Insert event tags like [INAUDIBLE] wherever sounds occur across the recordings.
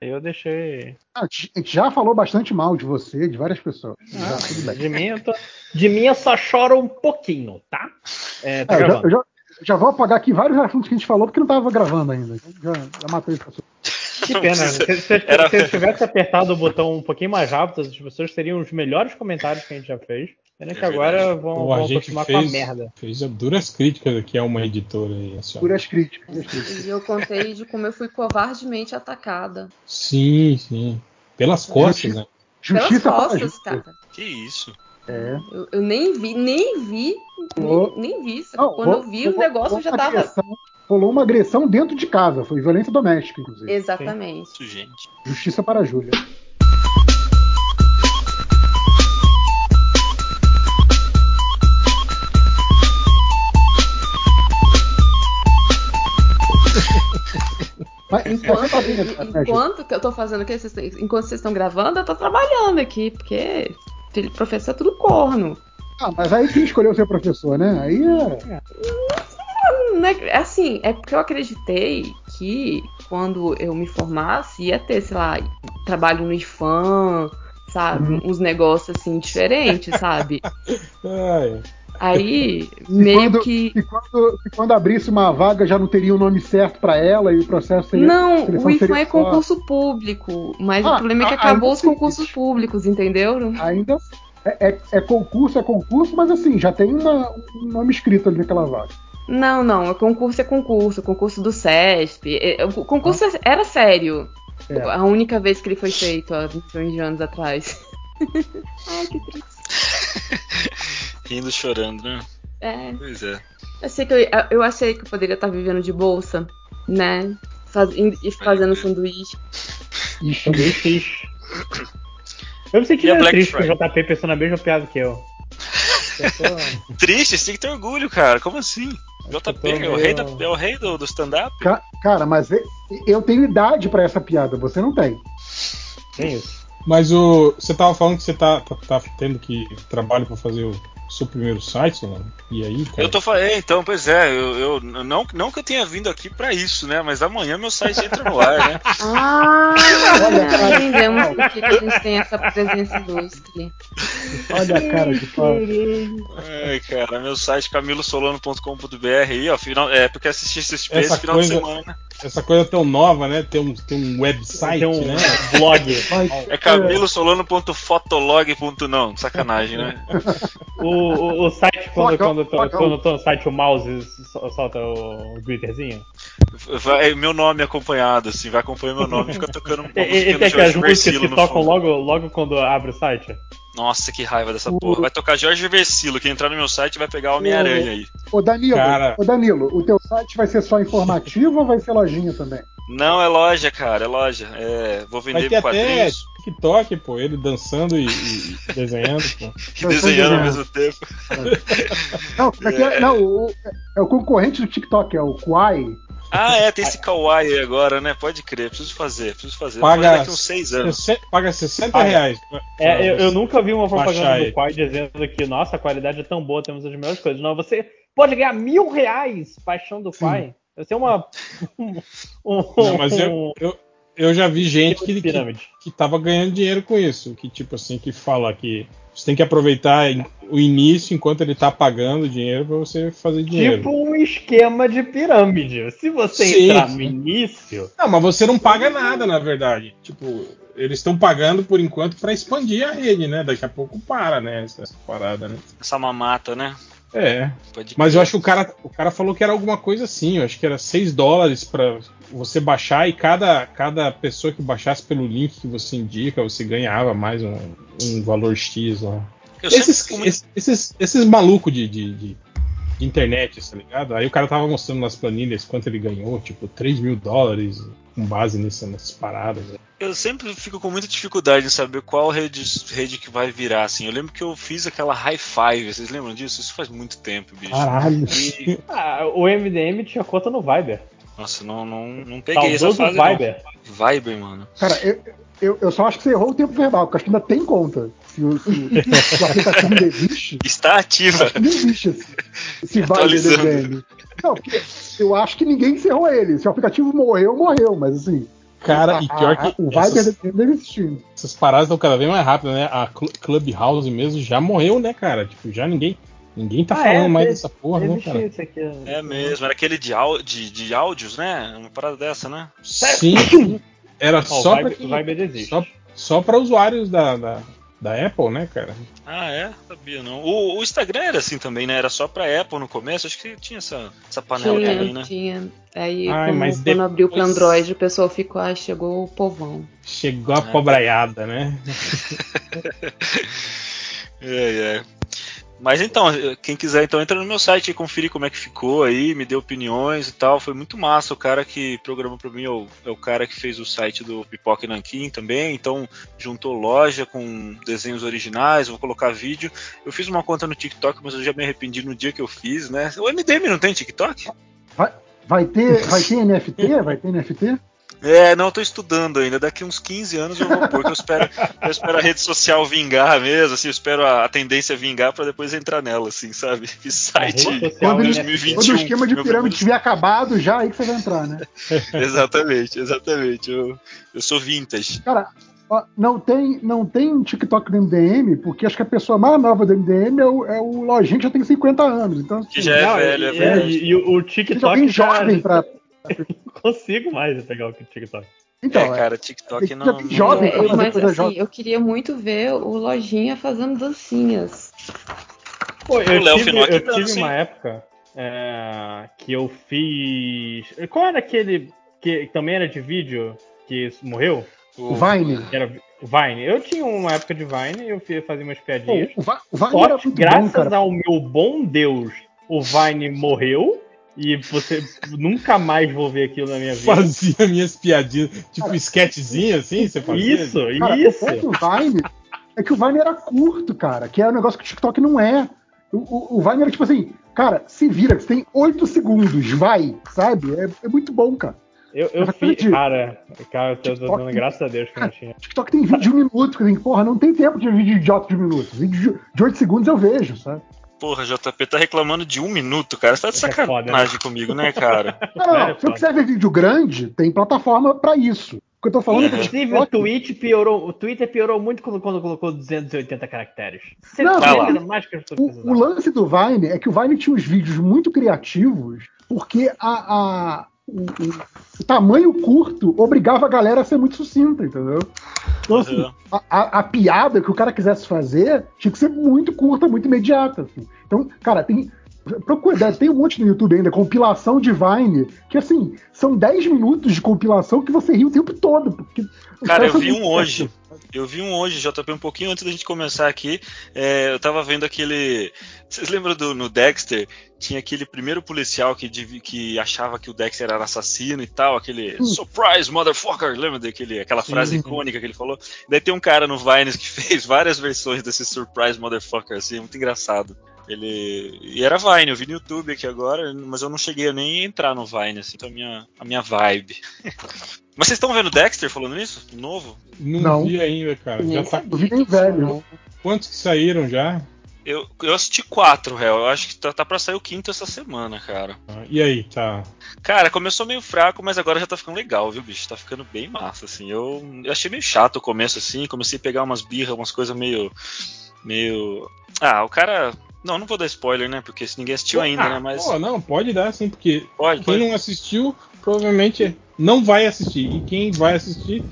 Aí eu deixei. Ah, a gente já falou bastante mal de você, de várias pessoas. Ah, já, tudo bem. De mim, eu tô... de mim eu só choro um pouquinho, tá? É, tá É, eu, já, eu já- já vou apagar aqui vários assuntos que a gente falou porque não tava gravando ainda. Então Já, já matei as pessoas. Que pena. [LAUGHS] precisa- Se, se, Era- se eu tivesse apertado o botão um pouquinho mais rápido, as pessoas teriam os melhores comentários que a gente já fez. Pena que É agora vão, Pô, vão a gente acostumar com a fez, merda. fez duras críticas aqui a uma editora aí. assim. Puras críticas. E eu contei de como eu fui covardemente atacada. Sim, sim. Pelas costas, né? Justiça Pelas para costas, cara. Que isso? É. Eu, eu nem vi, nem vi, nem, nem vi. Não, Quando eu rolou- vi o rolou- negócio, eu já uma tava. agressão- Rolou uma agressão dentro de casa, foi violência doméstica, inclusive. Exatamente. Isso, gente. Justiça para a Júlia. Mas, [LAUGHS] você tá? Enquanto que eu tô fazendo o que vocês, enquanto vocês estão gravando, eu tô trabalhando aqui, porque filho de professor é tudo corno. Ah, mas aí quem escolheu ser professor, né? Aí é. Né, Assim, é porque eu acreditei que quando eu me formasse ia ter, sei lá, trabalho no IFAM, sabe? Uhum. Uns negócios assim diferentes, sabe? [LAUGHS] Ai, Aí, meio quando- que. E quando, quando abrisse uma vaga já não teria o nome certo pra ela e o processo seria. Não, o IFAM é só- concurso público, mas Ah, o problema é que ah, acabou os concursos isso. públicos, entendeu? Ainda assim, é, é- é concurso, é concurso, mas assim, já tem uma- um nome escrito ali naquela vaga. Não, não, concurso é concurso, concurso do CESP. é- O concurso é- era sério. É. A única vez que ele foi feito, há milhões de anos atrás. [LAUGHS] Ai, que triste. [LAUGHS] Rindo, chorando, né? É, Pois é. eu, sei que eu, eu achei que eu poderia estar vivendo de bolsa, né? Faz, e fazendo sanduíche. Ixi, Eu fiz. Eu me senti E a meio Black triste com o Friday? JP pensando a mesma piada que eu. Eu [LAUGHS] tô- Triste, você tem que ter orgulho, cara. Como assim? JP tô é o meio- rei, da- é o rei do, do stand-up. ca- cara, mas eu- eu tenho idade pra essa piada, você não tem. Tem isso. Mas o. Você tava falando que você tá, tá, tá tendo que trabalho pra fazer o seu primeiro site, né? E aí, cara? Eu tô falando, é, então, pois é, eu, eu- não, não que eu tenha vindo aqui pra isso, né? Mas amanhã meu site entra no ar, né? [LAUGHS] Ah, Olha, [LAUGHS] entendemos por que a gente tem essa presença ilustre. Olha a cara de pau. Ai, cara, meu site camilosolano.com.br aí, ó, final, é porque assisti esse esse final coisa- de semana. Essa coisa tão nova, né? Tem um, tem um website, Tem um né? blog. É camilosolano.fotolog.não, sacanagem, né? O, o, o site, quando, Flogão, quando, flogão. quando eu tô no site, o mouse sol- solta o glitterzinho. Vai, meu nome acompanhado, assim, vai acompanhando meu nome, fica tocando [LAUGHS] uma E, e, música e do tem aquelas Jorge músicas Versilo que no tocam fundo. logo, logo quando abre o site. Nossa, que raiva dessa porra. Vai tocar Jorge Versilo, quem entrar no meu site vai pegar o Homem-Aranha aí. ô Danilo, Cara. ô Danilo, o teu site vai ser só informativo ou vai ser lojinha também? Não, é loja, cara, é loja. É, vou Vai vender ter até quadrinhos TikTok, pô, ele dançando e, e desenhando, pô. e [LAUGHS] desenhando ao mesmo tempo. Não, porque, não o- é o concorrente do TikTok, é o Kwai. Ah, é, tem esse Kawaii aí agora, né? Pode crer, preciso fazer, preciso fazer. Paga, daqui uns seis anos. paga 60 Paga. reais. É, eu, eu nunca vi uma propaganda do Quai dizendo que, nossa, a qualidade é tão boa, temos as melhores coisas. Não, você pode ganhar mil reais baixando o Quai. Você é uma. Um, um, Não, mas eu, eu, eu já vi gente que, que, que tava ganhando dinheiro com isso. Que tipo assim, que fala que você tem que aproveitar o início enquanto ele tá pagando dinheiro pra você fazer dinheiro. Tipo um esquema de pirâmide. Se você Sim, entrar no início, Não, mas você não paga nada, na verdade. Tipo, eles estão pagando por enquanto pra expandir a rede, né? Daqui a pouco para, né? Essa, essa parada, né? Essa mamata, né? É. Mas eu acho que o cara, o cara falou que era alguma coisa assim. Eu acho que era 6 dólares pra você baixar e cada, cada pessoa que baixasse pelo link que você indica, você ganhava mais um, um valor X lá. Esses, muito- esses, esses, esses malucos de, de, de, de internet, tá ligado? Aí o cara tava mostrando nas planilhas quanto ele ganhou, tipo, 3 mil dólares com base nessa, nessas paradas. né? Eu sempre fico com muita dificuldade em saber qual rede, rede que vai virar, assim. Eu lembro que eu fiz aquela High Five, vocês lembram disso? Isso faz muito tempo, bicho. Caralho. E, ah, o MDM tinha conta no Viber. Nossa, não, não, não peguei essa Saudoso fase. não. Viber. Viber, mano. Cara, eu, eu, eu só acho que você errou o tempo verbal, porque acho que ainda tem conta. Se o, se o- [LAUGHS] aplicativo ainda existe, Está ativa. acho que não existe esse, esse vibe Atualizando. DVM. Não, porque eu acho que ninguém encerrou ele. Se o aplicativo morreu, morreu, mas assim, Cara, e pior A- que o Viber essas, deve existir. essas paradas estão cada vez mais rápidas, né? A Cl- Clubhouse mesmo já morreu, né, cara? Tipo, já ninguém. Ninguém tá Ah, falando é? mais Teve- dessa porra, não, Existe cara. isso aqui. É mesmo, era aquele de, de, de áudios, né? Uma parada dessa, né? Sim, [LAUGHS] era Ó, só o pra existe. só, só pra usuários da, da, da Apple, né, cara? Ah, é? Sabia não. O, o Instagram era assim também, né? Era só pra Apple no começo. Acho que tinha essa, essa panela Tinha, também, né? tinha. Aí, Ai, quando, mas quando abriu depois- Android, o pessoal ficou, ah, chegou o povão. Chegou a pobraiada, né? [LAUGHS] É, é. Mas então, quem quiser, então entra no meu site e conferir como é que ficou aí, me dê opiniões e tal. Foi muito massa. O cara que programou pra mim é o, é o cara que fez o site do Pipoca e Nanquim também. Então, juntou loja com desenhos originais, vou colocar vídeo. Eu fiz uma conta no TikTok, mas eu já me arrependi no dia que eu fiz, né? O MDM não tem TikTok? Vai ter, vai ter NFT? Vai ter NFT? É, não, eu tô estudando ainda. Daqui uns 15 anos eu vou pôr, que eu espero, eu espero a rede social vingar mesmo, assim, eu espero a, a tendência vingar pra depois entrar nela, assim, sabe? [LAUGHS] Fiz site Quando, ele- né? 2021. quando o esquema de pirâmide tiver acabado, já aí que você vai entrar, né? [LAUGHS] Exatamente, exatamente. Eu, eu sou vintage. Cara, ó, não tem, não tem um TikTok do MDM, porque acho que a pessoa mais nova do MDM é o, é o Lojinha que já tem 50 anos. Então, Que assim, já é velho, é e, verdade. e- e o TikTok já, jovem pra. [LAUGHS] consigo mais pegar o TikTok. Então, é, cara, TikTok tem não. não- jovem É, eu, mas assim, jovem. eu queria muito ver o Lojinha fazendo dancinhas. Pô, eu O Léo tive, eu dança, tive uma época é, que eu fiz. Qual era aquele que também era de vídeo que morreu? O Vine. Que era o Vine. Eu tinha uma época de Vine, eu fazia umas Pô, piadinhas. o, Va- o Vine Só era muito graças bom, cara. ao meu bom Deus, o Vine morreu. E você nunca mais vou ver aquilo na minha vida. Fazia minhas piadinhas, tipo sketchzinho assim, você fazia? Isso, Cara, isso. o ponto do Vine é que o Vine era curto, cara, que é um negócio que o TikTok não é. O, o, o Vine era tipo assim, cara, se vira, você tem 8 segundos, vai, sabe? É, é muito bom, cara. Eu, eu fiz. acredito. Cara, cara, eu tô TikTok- dando graças a Deus que eu não tinha. O TikTok tem vídeo de um minuto, que assim, porra, não tem tempo de vídeo idiota de um minuto. Vídeo de- de 8 segundos eu vejo, sabe? Porra, JP tá reclamando de um minuto, cara. Você tá de Isso é foda, sacanagem comigo, né, cara? [LAUGHS] Não, não, É, se eu quiser ver vídeo grande, tem plataforma pra isso. O que eu tô falando é Inclusive, o piorou, o Twitter piorou muito quando, quando colocou 280 caracteres. Você Não, tá vendo mais que o, o lance do Vine é que o Vine tinha uns vídeos muito criativos, porque a, a- o, tamanho curto obrigava a galera a ser muito sucinta, entendeu? Então, assim, Uhum. a, a- a piada que o cara quisesse fazer tinha que ser muito curta, muito imediata. assim. Então, cara, tem. Procura, tem um monte no YouTube ainda, compilação de Vine, que assim, são 10 minutos de compilação que você ri o tempo todo. Porque Cara, eu vi um hoje. Eu vi um hoje, JP, um pouquinho antes da gente começar aqui. É, eu tava vendo aquele. Vocês lembram do no Dexter? Tinha aquele primeiro policial que, que achava que o Dexter era assassino e tal, aquele surprise motherfucker, lembra daquele, aquela frase icônica que ele falou? Daí tem um cara no Vines que [LAUGHS] fez várias versões desse surprise motherfucker, assim, muito engraçado. Ele. E era Vine, eu vi no YouTube aqui agora, mas eu não cheguei a nem entrar no Vine, assim, então a minha, a minha vibe. [LAUGHS] Mas vocês estão vendo Dexter falando nisso? Novo? Não, Não. vi ainda, cara. Já tá... vi isso velho. não. Quantos que saíram já? Eu, eu assisti quatro, réu. Eu acho que tá, tá pra sair o quinto essa semana, cara. Ah, E aí, tá? Cara, começou meio fraco, mas agora já tá ficando legal, viu, bicho? Tá ficando bem massa, assim. Eu, eu achei meio chato o começo, assim. Comecei a pegar umas birras, umas coisas meio. meio. Ah, o cara. Não, não vou dar spoiler, né? Porque se ninguém assistiu ainda, Ah, né? Mas. Pô, não, pode dar sim, porque Pode, quem pode. não assistiu provavelmente não vai assistir. E quem vai assistir,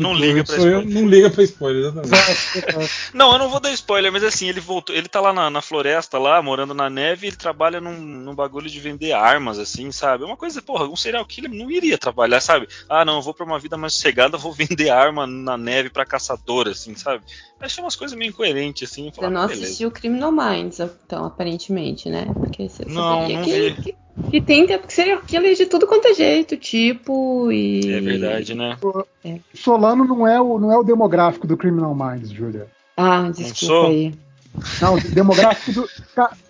Não liga pra eu, spoiler. não liga pra spoiler, exatamente. [LAUGHS] Não, eu não vou dar spoiler, mas assim, ele voltou. Ele tá lá na, na floresta, lá, morando na neve, e ele trabalha num, num bagulho de vender armas, assim, sabe? É uma coisa, porra, um serial killer não iria trabalhar, sabe? Ah, não, eu vou pra uma vida mais sossegada, vou vender arma na neve pra caçador, assim, sabe? Achei umas coisas meio incoerentes, assim. Você falar, não assistiu Criminal Minds, então, aparentemente, né? Porque você Não, não que, vi. que, que tem porque serial killer de tudo quanto é jeito, tipo, e. É verdade, né? Solano não é, o, não é o demográfico do Criminal Minds, Julia. Ah, desculpa aí. Não, o demográfico do,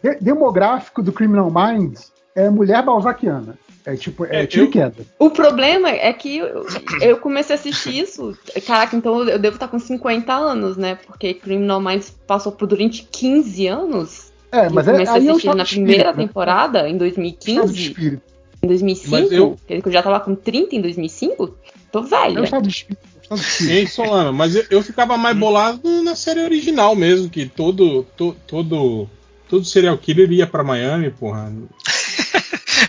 de- demográfico do Criminal Minds é mulher balzaquiana. É tipo, é, É, tiro e. O problema é que eu, eu comecei a assistir isso. Caraca, então eu devo estar com 50 anos, né? Porque Criminal Minds passou por durante 15 anos. É, mas eu é, aí na primeira espírito, né? temporada, em Estado de 2015. espírito. Em 2005? Mas eu- Quer dizer que eu já tava com 30 em 2005? Tô o velha. estado de espírito. é o estado de espírito. Ei, Solano, mas eu, eu ficava mais bolado na série original mesmo, que todo, to- todo, todo serial killer ia pra Miami, porra.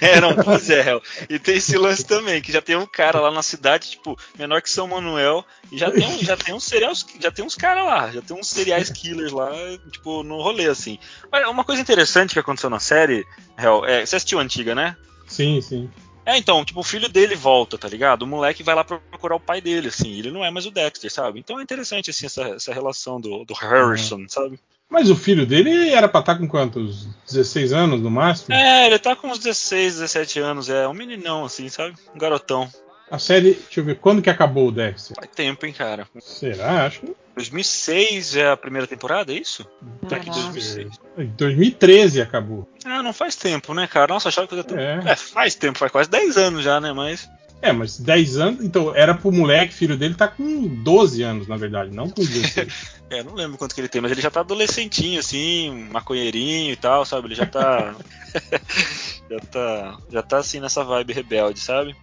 É, não, pois é, Hel. E tem esse lance também, que já tem um cara lá na cidade, tipo, menor que São Manuel, e já tem, um, já tem uns cereais, já tem uns caras lá, já tem uns cereais killers lá, tipo, no rolê, assim. Mas uma coisa interessante que aconteceu na série, Hel, é, você assistiu a antiga, né? Sim, sim. É, então, tipo, o filho dele volta, tá ligado? O moleque vai lá procurar o pai dele, assim, ele não é mais o Dexter, sabe? Então é interessante, assim, essa, essa relação do, do Harrison, sabe? Mas o filho dele era pra estar com quantos? 16 anos no máximo? É, ele tá com uns 16, 17 anos, é um meninão, assim, sabe? Um garotão. A série, deixa eu ver, quando que acabou o Dexter? Faz tempo, hein, cara. Será? Acho que 2006 é a primeira temporada, é isso? Tá aqui, Caraca. 2006. em 2013 acabou. Ah, não faz tempo, né, cara? Nossa, achava que fazia tempo. É. É. faz tempo, faz quase 10 anos já, né? Mas. É, mas 10 anos, então era pro moleque, filho dele, tá com 12 anos, na verdade, não com 16. [LAUGHS] É, não lembro quanto que ele tem, mas ele já tá adolescentinho, assim, maconheirinho e tal, sabe? Ele já tá. [LAUGHS] já tá. Já tá assim nessa vibe rebelde, sabe?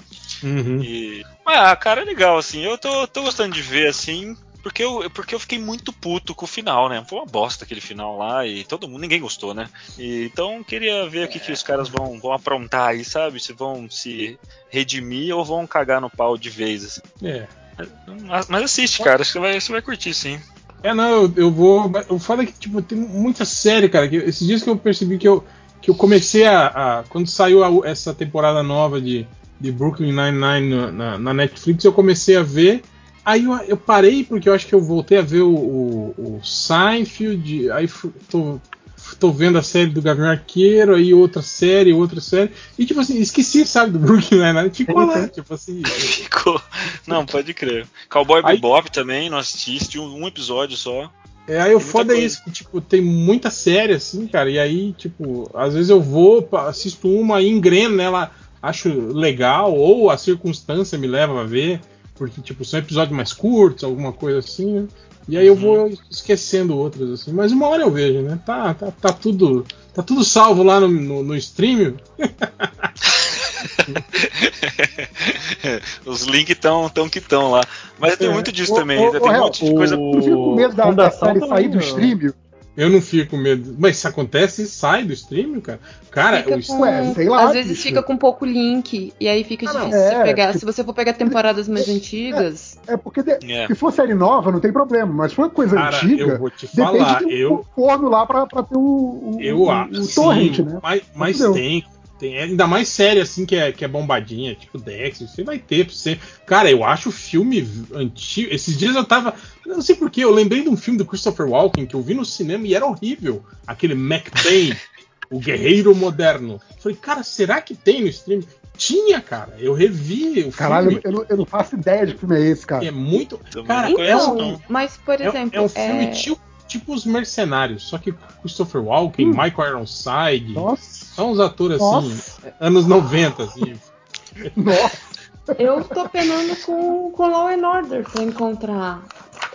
Uhum. E. Ah, cara, é legal, assim. Eu tô, tô gostando de ver, assim. Porque eu, porque eu fiquei muito puto com o final, né? Foi uma bosta aquele final lá e todo mundo, ninguém gostou, né? E, então queria ver o que, que os caras vão, vão aprontar aí, sabe? Se vão se redimir ou vão cagar no pau de vez. Assim. É. Mas, mas assiste, cara, acho que você vai, você vai curtir sim. É, não, eu, eu vou. O foda é que, tipo, tem muita série, cara. Que esses dias que eu percebi que eu, que eu comecei a. a- quando saiu a- essa temporada nova de, de Brooklyn Nine-Nine na, na- na Netflix, eu comecei a ver. Aí eu, eu parei porque eu acho que eu voltei a ver o, o, o Seinfeld. Aí tô, tô vendo a série do Gavião Arqueiro, aí outra série, outra série. E, tipo assim, esqueci, sabe, do Brooklyn Nine-Nine. Ficou lá, tipo assim. [LAUGHS] Ficou. Não, pode crer. Cowboy Aí- Bebop também, não assisti, um, um episódio só. É, aí o foda é isso, que, tipo, tem muita série, assim, cara, e aí, tipo, às vezes eu vou, assisto uma e engreno nela, acho legal, ou a circunstância me leva a ver, porque, tipo, são episódios mais curtos, alguma coisa assim, né? E aí eu vou esquecendo outras, assim, mas uma hora eu vejo, né? Tá, tá, tá tudo. Tá tudo salvo lá no, no, no stream. [LAUGHS] Os links estão tão que estão lá. Mas tem É. muito disso também, ô, tem ô, um monte de coisa. o- Tu fica com medo da, da série sair do não. stream? Eu não fico com medo. Mas se acontece, sai do stream, cara. Cara, Fica o com- Ué, sei lá, às vezes bicho. fica com pouco link, e aí fica Ah, difícil de É, pegar. tipo- Se você for pegar temporadas mais antigas. É porque de- É. se for série nova, não tem problema. Mas se for coisa cara, antiga, eu vou te depende falar, de um eu. forno lá pra, pra ter o, o, Eu o, acho. o sim, torrent, né? Mas, mas tem. Tem ainda mais série assim que é, que é bombadinha, tipo Dex, você vai ter pra você. Cara, eu acho o filme antigo. Esses dias eu tava. eu Não sei porquê, eu lembrei de um filme do Christopher Walken que eu vi no cinema e era horrível. Aquele McBain, [LAUGHS] o Guerreiro Moderno. Falei, cara, será que tem no stream? Tinha, cara. Eu revi o Caralho, filme. eu, não- eu não faço ideia de que filme é esse, cara. É muito. Também Cara, conheço, é Então, não. mas, por É, exemplo. é um filme é- tipo, tipo Os Mercenários, só que Christopher Walken, Michael Ironside. Nossa, São uns atores assim, Nossa. anos 90, assim. [LAUGHS] nossa. Eu tô penando com, com Law and Order pra encontrar.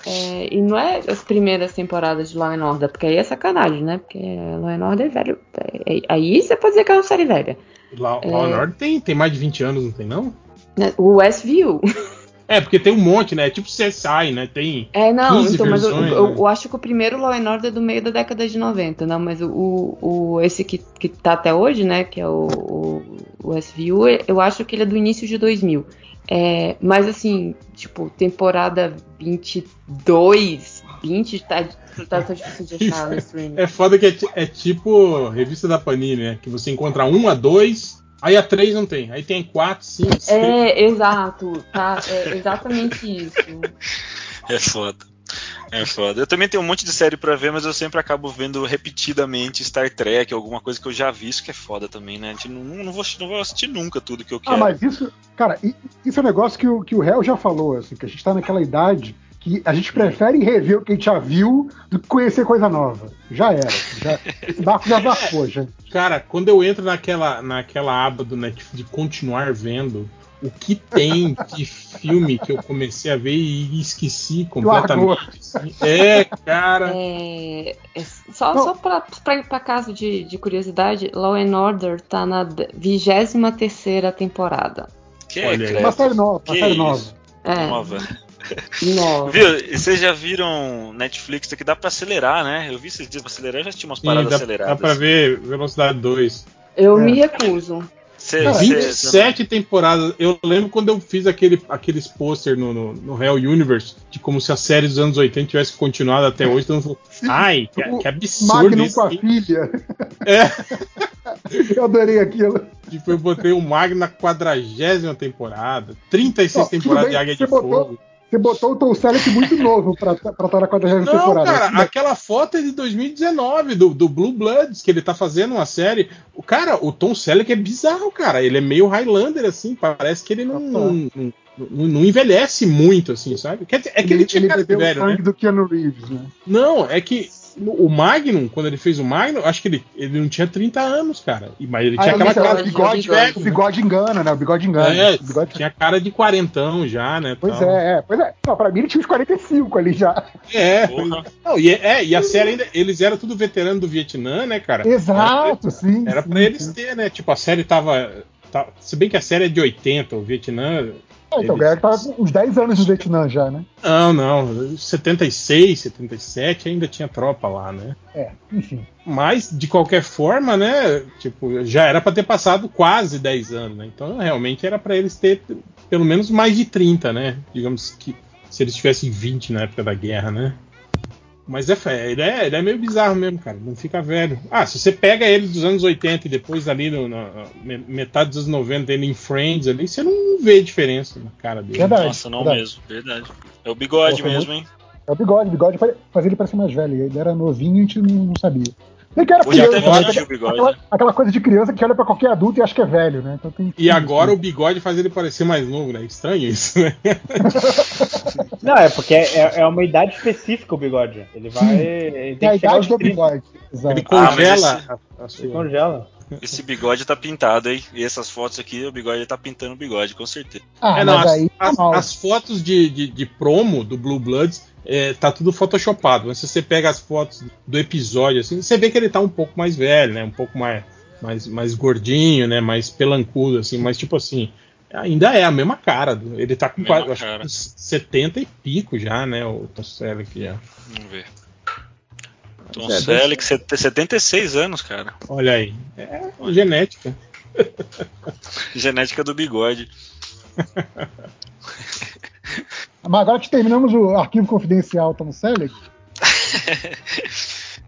É, e não é as primeiras temporadas de Law and Order, porque aí é sacanagem, né? Porque Law and Order é velho. É- aí você pode dizer que é uma série velha. Law, É. Law and Order tem, tem mais de 20 anos, não tem não? né? O Westview. [LAUGHS] É, porque tem um monte, né? É tipo CSI, né? Tem. É, não, 15 então, mas eu, versões, eu- né? eu acho que o primeiro Law and Order é do meio da década de 90, não, mas o, o, esse que, que tá até hoje, né, que é o, o, o Westview, eu acho que ele é do início de 2000. É, mas assim, tipo, temporada 22, 20, tá, tá, tá difícil de achar [LAUGHS] no streaming. É foda que é, é tipo revista da Panini, né? Que você encontra um a dois, aí a três não tem. Aí tem quatro, cinco, seis. É, exato, tá, é exatamente isso. É foda. É foda. Eu também tenho um monte de série pra ver, mas eu sempre acabo vendo repetidamente Star Trek, alguma coisa que eu já vi, isso que é foda também, né? A gente não, não, vou, não vou assistir nunca tudo que eu quero. Ah, mas isso, cara, isso é um negócio que o, que o réu já falou, assim, que a gente tá naquela idade que a gente prefere rever o que a gente já viu do que conhecer coisa nova. Já era. Já, esse barco já zarpou, já. Cara, quando eu entro naquela, naquela aba do Netflix de continuar vendo, o que tem de filme que eu comecei a ver e esqueci completamente. É, cara. É, é, só só pra, pra, pra caso de, de curiosidade, Law and Order tá na 23 terceira temporada. Que Olha é, Uma série nova, uma série nova. É, nova. Nova. Viu? E vocês já viram Netflix que dá pra acelerar, né? Eu vi esses dias pra acelerar, já tinha umas Sim, paradas dá, aceleradas. dá pra ver velocidade 2. Eu É. me recuso. Cê, Cara, cê- 27 temporadas. Eu lembro quando eu fiz aquele, aqueles pôster no, no, no Hell Universe, de como se a série dos anos 80 tivesse continuado até hoje. Então, ai, que, que absurdo Magnum isso. com a filha. É, [LAUGHS] Eu adorei aquilo. tipo, eu botei o Magno na quadragésima temporada, 36 Ó, tudo temporadas bem, de Águia de botou- Fogo. Você botou o Tom Selleck muito novo pra pra estar na 40 Não, temporada. cara, aquela foto é de 2019, do, do Blue Bloods, que ele tá fazendo uma série. O cara, o Tom Selleck é bizarro, cara. Ele é meio Highlander, assim, parece que ele não, não, não, não- não envelhece muito, assim, sabe? Quer dizer, é que ele, tinha cara de velho, o né? sangue do Keanu Reeves, né? Não, é que o Magnum, quando ele fez o Magnum, acho que ele, ele não tinha 30 anos, cara. E- Mas ele tinha Ah, aquela mas é, cara de bigode, velho, o né? bigode engana, né? O bigode engana. É, o bigode... tinha cara de quarentão já, né? Pois tal. é, é. Pois é. Não, pra mim ele tinha uns 45 ali já. É, Porra. Não, e, é, e a série ainda, eles eram tudo veterano do Vietnã, né, cara? Exato, sim. Era sim, pra eles sim. ter, né? Tipo, a série tava, tá- Se bem que a série é de 80, o Vietnã. É, então, o Greg tava com uns 10 anos no Vietnã já, né? Não, não. 76, 77 ainda tinha tropa lá, né? É, enfim. Mas, de qualquer forma, né? Tipo, já era pra ter passado quase 10 anos, né? Então, realmente era pra eles ter pelo menos mais de 30, né? Digamos que se eles tivessem 20 na época da guerra, né? Mas é, fé, ele é, ele é meio bizarro mesmo, cara. Não fica velho. Ah, se você pega ele dos anos 80 e depois ali no, na me- metade dos anos 90 ele em Friends ali, você não vê diferença na cara dele. Verdade. Nossa, não verdade. mesmo, verdade. É o bigode Pô, mesmo, hein? É o bigode, o bigode faz- fazia ele parecer mais velho. Ele era novinho e a gente não, não sabia. Ele que era Hoje criança, até né? o bigode. aquela, aquela coisa de criança que olha pra qualquer adulto e acha que é velho, né? Então tem- E agora o bigode faz ele parecer mais novo, né? Estranho isso, né? [LAUGHS] Não, é porque é, é uma idade específica o bigode. Ele vai. Ele É a tem que chegar aos idade do 30, bigode. Exato. Ele Ah, congela esse- a, a Ele congela. Esse bigode tá pintado, hein? E essas fotos aqui, o bigode tá pintando o bigode, com certeza. Ah, É, não, mas as, aí tá as- as fotos de, de, de promo do Blue Bloods é, tá tudo photoshopado. Mas se você pega as fotos do episódio, assim, você vê que ele tá um pouco mais velho, né? Um pouco mais, mais, mais gordinho, né? Mais pelancudo, assim. Mas, tipo assim, ainda é a mesma cara. Ele tá com Mesma quase, acho cara. que uns 70 e pico já, né? O Tom Selleck já. Vamos ver. Tom É, Selleck, set- 76 anos, cara. Olha aí. É genética. [LAUGHS] Genética do bigode. [LAUGHS] Mas agora que terminamos o arquivo confidencial Tom Selleck, [LAUGHS]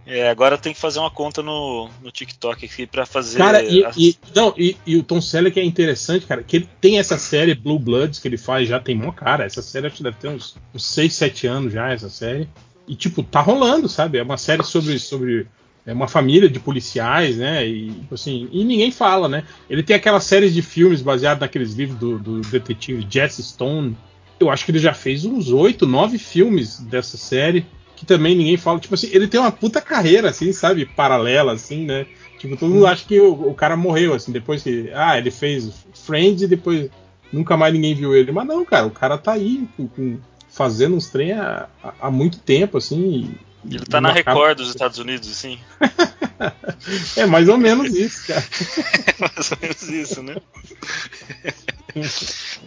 É, agora tem que fazer uma conta no, no TikTok aqui pra fazer. Cara, e, as- e- não, e, e o Tom Selleck é interessante, cara, que ele tem essa série Blue Bloods que ele faz já tem mó cara. Essa série acho que deve ter uns, uns 6, 7 anos já, essa série. E, tipo, tá rolando, sabe? É uma série sobre, sobre é uma família de policiais, né? E, tipo assim, e ninguém fala, né? Ele tem aquelas séries de filmes baseados naqueles livros do, do detetive Jesse Stone. Eu acho que ele já fez uns 8, 9 filmes dessa série que também ninguém fala. Tipo assim, ele tem uma puta carreira, assim, sabe? Paralela, assim, né? Tipo, todo mundo acha que o, o cara morreu, assim, depois que. Ah, ele fez Friends e depois nunca mais ninguém viu ele. Mas não, cara, o cara tá aí com- com- fazendo uns trem há, há- há muito tempo, assim. e- Ele tá na Record dos Estados Unidos, assim. [LAUGHS] É mais ou menos isso, cara. [LAUGHS] Mais ou menos isso, né?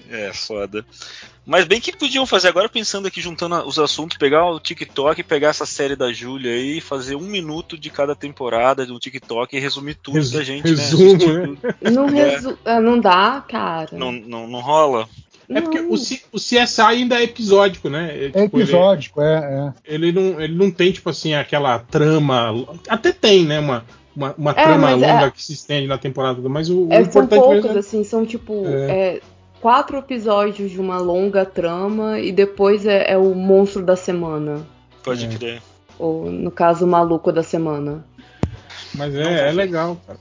É, foda. Mas bem que podiam fazer agora, pensando aqui, juntando os assuntos, pegar o TikTok, pegar essa série da Júlia aí, fazer um minuto de cada temporada de um TikTok e resumir tudo Resu- da gente, resumo, né? Assistir né? tudo. Não, É. resu- ah, não dá, cara. Não, não, não rola? É porque o, C- o CSI ainda é episódico, né? É, é tipo, ele- episódico, é, é. Ele, não, ele não tem, tipo assim, aquela trama. Até tem, né? Uma, uma, uma É, trama mas longa é- que se estende na temporada toda, mas o, o É, são importante poucos, mesmo é- assim, são tipo É. é, quatro episódios de uma longa trama e depois é, é o monstro da semana. Pode É. crer. Ou, no caso, o maluco da semana. Mas é, é legal, cara.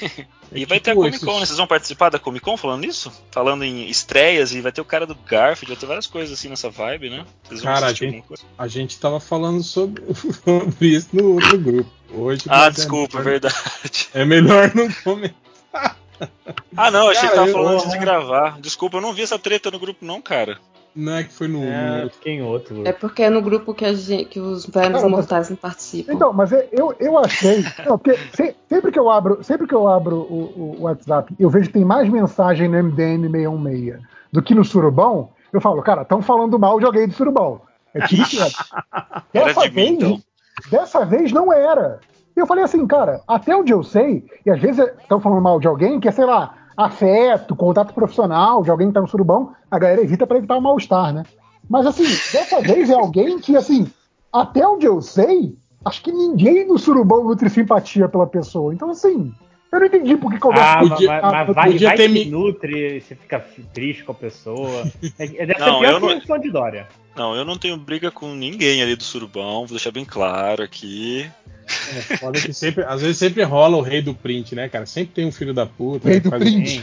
[LAUGHS] É E vai ter a tipo Comic Con, esses- né? Vocês vão participar da Comic Con falando nisso? Falando em estreias e vai ter o cara do Garfield, vai ter várias coisas assim nessa vibe, né? Vocês vão Cara, a gente-? A gente tava falando sobre, [LAUGHS] sobre isso no outro grupo. Hoje Ah, é desculpa, melhor- verdade. [LAUGHS] É melhor não comentar. Ah, não, achei Cara, que tava eu- falando antes de gravar. Desculpa, eu não vi essa treta no grupo, não, cara. Não é que foi no. É, no- fiquei em outro. É porque é no grupo que, a gente, que os velhos mortais não participam. Então, mas é- eu, eu achei. Não, porque se- sempre que eu abro, sempre que eu abro o, o WhatsApp, eu vejo que tem mais mensagem no MDM 616 do que no Surubão. Eu falo, cara, estão falando mal de alguém do Surubão. É tiro e. [LAUGHS] Era Dessa de mim, vez, então. dessa vez não era. E eu falei assim, cara, até onde eu sei, e às vezes estão falando mal de alguém que é, sei lá, afeto, contato profissional, de alguém que tá no surubão, a galera evita pra evitar o mal-estar, né? Mas assim, dessa vez é alguém que, assim, até onde eu sei, acho que ninguém no surubão nutre simpatia pela pessoa. Então, assim, eu não entendi por que conversa Ah, com- mas, podia- mas- mas vai, podia vai ter que me- nutre, você fica triste com a pessoa. É, é, deve Não, ser pior que não- de Dória. Não, eu não tenho briga com ninguém ali do Surubão, vou deixar bem claro aqui. É foda que sempre, às vezes sempre rola o rei do print, né, cara? Sempre tem um filho da puta. Rei que do faz- print.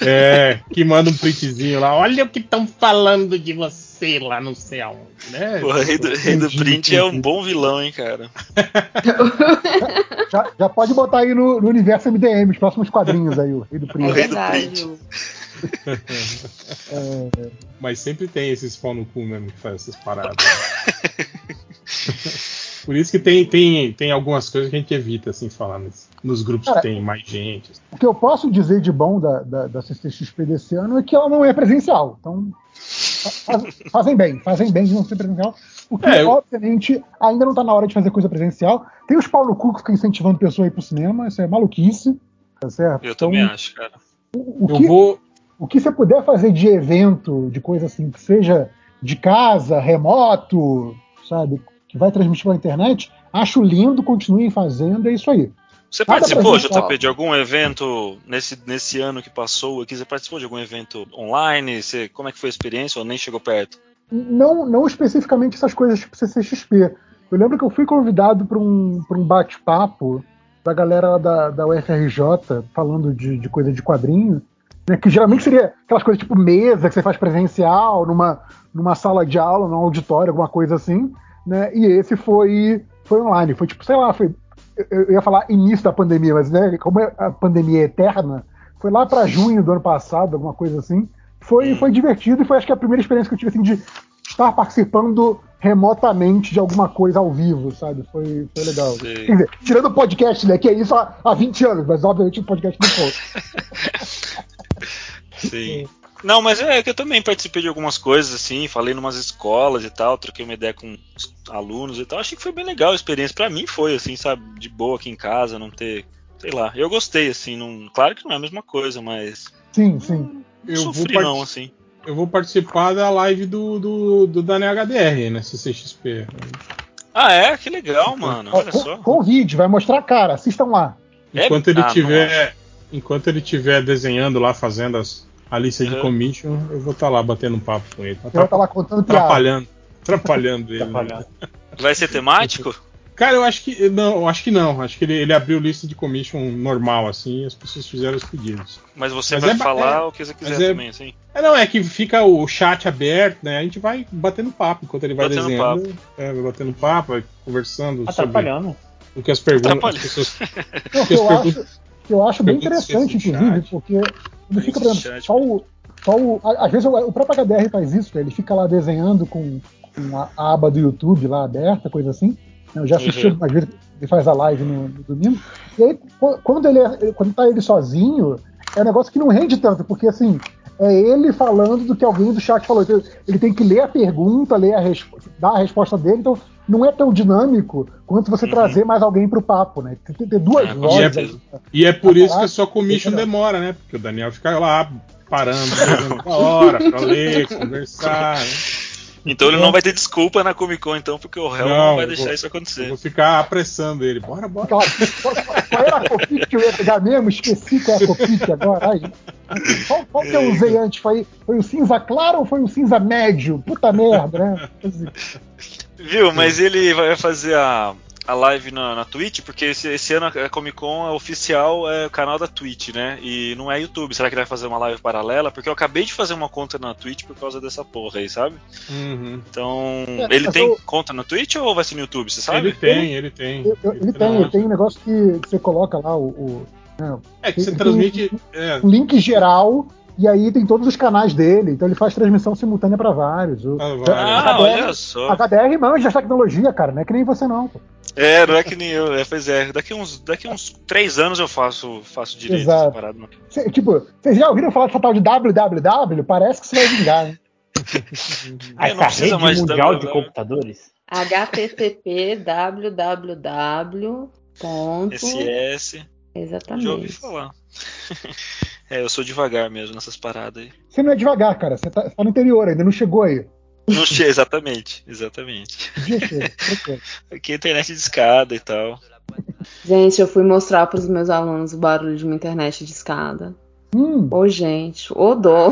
É, que manda um printzinho lá. Olha o que estão falando de você lá, não sei aonde, né? O rei do, rei do print é um bom vilão, hein, cara. [LAUGHS] Já, já pode botar aí no, no universo MDM, os próximos quadrinhos aí, o Rei do É Príncipe. rei do verdade. print. O- [LAUGHS] Mas sempre tem esses pau no cu mesmo que faz essas paradas. [LAUGHS] Por isso que tem, tem, tem algumas coisas que a gente evita, assim, falar nos, nos grupos Cara, que tem mais gente. O que eu posso dizer de bom da, da, da CCXP desse ano é que ela não é presencial. Então, fa- faz- fazem bem, fazem bem de não ser presencial. Porque, É, eu- obviamente, ainda não tá na hora de fazer coisa presencial. Tem os pau no cu que ficam incentivando pessoa a ir pro cinema, isso é maluquice, tá certo? Eu Então, também acho, cara. O, o Eu que, vou. O que você puder fazer de evento, de coisa assim, que seja de casa, remoto, sabe? Que vai transmitir pela internet, acho lindo, continuem fazendo, é isso aí. Você Nada participou. JP, de algum evento nesse, nesse ano que passou aqui? Você participou de algum evento online? Você, como é que foi a experiência ou nem chegou perto? Não, não especificamente essas coisas tipo CCXP. Eu lembro que eu fui convidado para um, pra um bate-papo da galera lá da, da UFRJ falando de, de coisa de quadrinho, né, que geralmente seria aquelas coisas tipo mesa que você faz presencial, numa, numa sala de aula, num auditório, alguma coisa assim. Né, e esse foi, foi online. Foi tipo, sei lá, foi. Eu, eu ia falar início da pandemia, mas né, como é- a pandemia é eterna, foi lá para junho do ano passado, alguma coisa assim. Foi, foi divertido e foi acho que a primeira experiência que eu tive assim, de estar participando remotamente de alguma coisa ao vivo, sabe? Foi, foi legal. Quer dizer, tirando o podcast, né? Que é isso há, há 20 anos, mas obviamente o podcast não foi. [LAUGHS] Sim. Não, mas é que eu também participei de algumas coisas, assim, falei numas escolas e tal, troquei uma ideia com os alunos e tal. Achei que foi bem legal a experiência. Pra mim foi, assim, sabe, de boa aqui em casa, não ter. Sei lá, eu gostei, assim, não, claro que não é a mesma coisa, mas. Sim, sim. Eu vou, sofri, part- não, assim. eu vou participar da live do, do, do Daniel HDR, né? CCXP. Ah, é? Que legal, mano. Olha só. vídeo, vai mostrar a cara, assistam lá. É? Enquanto ele Ah, tiver. Enquanto ele tiver desenhando lá, fazendo as, a lista de Uhum. commission, eu vou estar lá batendo um papo com ele. Você vai estar lá contando piada. Atrapalhando. Atrapalhando ele. né? Atrapalhando. Vai ser temático? Cara, eu acho que. Não, acho que não. Acho que ele, ele abriu lista de commission normal, assim, e as pessoas fizeram os pedidos. Mas você Mas vai é falar é- o que você quiser é- também, assim. É, não, é que fica o chat aberto, né? A gente vai batendo papo enquanto ele vai Batendo desenhando. É, vai batendo papo, vai conversando sobre Atrapalhando. o que as perguntas. Atrapalhando. As pessoas, [LAUGHS] Não, que eu acho, que eu acho bem interessante, inclusive, porque quando fica, por exemplo, só o. Só o às vezes o, o próprio HDR faz isso, ele fica lá desenhando com, com a, a aba do YouTube lá aberta, coisa assim. Eu já assisti Uhum. algumas vezes, ele faz a live no, no domingo. E aí, qu- quando ele, é- quando tá ele sozinho, é um negócio que não rende tanto, porque assim, é ele falando do que alguém do chat falou. Então, ele tem que ler a pergunta, ler a resposta, dar a resposta dele, então não é tão dinâmico quanto você Uhum. trazer mais alguém pro papo, né? Tem que ter duas É, vozes. certeza. aí. E é por isso que parado? a sua commission demora, né? Porque o Daniel fica lá parando uma hora pra ler, conversar. Né? Então ele não vai ter desculpa na Comic Con, então, porque o réu não, Não, vai deixar vou- isso acontecer. vou ficar apressando ele. Bora, bora. Qual, qual era a copia que eu ia pegar mesmo? Esqueci qual é a copia agora. Ai, qual, qual que eu usei antes? Foi, foi o cinza claro ou foi o cinza médio? Puta merda, né? [LAUGHS] Viu? Mas ele vai fazer a, a live na, na Twitch, porque esse, esse ano a Comic Con é oficial, é o canal da Twitch, né? E não é YouTube. Será que ele vai fazer uma live paralela? Porque eu acabei de fazer uma conta na Twitch por causa dessa porra aí, sabe? Uhum. Então, É, ele tem eu- conta na Twitch ou vai ser no YouTube, você sabe? Ele tem, ele tem. Eu- eu- ele tem, ele tem um negócio que, que você coloca lá o, o- É que Tem- você tem transmite. é, Um link geral, e aí tem todos os canais dele. Então ele faz transmissão simultânea pra vários. O, Ah, vai. Ah, olha só. HDR manja de tecnologia, cara. Não é que nem você, não. pô. É, não é que nem eu. É, pois é, daqui uns, daqui uns três anos eu faço, faço direito Exato. essa parada. não. Cê- tipo, vocês já ouviram falar dessa tal de www? Parece que você vai vingar, né? [LAUGHS] Essa É, não precisa rede mundial de computadores. http www. Ponto. SS, já ouvi Exatamente. falar. [LAUGHS] é, eu sou devagar mesmo nessas paradas aí. Você não é devagar, cara. Você tá, tá no interior, ainda não chegou aí. Não sei, exatamente, exatamente. Chega. Aqui é internet de escada e tal. Gente, eu fui mostrar pros meus alunos o barulho de uma internet de escada. hum, Ô, gente, ô dó.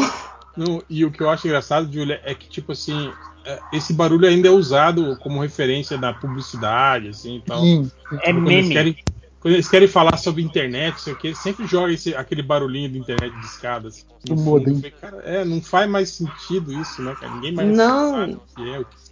Não, e o que eu acho engraçado, Julia, é que, tipo assim, é, esse barulho ainda é usado como referência da publicidade, assim e tal. sim. É meme. querem, quando eles querem falar sobre internet, sei o que, sempre joga esse, aquele barulhinho de internet de escadas. Do modem. Cara, é, não faz mais sentido isso, né, cara? Ninguém mais Não. sabe o que é. o que-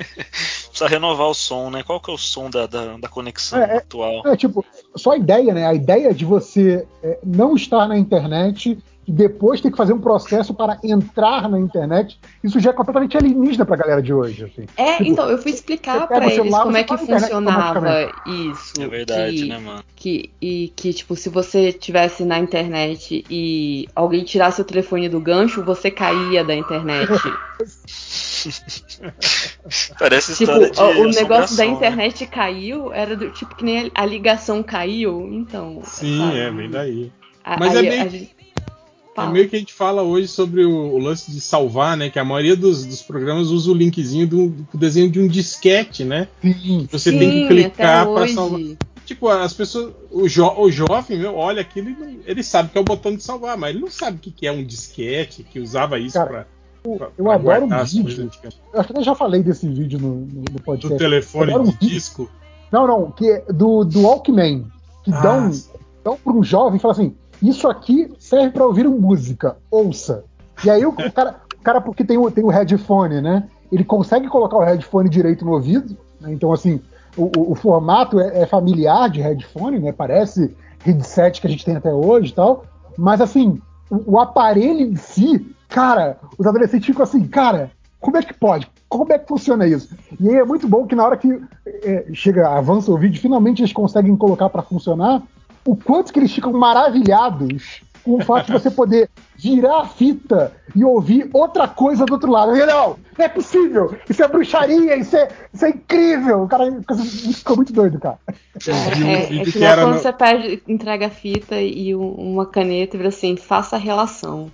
[LAUGHS] Precisa renovar o som, né? Qual que é o som da, da, da conexão É, é- atual? É tipo, só a ideia, né? A ideia de você é, não estar na internet e depois ter que fazer um processo para entrar na internet, isso já é completamente alienígena pra galera de hoje. Assim. É, Tipo, então, eu fui explicar o eles celular, como é que funcionava isso. É verdade, que, né, mano? que, e que, tipo, se você tivesse na internet e alguém tirasse o telefone do gancho, você caía da internet. [LAUGHS] Parece tipo, história de o, negócio da né? internet caiu, era do tipo que nem a, a ligação caiu, então. Sim, sabe? é, vem daí. A- Mas é aí meio- a gente- É Fala. meio que a gente fala hoje sobre o, o lance de salvar, né? Que a maioria dos, dos programas usa o linkzinho do, do desenho de um disquete, né? Sim. Você Sim, tem que clicar para salvar. Tipo, as pessoas. O, jo, o jovem, meu, olha aquilo e não- ele sabe que é o botão de salvar, mas ele não sabe o que, que é um disquete, que usava isso Cara, pra. Eu, pra- eu pra adoro um vídeo. Eu acho que eu já falei desse vídeo no, no, no Do podcast. telefone um de vídeo. disco. Não, não, que é do, do Walkman. Que Ah, dão, dão para um jovem e falam assim: Isso aqui serve para ouvir música, ouça. E aí o, o cara, o cara, porque tem o, tem o headphone, né? Ele consegue colocar o headphone direito no ouvido. né? Então, assim, o, o- o formato é, é familiar de headphone, né? Parece headset que a gente tem até hoje e tal. Mas, assim, o, o aparelho em si, cara, os adolescentes ficam assim, cara, como é que pode? Como é que funciona isso? E aí é muito bom que na hora que é, chega, avança o vídeo, finalmente eles conseguem colocar para funcionar, o quanto que eles ficam maravilhados com o fato de você poder virar a fita e ouvir outra coisa do outro lado. E, não, não é possível! Isso é bruxaria, isso é, isso é incrível! O cara ficou muito doido, cara. Eu um É, é vídeo que que nem era quando no- você perde, entrega a fita e um- uma caneta e vira assim, faça a relação.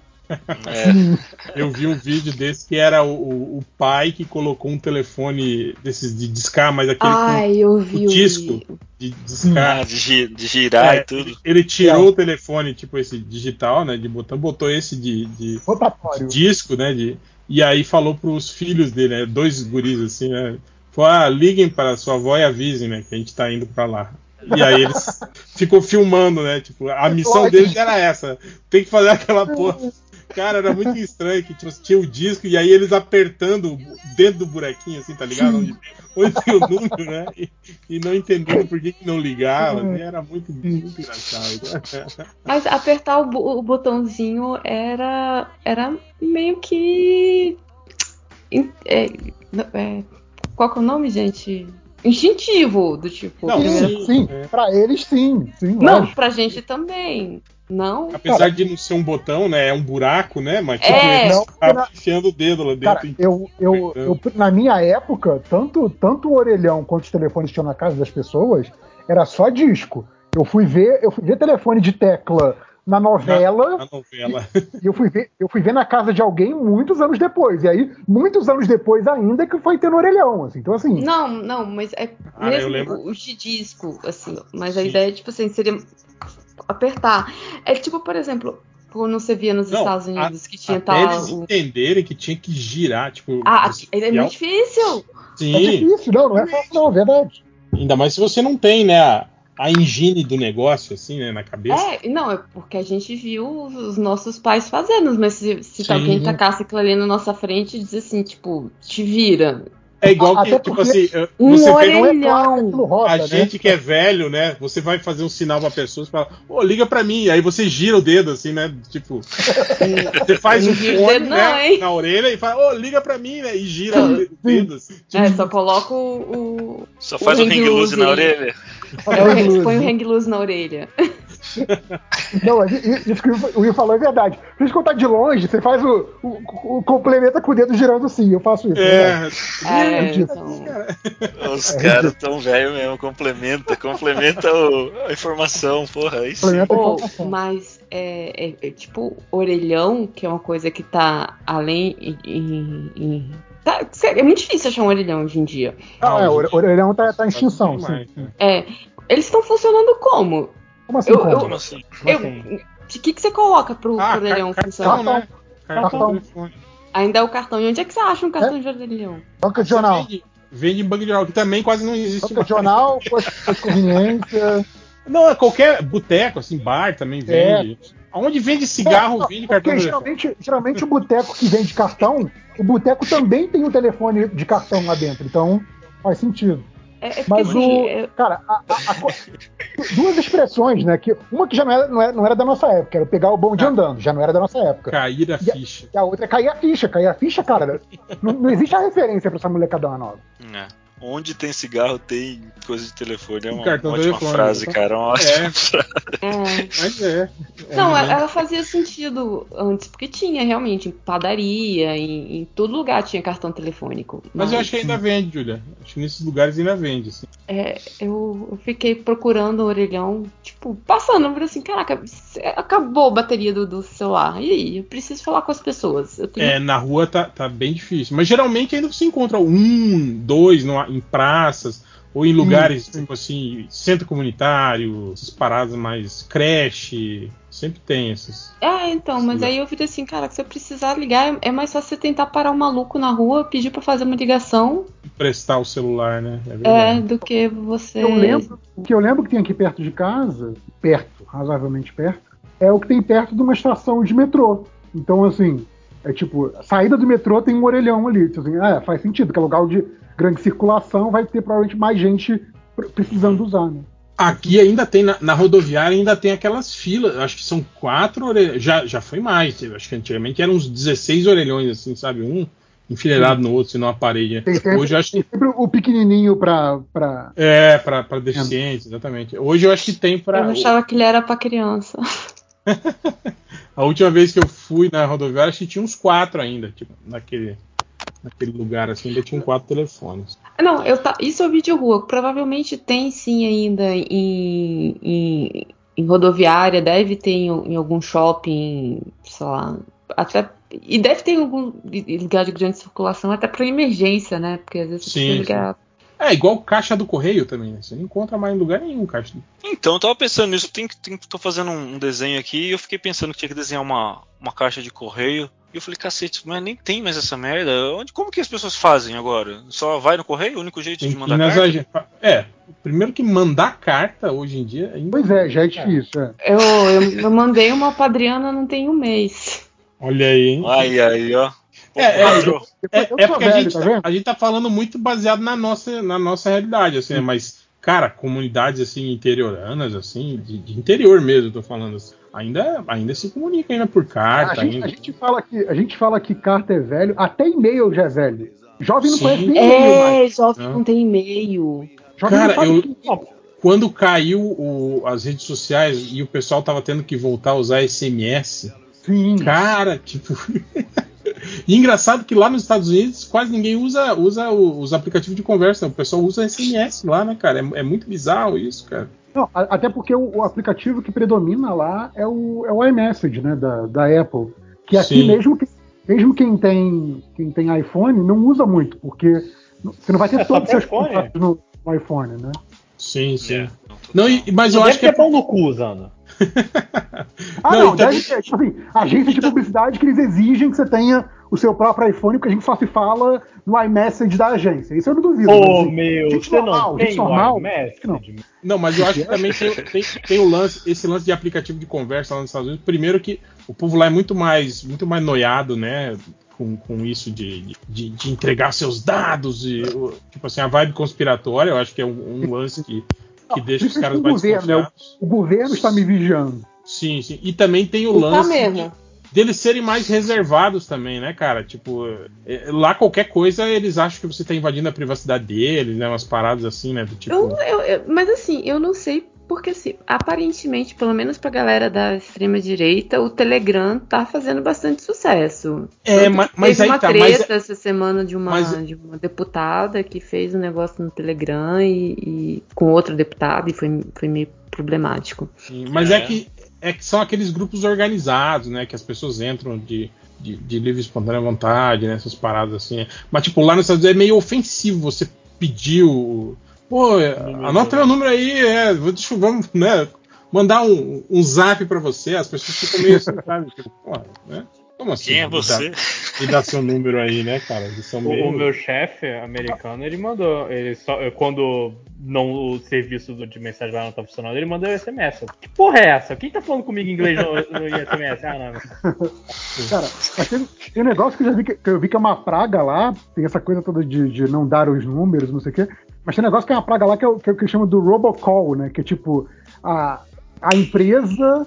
É, Eu vi um vídeo desse que era o, o- o pai que colocou um telefone desses de discar, mas aquele Ai, eu vi o disco. com, de discar. ah, de, de girar É, e tudo. Ele tirou o telefone, tipo esse digital, né, de botão, botou esse de, de- de disco, né, de, e aí falou pros filhos dele, né, dois guris assim, né, falou, ah, liguem para sua avó e avisem, né, que a gente tá indo pra lá. E aí eles [LAUGHS] ficou filmando, né, tipo, a missão deles era essa, tem que fazer aquela porra. Cara, era muito estranho que tipo, tinha o disco e aí eles apertando dentro do buraquinho, assim, tá ligado? Onde, onde tem o número, né? E, e não entendendo por que, que não ligava. assim, era muito, muito engraçado. Mas apertar o, o botãozinho era, era meio que. é, é, qual que é o nome, gente? Instintivo, do tipo. Não, sim. Sim, é. pra eles sim. sim Não, lógico. pra gente também. Não? Apesar de não ser um botão, né? É um buraco, né? Mas tipo, É. ele Não, tá enfiando o dedo lá Cara, dentro. eu, eu, eu, na minha época, tanto, tanto o orelhão quanto os telefones que tinham na casa das pessoas, era só disco. Eu fui ver, eu fui ver telefone de tecla na novela na novela. e eu fui ver, eu fui ver na casa de alguém muitos anos depois. E aí, muitos anos depois ainda que foi ter no orelhão, assim. Então assim, Não, não, mas é Ah, eu mesmo os de disco, assim. Mas a Sim. ideia, tipo assim, seria apertar. É tipo, por exemplo, quando você via nos Não, Estados Unidos que tinha Até tal. eles o- entenderem que tinha que girar, tipo. Ah, é muito difícil. o- é Sim, difícil, não, não é fácil não, é verdade. ainda mais se você não tem, né, a, a engine do negócio, assim, né, na cabeça. É, não, é porque a gente viu os nossos pais fazendo, mas se, se Sim. alguém tacasse aquilo ali na nossa frente e dizer assim, tipo, te vira. É igual que, tipo assim, Um você orelhão. é roda, a né? gente que é velho, né? Você vai fazer um sinal pra pessoa e fala, ô, liga pra mim. Aí você gira o dedo, assim, né? Tipo, você [LAUGHS] faz um fone, não, né? hein? Na orelha e fala, ô, liga pra mim, né? E gira o de- dedo, assim. É, só coloca o. Só faz o hang hang loose na orelha. é põe o hang loose na orelha. Não, isso que o Will falou é verdade. Se a gente contar de longe, você faz o, o, o complementa com o dedo girando assim. Eu faço isso. né? É, É, então, Os caras tão velho mesmo, complementa, complementa o- a informação, porra, aí sim. Informação. mas é, é- é tipo orelhão, que é uma coisa que tá além. em- em- em- tá- é muito difícil achar um orelhão hoje em dia. Ah, é, orelhão tá, tá em extinção. Sim. né? É, eles estão funcionando como? Como assim? Eu- como? eu- Como assim? Eu- assim? O que, que você coloca pro, Ah, car- funcionar? cartão, né? Cartão, Cartão. Ainda é o cartão. E onde é que você acha um cartão de orelhão? Banca de jornal. Vende, vende em banco de jornal, que também quase não existe Banca de jornal, de conveniência. [LAUGHS] Não, é qualquer boteco, assim, bar também vende. Aonde vende cigarro, É, vende cartão de geralmente, geralmente o boteco que vende cartão, o boteco também tem o telefone de cartão lá dentro. Então faz sentido. É, é Mas assim, o. é- Cara, a- a- a duas expressões, né? Que, uma que já não era, não, era, não era da nossa época, era pegar o bonde Ah. andando, já não era da nossa época. Cair a E a- ficha. E a outra é cair a ficha. Cair a ficha, cara, não, não existe a referência pra essa molecada nova. É. Onde tem cigarro, tem coisa de telefone. É uma, Cartão uma ótima telefone, frase, cara. Uma ótima É. frase. é. Mas é. é Não, ela fazia sentido antes, porque tinha realmente em padaria, em, em todo lugar tinha cartão telefônico. Mas eu acho que ainda vende, Julia. Acho que nesses lugares ainda vende. Assim. É, eu, eu fiquei procurando o orelhão, tipo, passando, eu falei assim, caraca, acabou a bateria do, do celular. E aí? Eu preciso falar com as pessoas. Eu tenho É, na rua tá, tá bem difícil. Mas geralmente ainda você encontra um, dois no- em praças, ou em lugares, tipo assim, centro comunitário, essas paradas mais creche. Sempre tem esses. É, então, mas aí eu falei assim, cara, se eu precisar ligar, é mais fácil você tentar parar um maluco na rua, pedir pra fazer uma ligação, Prestar o celular, né? É é, do que você. Eu lembro, o que eu lembro que tem aqui perto de casa, perto, razoavelmente perto, é o que tem perto de uma estação de metrô. Então, assim, é tipo, saída do metrô tem um orelhão ali. Tipo assim, é, faz sentido, que é lugar de grande circulação, vai ter provavelmente mais gente pr- precisando usar, né? Aqui ainda tem, na, na rodoviária ainda tem aquelas filas, acho que são quatro orelhões, já, já foi mais, acho que antigamente eram uns 16 orelhões, assim, sabe? Um enfileirado no outro, senão a parede. Tem sempre, Hoje eu acho que tem sempre o pequenininho pra, pra... é para para deficientes, exatamente. Hoje eu acho que tem Eu para achava que ele era pra criança. [LAUGHS] a última vez que eu fui na rodoviária, acho que tinha uns quatro ainda, tipo, naquele naquele lugar assim, ainda tinham quatro telefones. Não, eu ta... isso eu vi de rua. Provavelmente tem sim ainda em, em, em rodoviária, deve ter em, em algum shopping, sei lá, até. E deve ter em algum lugar de grande circulação, até para emergência, né? Porque às vezes você Sim, precisa ligar. É igual caixa do correio também, né? Você não encontra mais em lugar nenhum caixa. do- Então, eu tava pensando nisso. Tem, que- tem, tô fazendo um, um desenho aqui e eu fiquei pensando que tinha que desenhar uma, uma caixa de correio. E eu falei, cacete, mas nem tem mais essa merda. Onde, como que as pessoas fazem agora? Só vai no correio? O único jeito Tem de mandar carta? agen- É, primeiro que mandar carta hoje em dia ainda. Pois é, já é difícil. É. Eu, eu, eu mandei uma padriana não tem um mês. Olha aí, hein? Ai, aí, ó. É, é. É, é porque a, gente, tá tá- a gente tá falando muito baseado na nossa, na nossa realidade, assim, né? mas, cara, comunidades assim, interioranas, assim, de, de interior mesmo, eu tô falando assim, ainda, ainda se comunica ainda por A carta, gente, ainda. a, gente fala que, a gente fala que carta é velho, até e-mail já é velho. Jovem não Sim. conhece nem e-mail mais. É, jovem Não. não tem e-mail. Jovem Cara, eu- que- Quando caiu o- as redes sociais e o pessoal tava tendo que voltar a usar SMS, Sim. cara, tipo. [LAUGHS] E engraçado que lá nos Estados Unidos quase ninguém usa, usa o- os aplicativos de conversa, o pessoal usa SMS lá, né, cara? É, é muito bizarro isso, cara. Não, a- até porque o, o aplicativo que predomina lá é o, é o iMessage, né, da, da Apple. Que aqui, Sim. mesmo, que, mesmo quem tem, quem tem iPhone, não usa muito, porque você não vai ter É só todos os seus iPhone. contatos no, no iPhone, né? Sim, sim. É, não, e- mas eu acho que é pão no cu usando. [LAUGHS] Ah, Não, não, então- deve ter, tipo assim, agência de publicidade que eles exigem que você tenha o seu próprio iPhone, porque a gente só se fala no iMessage da agência. Isso eu não duvido. Ô, mas, assim, meu, gente você normal, não gente normal, o iMessage? Não, mas eu acho que também tem, tem- tem o lance, esse lance de aplicativo de conversa lá nos Estados Unidos. Primeiro que o povo lá é muito mais, muito mais noiado, né? com, com isso de, de, de entregar seus dados e tipo assim a vibe conspiratória eu acho que é um, um lance que, que deixa os caras mais governo, né? o, governo está me vigiando sim sim e também tem o Tá lance mesmo. deles serem mais reservados também, né, cara? Tipo, é, lá qualquer coisa eles acham que você tá invadindo a privacidade deles, né? Umas paradas assim, né? Do tipo. Eu, eu- eu- mas assim, eu não sei porque assim, aparentemente, pelo menos pra galera da extrema direita, o Telegram tá fazendo bastante sucesso. É, Tanto ma- que mas teve aí uma tá, mas- treta essa semana de uma, mas- de uma deputada que fez um negócio no Telegram e, e com outro deputado e foi, foi meio problemático. Sim, Mas é. É. que é que são aqueles grupos organizados, né? Que as pessoas entram de, de, de livre e espontânea vontade, né? Essas paradas assim. Mas, tipo, lá nos Estados Unidos é meio ofensivo você pedir o. Pô, anota meu número aí, é, vou- deixa, eu- vamos, né? Mandar um, um zap pra você, as pessoas ficam meio assim, sabe? Tipo, porra, né? Como assim? Quem é você? Me dá seu número aí, né, cara? O, meio... o meu chefe americano, ele mandou. Ele só, quando não, o serviço do- de mensagem lá não tá funcionando, ele mandou um SMS. Que porra é essa? Quem tá falando comigo em inglês no, no SMS? Ah, não. Cara, tem, tem um negócio que eu já vi que, que eu vi que é uma praga lá, tem essa coisa toda de, de não dar os números, não sei o quê. Mas tem um negócio que é uma praga lá que é o que, é o que chama do robocall, né? Que é tipo, a, a empresa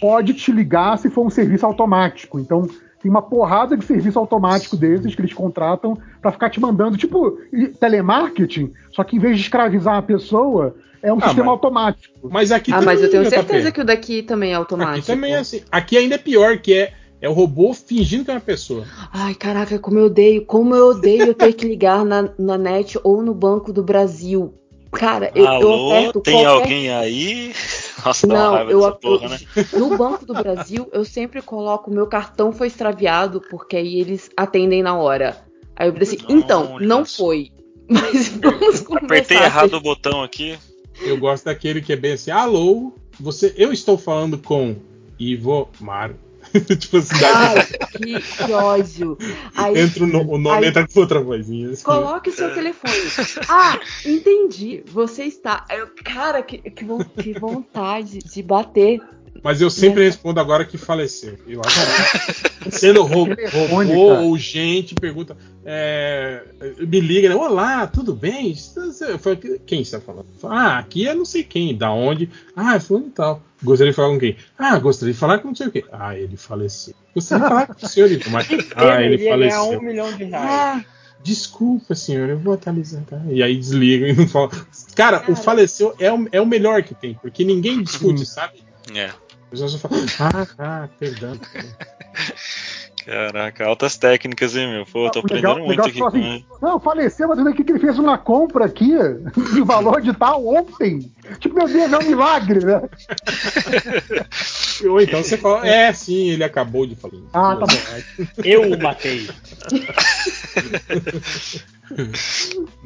pode te ligar se for um serviço automático. Então, tem uma porrada de serviço automático desses que eles contratam pra ficar te mandando, tipo, telemarketing, só que em vez de escravizar a pessoa, é um Ah, sistema mas- automático. Mas aqui ah, mas eu tenho JP. certeza que o daqui também é automático. Aqui também é assim. Aqui ainda é pior, que é, é o robô fingindo que é uma pessoa. Ai, caraca, como eu odeio, como eu odeio ter que ligar na, na net ou no Banco do Brasil. Cara, eu, eu Alô, aperto tem qualquer... alguém aí? [LAUGHS] Nossa, Não, raiva eu, dessa eu- porra, né? no Banco do Brasil, eu sempre coloco meu cartão foi extraviado, porque aí eles atendem na hora. Aí eu falei assim, então, não foi. [LAUGHS] Mas vamos conversar. Apertei errado o botão aqui. Eu gosto daquele que é bem assim, alô, você, eu estou falando com Ivo Mar. [LAUGHS] tipo assim, Ai, que, que ódio. Aí, entra o, no- o nome aí- entra com outra vozinha. assim. Coloque o seu telefone. Ah, entendi. Você está. Eu, cara, que, que, que vontade de bater. Mas eu sempre respondo agora que faleceu. Eu acho que sendo robô cara. ou gente, pergunta, é, me liga, né? Olá, tudo bem? Quem está falando? Ah, aqui é não sei quem, da onde? Ah, é fulano e tal. Gostaria de falar com quem? Ah, gostaria de falar com não sei o quê. Ah, ele faleceu. Gostaria de falar com o [LAUGHS] senhor, Ivo, mas... Ah, ele faleceu. um milhão de reais. Ah, desculpa, senhor, eu vou atualizar, tá? E aí desliga e não fala. Cara, o Cara. faleceu é o, é o melhor que tem, porque ninguém discute, sabe? É. A pessoa só fala, ah, ah, perdão. [LAUGHS] Caraca, altas técnicas, hein, meu? Pô, tô O legal- aprendendo o muito legal aqui que assim, ele. Não, faleceu, mas aqui que ele fez uma compra aqui [LAUGHS] no valor de tal ontem. Tipo, meu Deus, é um milagre, né? Ou então você fala, é, sim, ele acabou de falar. Ah, tá bom. [LAUGHS] Eu o matei. [LAUGHS]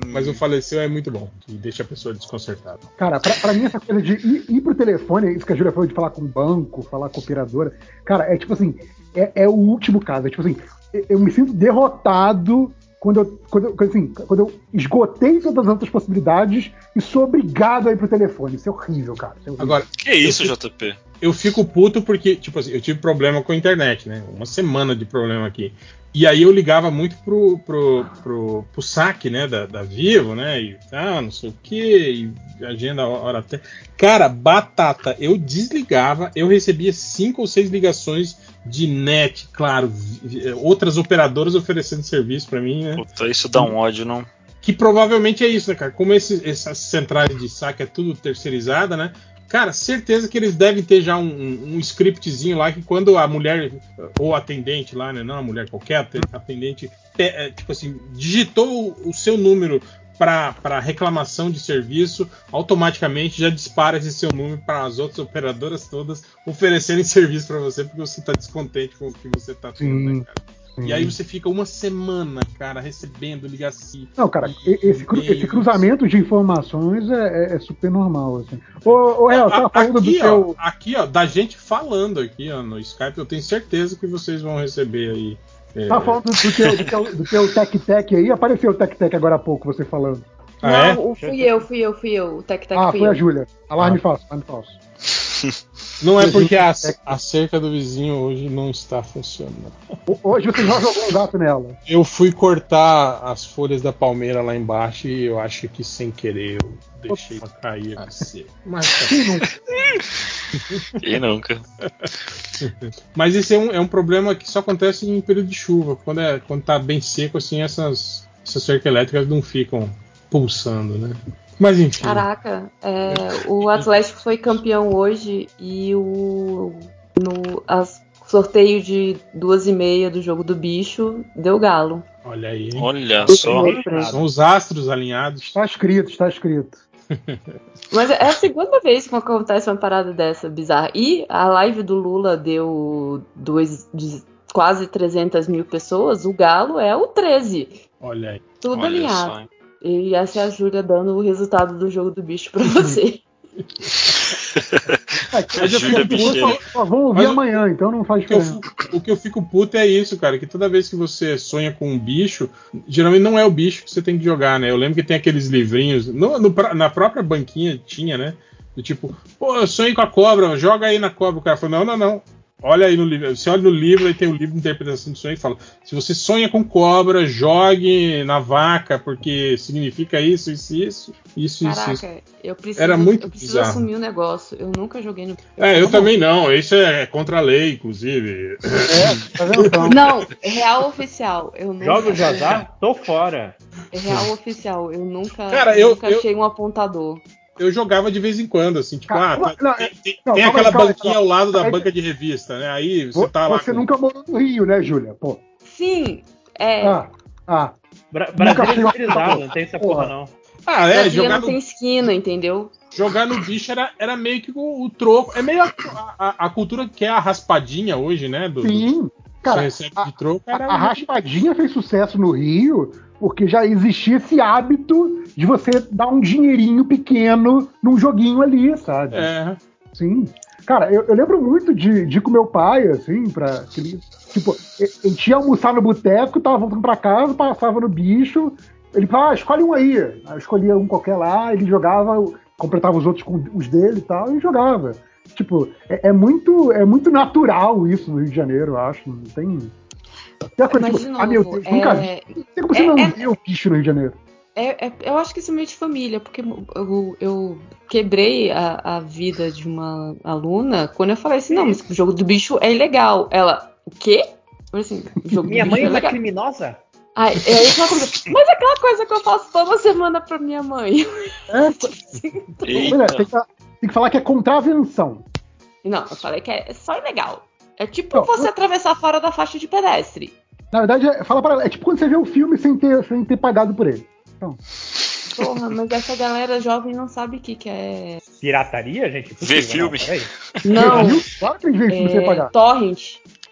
Mas o faleceu é muito bom, e deixa a pessoa desconcertada. Cara, pra, pra mim essa coisa de ir, ir pro telefone, isso que a Júlia falou de falar com o banco, falar com a operadora, cara, é tipo assim, é, é o último caso. É tipo assim, eu- eu me sinto derrotado quando eu, quando, eu- assim, quando eu esgotei todas as outras possibilidades e sou obrigado a ir pro telefone. Isso é horrível, cara. Isso é horrível. Agora, Que isso, JP? eu fico puto porque, tipo assim, eu tive problema com a internet, né? Uma semana de problema aqui. E aí eu ligava muito pro, pro, pro, pro saque, né, da, da Vivo, né? E ah, não sei o que, agenda hora até. Cara, batata, eu desligava, eu recebia cinco ou seis ligações de net, claro, outras operadoras oferecendo serviço pra mim, né? Puta, isso dá um ódio, não? Que provavelmente é isso, né, cara? Como esses, essas centrais de saque é tudo terceirizada, né? Cara, certeza que eles devem ter já um, um- um scriptzinho lá que quando a mulher, ou atendente lá, né? Não a mulher qualquer, aten- atendente, te- é, tipo assim, digitou o, o seu número para reclamação de serviço, automaticamente já dispara esse seu número para as outras operadoras todas oferecerem [LAUGHS] serviço para você porque você está descontente com o que você está tendo, né, Sim. E aí você fica uma semana, cara, recebendo ligação. Não, cara, e- esse, cru- esse cruzamento de informações é, é- é super normal, assim. Ô, ô El, A- tava falando do aqui, seu. ó, aqui, ó, da gente falando aqui, ó, no Skype, eu tenho certeza que vocês vão receber aí. é, Tava falando do, do teu, do, teu, do teu Tec Tec aí, apareceu o Tec Tec agora há pouco, você falando. Ah, é? Não, fui eu, fui eu, fui eu. O Tec Tec ah, fui foi eu. a Júlia. Alarme Ah. falso, alarme falso. [LAUGHS] Não é porque a, a cerca do vizinho hoje não está funcionando. Hoje você já jogou um gato nela. Eu fui cortar as folhas da palmeira lá embaixo e eu acho que sem querer eu deixei uma cair assim. Mas, E [LAUGHS] nunca. mas esse é um, é um problema que só acontece em período de chuva. Quando, é, quando tá bem seco, assim, essas, essas cercas elétricas não ficam pulsando, né? Mas enfim. Caraca, é, o Atlético foi campeão hoje e o no as, sorteio de duas e meia do jogo do bicho deu galo. Olha aí. hein? Olha só. São os astros alinhados. Está escrito, está escrito. [LAUGHS] Mas é a segunda vez que acontece uma parada dessa bizarra. E a live do Lula deu dois, de quase 300 mil pessoas. O galo é o 13. Olha aí. Tudo Olha alinhado. só? E essa é a Júlia dando o resultado do jogo do bicho pra você. [LAUGHS] Mas eu Júlia fico Bicheira. puto- Só vão ouvir Mas o- amanhã, então não faz o que, eu, diferença. fico- o que eu fico puto é isso, cara. Que toda vez que você sonha com um bicho, geralmente não é o bicho que você tem que jogar, né? Eu lembro que tem aqueles livrinhos. no- no na própria banquinha tinha, né? Do tipo, pô, eu sonhei com a cobra, joga aí na cobra. O cara falou, não, não, não. Olha aí no livro. Você olha no livro e tem o livro de interpretação de sonho e fala: se você sonha com cobra, jogue na vaca, porque significa isso, isso, isso, isso, isso, isso. Caraca, eu preciso, Era muito eu preciso bizarro. assumir um negócio. Eu nunca joguei no. É, eu também não. Isso é contra a lei, inclusive. É, tá vendo? [LAUGHS] Então, Não, é real oficial. Eu nunca, Jogos de azar? Tô fora. É real oficial. Eu nunca, Cara, eu eu- nunca eu- achei um apontador. Eu jogava de vez em quando, assim, tipo, Cara, ah, tá- não, tem, tem- não, tem calma aquela calma banquinha calma ao lado da banca de revista, né? Aí você vo- tá lá. você com- nunca morou no Rio, né, Júlia? Pô. Sim, é. Ah, ah. Bra Brasil é civilizado, não tem essa porra, não. Ah, é, Brasília jogar não no, tem esquina, entendeu? jogar no bicho era, era meio que o, o troco. É meio a, a- a cultura que é a raspadinha hoje, né? Do, do- Sim. você Cara, recebe a- de troco. a, Era a raspadinha fez sucesso no Rio porque já existia esse hábito de você dar um dinheirinho pequeno num joguinho ali, sabe? É, Sim. Cara, eu, eu lembro muito de, de ir com meu pai, assim, pra. que ele- Tipo, a gente ia almoçar no boteco, tava voltando pra casa, passava no bicho. Ele falava, ah, escolhe um aí. Aí eu escolhia um qualquer lá, ele jogava, completava os outros com os dele e tal, e jogava. Tipo, é, é muito, é muito natural isso no Rio de Janeiro, eu acho. Não tem. coisa, Mas, tipo, de ah, meu novo, Deus, nunca vi. é, Não tem como você é- não é- ver o bicho no Rio de Janeiro. É- é- eu acho que isso é meio de família, porque eu, eu quebrei a, a vida de uma aluna quando eu falei assim: não, mas o jogo do bicho é ilegal. Ela, o quê? Eu falei assim, o jogo Minha do mãe bicho é é uma legal. criminosa? Aí, aí ela começou, mas é aquela coisa que eu faço toda semana pra minha mãe. É, Eita. olha, tem, que, tem que falar que é contravenção. Não, eu falei que é só ilegal. É tipo Não, você atravessar fora da faixa de pedestre. Na verdade, é, fala para ela, é tipo quando você vê o filme sem ter, sem ter pagado por ele. Porra, mas essa galera jovem não sabe o que, que é. Pirataria, gente? Vê Impossível, filme. Não? Claro que eles veem filme sem é, pagar. torrent.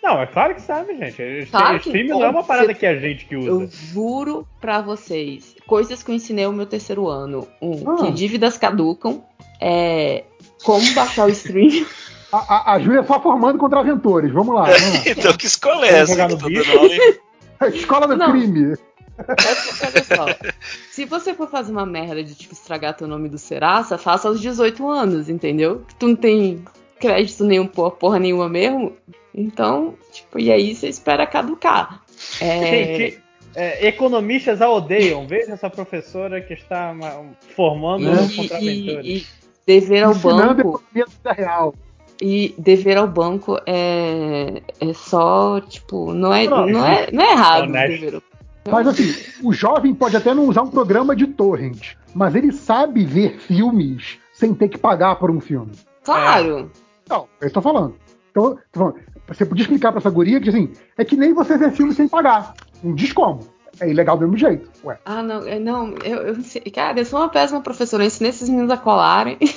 não, é claro que sabe, gente. Claro que Streaming não é uma parada que a gente que usa. Eu juro pra vocês. Coisas que eu ensinei no meu terceiro ano. Um, Ah. que dívidas caducam. É. Como baixar o stream. [LAUGHS] A, a, a Júlia é só formando contraventores. Vamos lá. Vamos lá. [LAUGHS] Então, que escola é essa? que tá dando aula, hein? [LAUGHS] Escola do Não. crime. Olha só. Se você for fazer uma merda de tipo estragar teu nome do Serasa, faça aos 18 anos, entendeu? Que tu não tem crédito nenhum, porra, porra nenhuma mesmo. Então, tipo, e aí você espera caducar. É, Gente, é, economistas a odeiam. Veja essa professora que está ma- formando Né? um e, contraventores. e- e dever ao Ensinando a banco. vida real. E dever ao banco é, é só, tipo, não é, Não. não é, não é errado. Honesto. dever ao- Mas assim, o jovem pode até não usar um programa de torrent, mas ele sabe ver filmes sem ter que pagar por um filme. Claro. Não, eu estou falando. Então, tô falando. Você podia explicar pra essa guria que assim, é que nem você ver filme sem pagar. Não diz como. É ilegal do mesmo jeito. Ué. Ah, não, é, não, eu, eu não sei. Cara, eu sou uma péssima professora, eu ensinei esses meninos a colarem. [LAUGHS]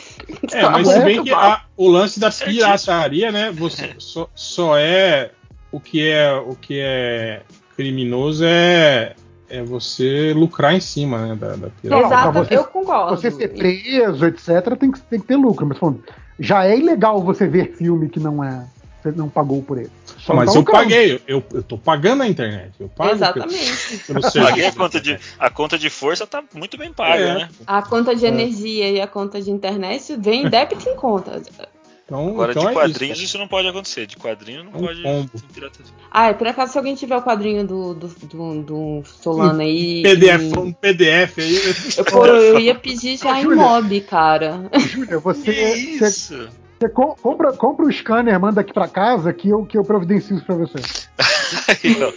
É, mas Tá se bem que a- o lance da Certíssimo. pirataria, né? Você só, só é o que é o que é criminoso é, é você lucrar em cima, né? Da, da pra Exato, você- eu concordo. Você ser preso, etc., tem que, tem que ter lucro. Mas falando, já é ilegal você ver filme que não é. Você não pagou por ele. Só mas tá eu paguei, eu, eu tô pagando a internet. Eu pago Exatamente. [LAUGHS] pelo Paguei a conta de, a conta de força tá muito bem paga, É. né? A conta de energia e a conta de internet vem débito em conta. Então, Agora, então de é quadrinhos isso, isso, não pode acontecer. De quadrinho não É um pode. combo. Ah, e por acaso, se alguém tiver o quadrinho do, do, do, do Solano aí. PDF, em- um PDF aí. [LAUGHS] Eu, pô, eu ia pedir já em mob, cara. Júlia, você, Que você, isso? você co- compra, compra o scanner, manda aqui pra casa que eu, que eu providencio isso pra você. [LAUGHS] Aí, ó.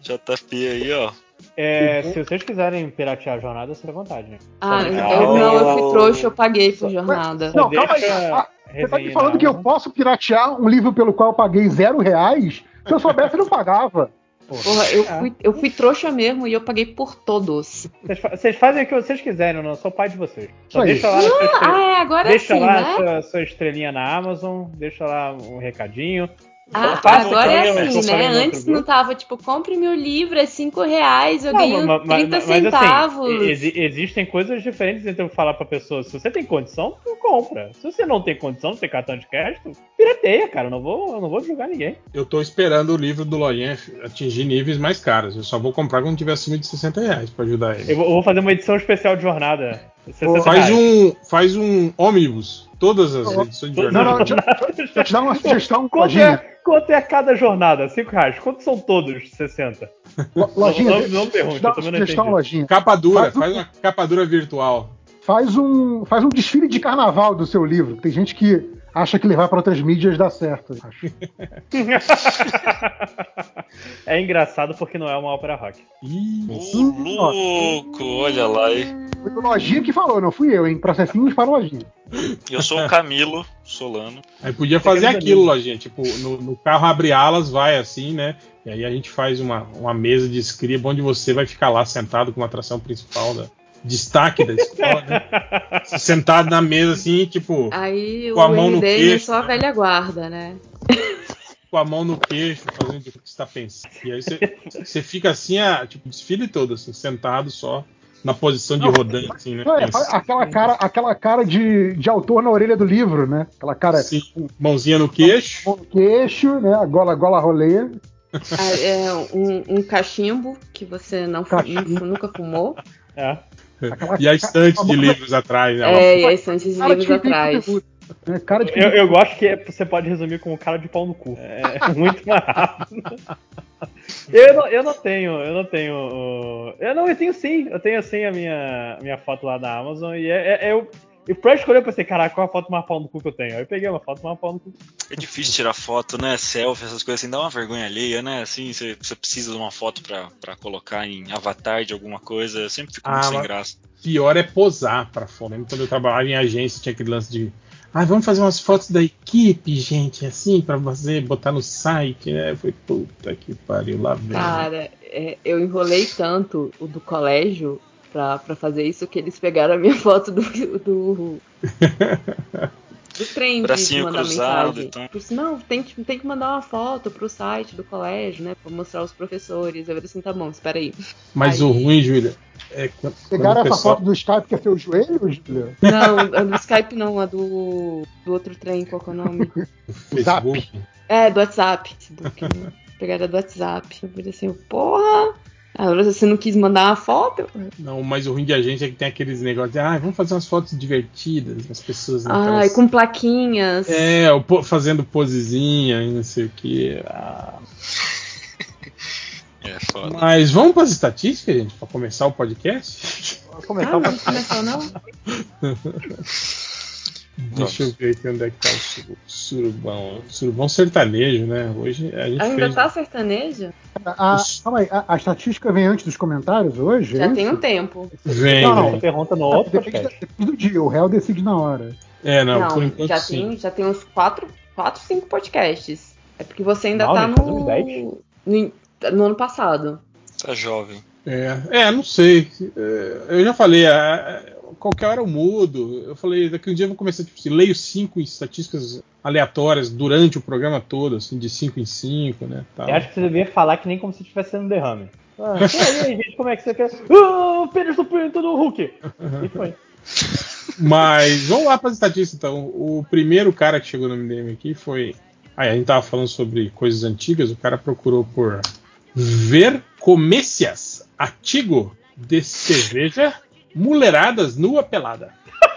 JP aí, ó. É, se vocês quiserem piratear a jornada, você à vontade. Né? Ah, Só eu, não, eu fui trouxa, eu paguei por jornada. Só Não, calma aí. Ah, Você tá me falando na que eu posso piratear um livro pelo qual eu paguei zero reais? Se eu soubesse, eu não pagava. Porra, eu fui, eu fui trouxa mesmo e eu paguei por todos. Vocês, fa- vocês fazem o que vocês quiserem, eu não sou pai de vocês. Só Isso aí. deixa lá, Ah, é, agora deixa sim, lá a né? sua, sua estrelinha na Amazon, deixa lá um recadinho. Ah, Faça agora é assim, né? no Antes não tava tipo, compre meu livro, é 5 reais, eu Não, ganho mas- mas- 30 mas, assim, centavos. exi- existem coisas diferentes entre eu falar pra pessoa, se você tem condição, tu compra. Se você não tem condição, não tem cartão de crédito, pirateia, cara. Eu não vou, eu não vou julgar ninguém. Eu tô esperando o livro do Lojinha atingir níveis mais caros. Eu só vou comprar quando tiver acima de 60 reais pra ajudar ele. Eu vou fazer uma edição especial de jornada. 60 Faz um, faz um ônibus. Todas as edições de Não, Não, jornal. não, deixa, deixa eu te dar uma sugestão, Quanto é, quanto é cada jornada? 5 reais. Quanto são todos? 60. Lo- Lojinha, Não- não pergunte, eu também não entendi. Lojinha. Capa dura, Faz um- faz uma capa dura virtual. Faz um, faz um desfile de carnaval do seu livro. Tem gente que acha que levar para outras mídias dá certo. acho. [LAUGHS] é engraçado porque não é uma ópera rock. Ih, louco, olha lá. hein? Foi o Lojinha que falou, não fui eu, hein? Processinhos para o Lojinha. Eu sou o Camilo Solano. Aí podia fazer aquilo, Lojinha. Tipo, no, no carro abre alas, vai assim, né? E aí a gente faz uma, uma mesa de escriba onde você vai ficar lá sentado com uma atração principal da destaque da escola, né? [LAUGHS] Sentado na mesa assim, tipo, Aí Com a o mão no é queixo, só a velha guarda, né? com a mão no queixo, fazendo o que você tá pensando. E aí você, você fica assim, a, tipo, desfile todo, assim, sentado só, na posição de rodante, assim, né? É, aquela cara, aquela cara de, de autor na orelha do livro, né? Aquela cara Assim, mãozinha no queixo. com o queixo, né? A gola, gola rolê. Ah, É um, um cachimbo que você não Cachimbo. nunca fumou. É. Aquela E a estante de livros atrás, né? É, e as estantes de livros tem atrás. né? Cara de quem Eu, eu gosto que você pode resumir como cara de pau no cu. É [LAUGHS] muito mais rápido. Eu não, eu não tenho, eu não tenho. Eu não, eu tenho sim. Eu tenho sim a minha, minha foto lá na Amazon. E é, é- eu. E pra escolher, eu pensei, caraca, qual a foto mais pau no cu que eu tenho? Aí eu peguei uma foto mais pau no cu. É difícil tirar foto, né? Selfie, essas coisas assim, dá uma vergonha alheia, né? Assim, você, você precisa de uma foto pra, pra colocar em avatar de alguma coisa. Eu sempre fico Ah, muito sem graça. Pior é posar pra fora. Lembra quando eu trabalhava em agência, tinha aquele lance de. Ah, vamos fazer umas fotos da equipe, gente, assim, pra você botar no site, né? Foi puta que pariu, lá vem. Cara, é, eu enrolei tanto o do colégio pra, pra fazer isso que eles pegaram a minha [LAUGHS] foto do. do... [LAUGHS] Do trem de mandar cruzado, mensagem. então. Por isso, Não, tem, que- tem que mandar uma foto pro site do colégio, né? Pra mostrar aos professores. Eu falei assim, tá bom, espera aí. Mas Aí- o ruim, Júlia, é quando, quando Pegaram o essa pessoal. foto do Skype que é seu joelho, Júlia? Não, a do Skype não, a do, do outro trem, qual que é o nome? [LAUGHS] Facebook. É, do WhatsApp. Facebook, né? Pegaram do WhatsApp. Eu falei assim, porra! Ah, você não quis mandar uma foto? Não, mas o ruim de agência é que tem aqueles negócios de, ah, vamos fazer umas fotos divertidas, as pessoas Ai, naquelas- com plaquinhas. É, o fazendo posezinha e não sei o que. [LAUGHS] É foda. Mas vamos para as estatísticas, gente, para começar o podcast? Vou Ah, começar uma não começou não? [LAUGHS] Deixa eu ver aqui onde é que tá o suru- surubão. Surubão sertanejo, né? Hoje a gente Ainda fez. tá sertanejo? A, calma aí, a, a estatística vem antes dos comentários hoje? Já é tem isso? um tempo. Vem, Não, não, vem. pergunta no outro Depende, podcast. da- depende do dia, o réu decide na hora. É, não, Não, por enquanto já, sim. tem, já tem uns 4, 4, 5 podcasts. É porque você ainda Não, tá no, 10. no. no ano passado. Tá jovem. É, é, não sei. É, Eu já falei, é, qualquer hora eu mudo. Eu falei, daqui um dia eu vou começar, tipo assim, leio cinco estatísticas aleatórias durante o programa todo, assim, de 5 em 5, né? tal. Eu acho que você devia falar que nem como se estivesse sendo derrame. Ah, [LAUGHS] e aí, gente, como é que você quer? Ah, o do pinto do Hulk! E foi. [LAUGHS] Mas vamos lá para as estatísticas então. O primeiro cara que chegou no MDM aqui foi. Aí a gente tava falando sobre coisas antigas, o cara procurou por ver comecias atigo de cerveja mulheradas nua pelada.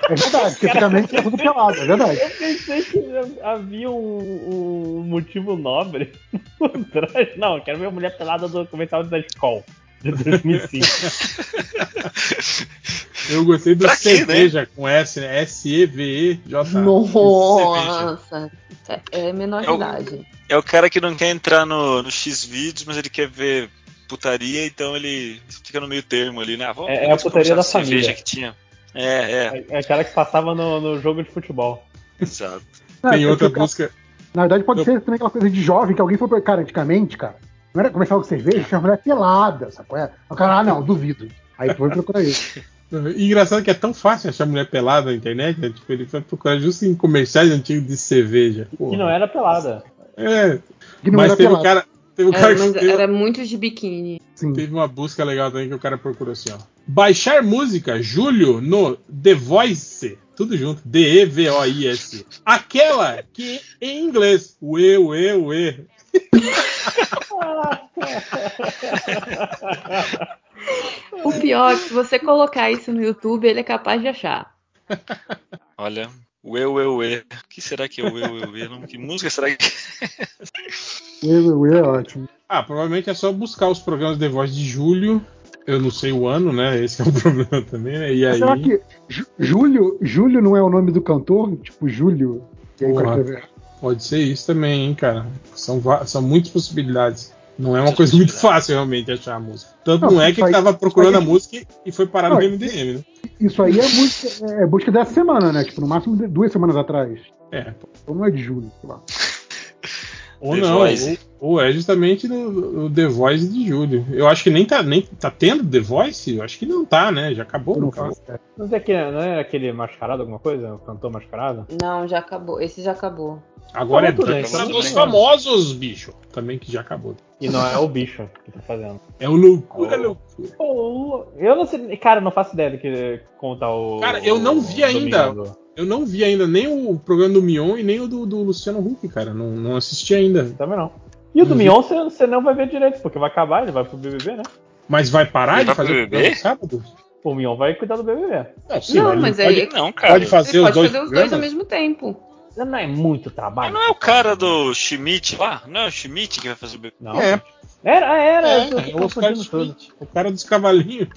É verdade, porque antigamente era tudo pelado, é verdade. Eu pensei que havia um, um motivo nobre [LAUGHS] por trás. Não, eu quero ver a mulher pelada do comercial da escola de [LAUGHS] 2005. Eu gostei do Pra cerveja com S, né? S-E-V-E-J. Nossa, é, é menor É o- idade. É o cara que não quer entrar no, no X-Vídeos, mas ele quer ver putaria, então ele fica no meio termo ali, né? Ah, vamos É- é a putaria da família. que tinha. É, é, É aquela que passava no, no jogo de futebol. exato. Não, Tem é outra busca. Na verdade, pode Eu- ser também aquela coisa de jovem que alguém foi. pra- Cara, antigamente, cara, não era começar com cerveja, tinha mulher pelada, sacou? É? O cara, ah, não, duvido. Aí foi procurar isso. [LAUGHS] E engraçado que é tão fácil achar mulher pelada na internet, né? Tipo, ele foi procurar justo em comerciais antigos de cerveja. Porra. Que não era pelada. É, Que não mas era teve um pelada. cara. Teve um Era, cara que mas teve, era muito de biquíni. Sim. teve uma busca legal também que o cara procurou assim, ó. Baixar música, Júlio, no The Voice. Tudo junto. D-E-V-O-I-S. Aquela que em inglês. Uê, uê, uê. O pior é que se você colocar isso no YouTube, ele é capaz de achar. Olha, uê, uê. O que será que é uê, uê, uê? Não, Que música será que Ué, ué, ué, é ótimo. Ah, provavelmente é só buscar os programas The Voice de julho. Eu não sei o ano, né? Esse é o [LAUGHS] problema também, né? E aí. Será que Ju- Júlio, Júlio não é o nome do cantor? Tipo, Júlio. E o Porra. escreve- Pode ser isso também, hein, cara. São, são muitas possibilidades. Não é uma coisa muito fácil realmente achar a música. Tanto não, Não, é que ele aí- tava procurando isso a aí- música e foi parar no Não, MDM, né? Isso aí é busca, é busca dessa semana, né? Tipo, no máximo de- duas semanas atrás. É. Ou não é de julho, sei lá. Ou The não, Voice. ou, ou é justamente no, no The Voice de julho. Eu acho que nem tá, nem tá tendo The Voice? Eu acho que não tá, né? Já acabou, Eu não não é aquele, não é aquele mascarado, alguma coisa? O cantor mascarado? Não, já acabou. Esse já acabou. Agora é tudo, dança então, dos famosos, bicho. Também que já acabou. E não é o bicho que tá fazendo. [LAUGHS] É o loucura, Oh. loucura. Pô, eu não sei. Cara, não faço ideia do que conta o. Cara, eu não vi o ainda. Eu não vi ainda nem o programa do Mion e nem o do, do Luciano Huck, cara. Não, não assisti ainda. Também não. E o do Uhum. Mion você, não vai ver direito, porque vai acabar, ele vai pro BBB, né? Mas vai parar Ele de fazer o BBB? sábado? O Mion vai cuidar do BBB. Não, sim, não, mas pode, aí Não, cara. pode fazer ele os pode dois fazer os dois ao mesmo tempo. Não é muito Mas trabalho. não é o cara do Schmidt lá? Não é o Schmidt que vai fazer o BBB? Não. É, Era, era, é, eu tô é o Oscar confundindo tudo. Schmidt, o cara dos cavalinhos.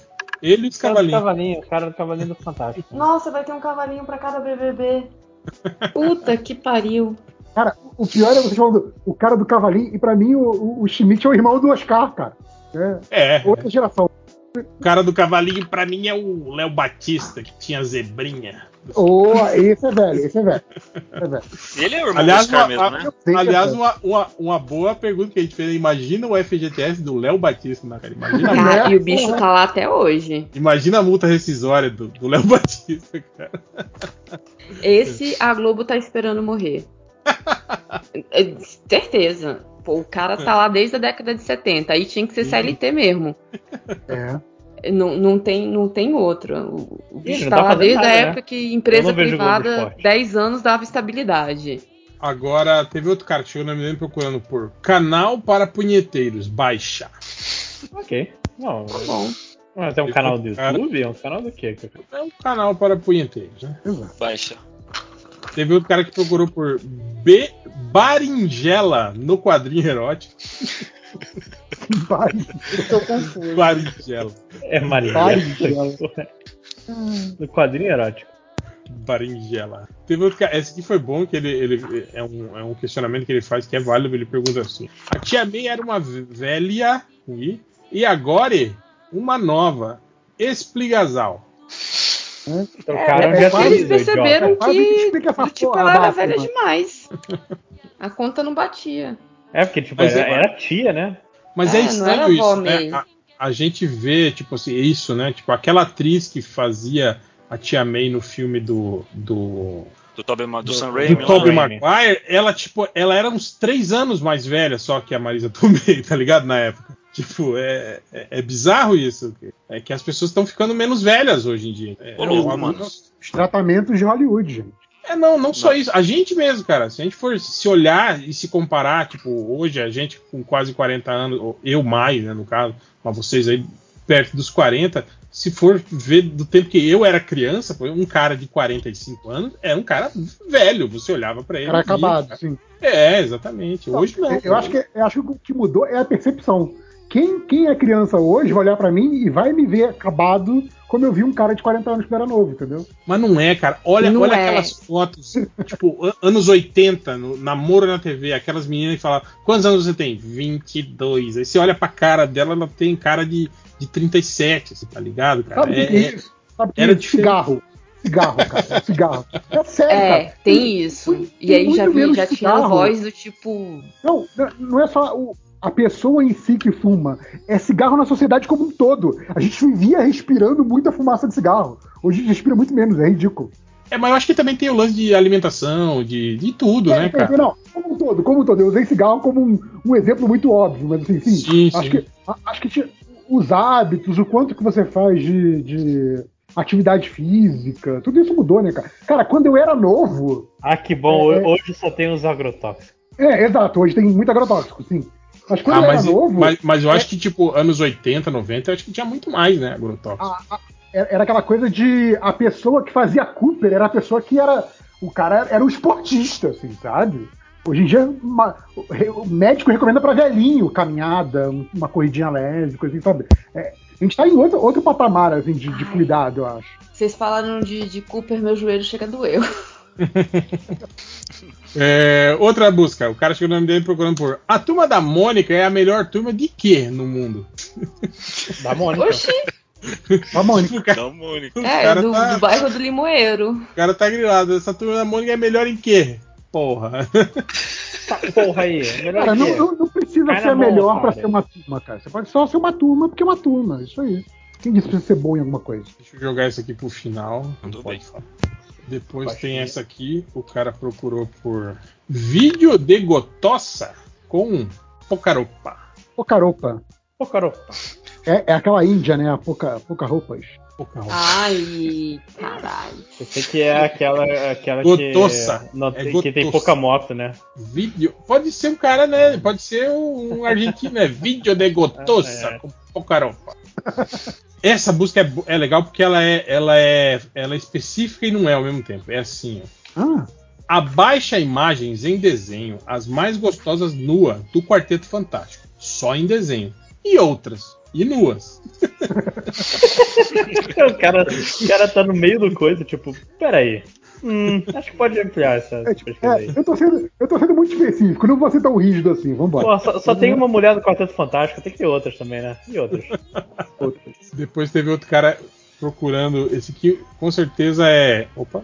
Ele e os cavalinhos. cavalinho, o cara do cavalinho do Fantástico. Nossa, vai ter um cavalinho pra cada BBB. [LAUGHS] Puta que pariu. Cara, o pior é você falando o cara do cavalinho, e pra mim o, o, o Schmidt é o irmão do Oscar, cara. É É, outra geração. o cara do cavalinho pra mim é o Léo Batista, que tinha zebrinha. Oh, esse é velho, esse é velho. Esse é velho. Ele é o irmão Aliás, do Oscar uma- mesmo, a- né? Aliás, uma, uma, uma boa pergunta que a gente fez. Imagina o FGTS do Léo Batista, né, cara? Imagina, a multa- Cara, e o bicho tá lá até hoje. imagina a multa rescisória do Léo Batista, cara. Esse a Globo tá esperando morrer. É, certeza. Pô, o cara tá lá desde a década de 70. Aí tinha que ser. CLT mesmo. É. Não, não, tem, não tem outro. O, o bicho não tá tá lá desde nada, a né? época que Eu empresa não privada, Esporte. 10 anos dava estabilidade. Agora, teve outro cara que chegou na MDM procurando por canal para punheteiros, baixa. Ok. Não, Tá bom. mas é um canal do Cara. YouTube? É um canal do quê? É um canal para punheteiros, né? Baixa. Teve outro cara que procurou por B. Baringela no quadrinho erótico. Vai. Tô confuso. Baringela. É Maria. Maringela. Do quadrinho erótico. Baringela. Teve outro cara. Esse aqui foi bom, que ele, ele é, um, é um questionamento que ele faz que é válido. Ele pergunta assim: A tia May era uma velha I, e agora uma nova. Expligasal. Trocaram É, é eles perceberam É que que, tipo, ela era velha demais. A conta não batia. É, porque, tipo, era, é- era tia, né? Mas É, é, não estranho isso, né? A, a gente vê, tipo assim, isso, né? Tipo, aquela atriz que fazia a tia May no filme do. do Do, Tobey Ma- do, Sam do Raimi do lá. Tobey. Maguire, ela, tipo, ela era uns três anos mais velha só que a Marisa [LAUGHS] Tomei, tá ligado? Na época. Tipo, é, é, é bizarro isso. É que as pessoas estão ficando menos velhas hoje em dia. É, Ô, louco, é, mano. Os tratamentos de Hollywood, gente. É, não, não só isso. A gente mesmo, cara. Se a gente for se olhar e se comparar, tipo, hoje a gente com quase 40 anos, ou eu mais, né, no caso, mas vocês aí perto dos 40, se for ver do tempo que eu era criança, um cara de 45 anos era um cara velho. Você olhava para ele. Cara acabado, cara. sim. É, exatamente. Hoje não. Eu, acho que, eu acho que o que mudou é a percepção. Quem, quem é criança hoje vai olhar para mim e vai me ver acabado como eu vi um cara de 40 anos que era novo, entendeu? Mas não é, cara. Olha, olha é. aquelas fotos, [LAUGHS] tipo, anos 80, no, namoro na TV, aquelas meninas que falam, quantos anos você tem? 22. Aí você olha pra cara dela, ela tem cara de, de 37, assim, tá ligado, cara? Sabe é, que é, é isso? Sabe que era de cigarro. Cigarro, cara. Cigarro. É sério, é, cara. tem isso. Tem, e aí já, já tinha a voz do tipo. Não, não é só o, a pessoa em si que fuma. É cigarro na sociedade como um todo. A gente vivia respirando muita fumaça de cigarro. Hoje a gente respira muito menos, é ridículo. É, mas eu acho que também tem o lance de alimentação, de, de tudo, é, né, cara? Não, como um todo, como um todo. Eu usei cigarro como um, um exemplo muito óbvio, mas assim, sim. sim acho, sim. Que, acho que os hábitos, o quanto que você faz de, de atividade física, tudo isso mudou, né, cara? Cara, quando eu era novo. Ah, que bom, é, hoje só tem os agrotóxicos. É, exato, hoje tem muito agrotóxico, sim. Mas quando ah, mas, era novo. Mas, mas eu é... acho que, tipo, anos 80, 90, eu acho que tinha muito mais, né, agrotóxico. A, a, era aquela coisa de. A pessoa que fazia Cooper era a pessoa que era. O cara era um esportista, assim, sabe? Hoje em dia, uma, o médico recomenda para velhinho caminhada, uma corridinha leve, coisa assim, sabe? É, a gente tá em outro, outro patamar, assim, de, de cuidado, eu acho. Vocês falaram de, de Cooper, meu joelho chega a doer. É, outra busca. O cara chegou no nome dele procurando por. A turma da Mônica é a melhor turma de quê no mundo? [LAUGHS] Da Mônica. Oxi. Da Mônica. Cara, da Mônica. É, do, tá, do, bairro do Limoeiro. O cara tá grilado. Essa turma da Mônica é melhor em quê? Porra. Porra aí. Melhor cara, não, não, não, precisa ser melhor para ser uma turma, cara. Você pode só ser uma turma porque é uma turma. Isso aí. Quem disse que precisa ser bom em alguma coisa? Deixa eu jogar isso aqui pro final. Não bem. Falar. Depois tem essa aqui, o cara procurou por vídeo de gotossa com Pocaropa. Pocaropa. Pocaropa. É, é aquela índia, né? A Poca, Poca Roupas. Poca Ai, caralho. Eu sei que é aquela, aquela gotossa. que, no, é que tem pouca moto, né? Vídeo. Pode ser um cara, né? Pode ser um argentino, né? Vídeo de gotossa é. com Pocaropa. [LAUGHS] Essa busca é, é, legal porque ela é, ela, é, ela é específica e não é ao mesmo tempo. É assim, ó. Ah. Abaixa imagens em desenho, as mais gostosas nua do Quarteto Fantástico. Só em desenho. E outras. E nuas. [LAUGHS] o, cara, o cara tá no meio do coisa, tipo, peraí. Hum, acho que pode ampliar essa é, tipo, é, eu, tô sendo, eu tô sendo muito específico, não vou ser tão rígido assim, vambora. Pô, só, só tem uma mulher do Quarteto Fantástico, tem que ter outras também, né? E outras. [LAUGHS] outras. Depois teve outro cara procurando. Esse aqui com certeza é. Opa!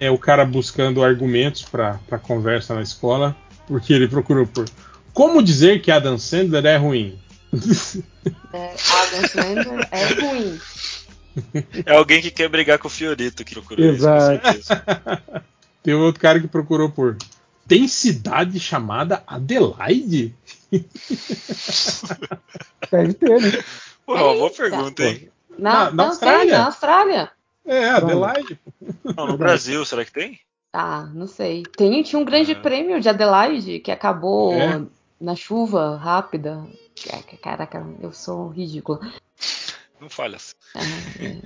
É o cara buscando argumentos pra, pra conversa na escola, porque ele procurou por. Como dizer que Adam Sandler é ruim? É, Adam Sandler é ruim. [LAUGHS] [LAUGHS] É alguém que quer brigar com o Fiorito que procurou Exato. isso. [LAUGHS] Tem outro cara que procurou por. Tem cidade chamada Adelaide? [LAUGHS] Deve ter, né? Pô, uma boa pergunta, hein? Na, na, na Austrália. Tem, na Austrália. É, Adelaide. Não, no Brasil, será que tem? Ah, não sei. Tem, tinha um grande é. prêmio de Adelaide que acabou é. na chuva rápida. Caraca, eu sou ridícula. Não falhas. É,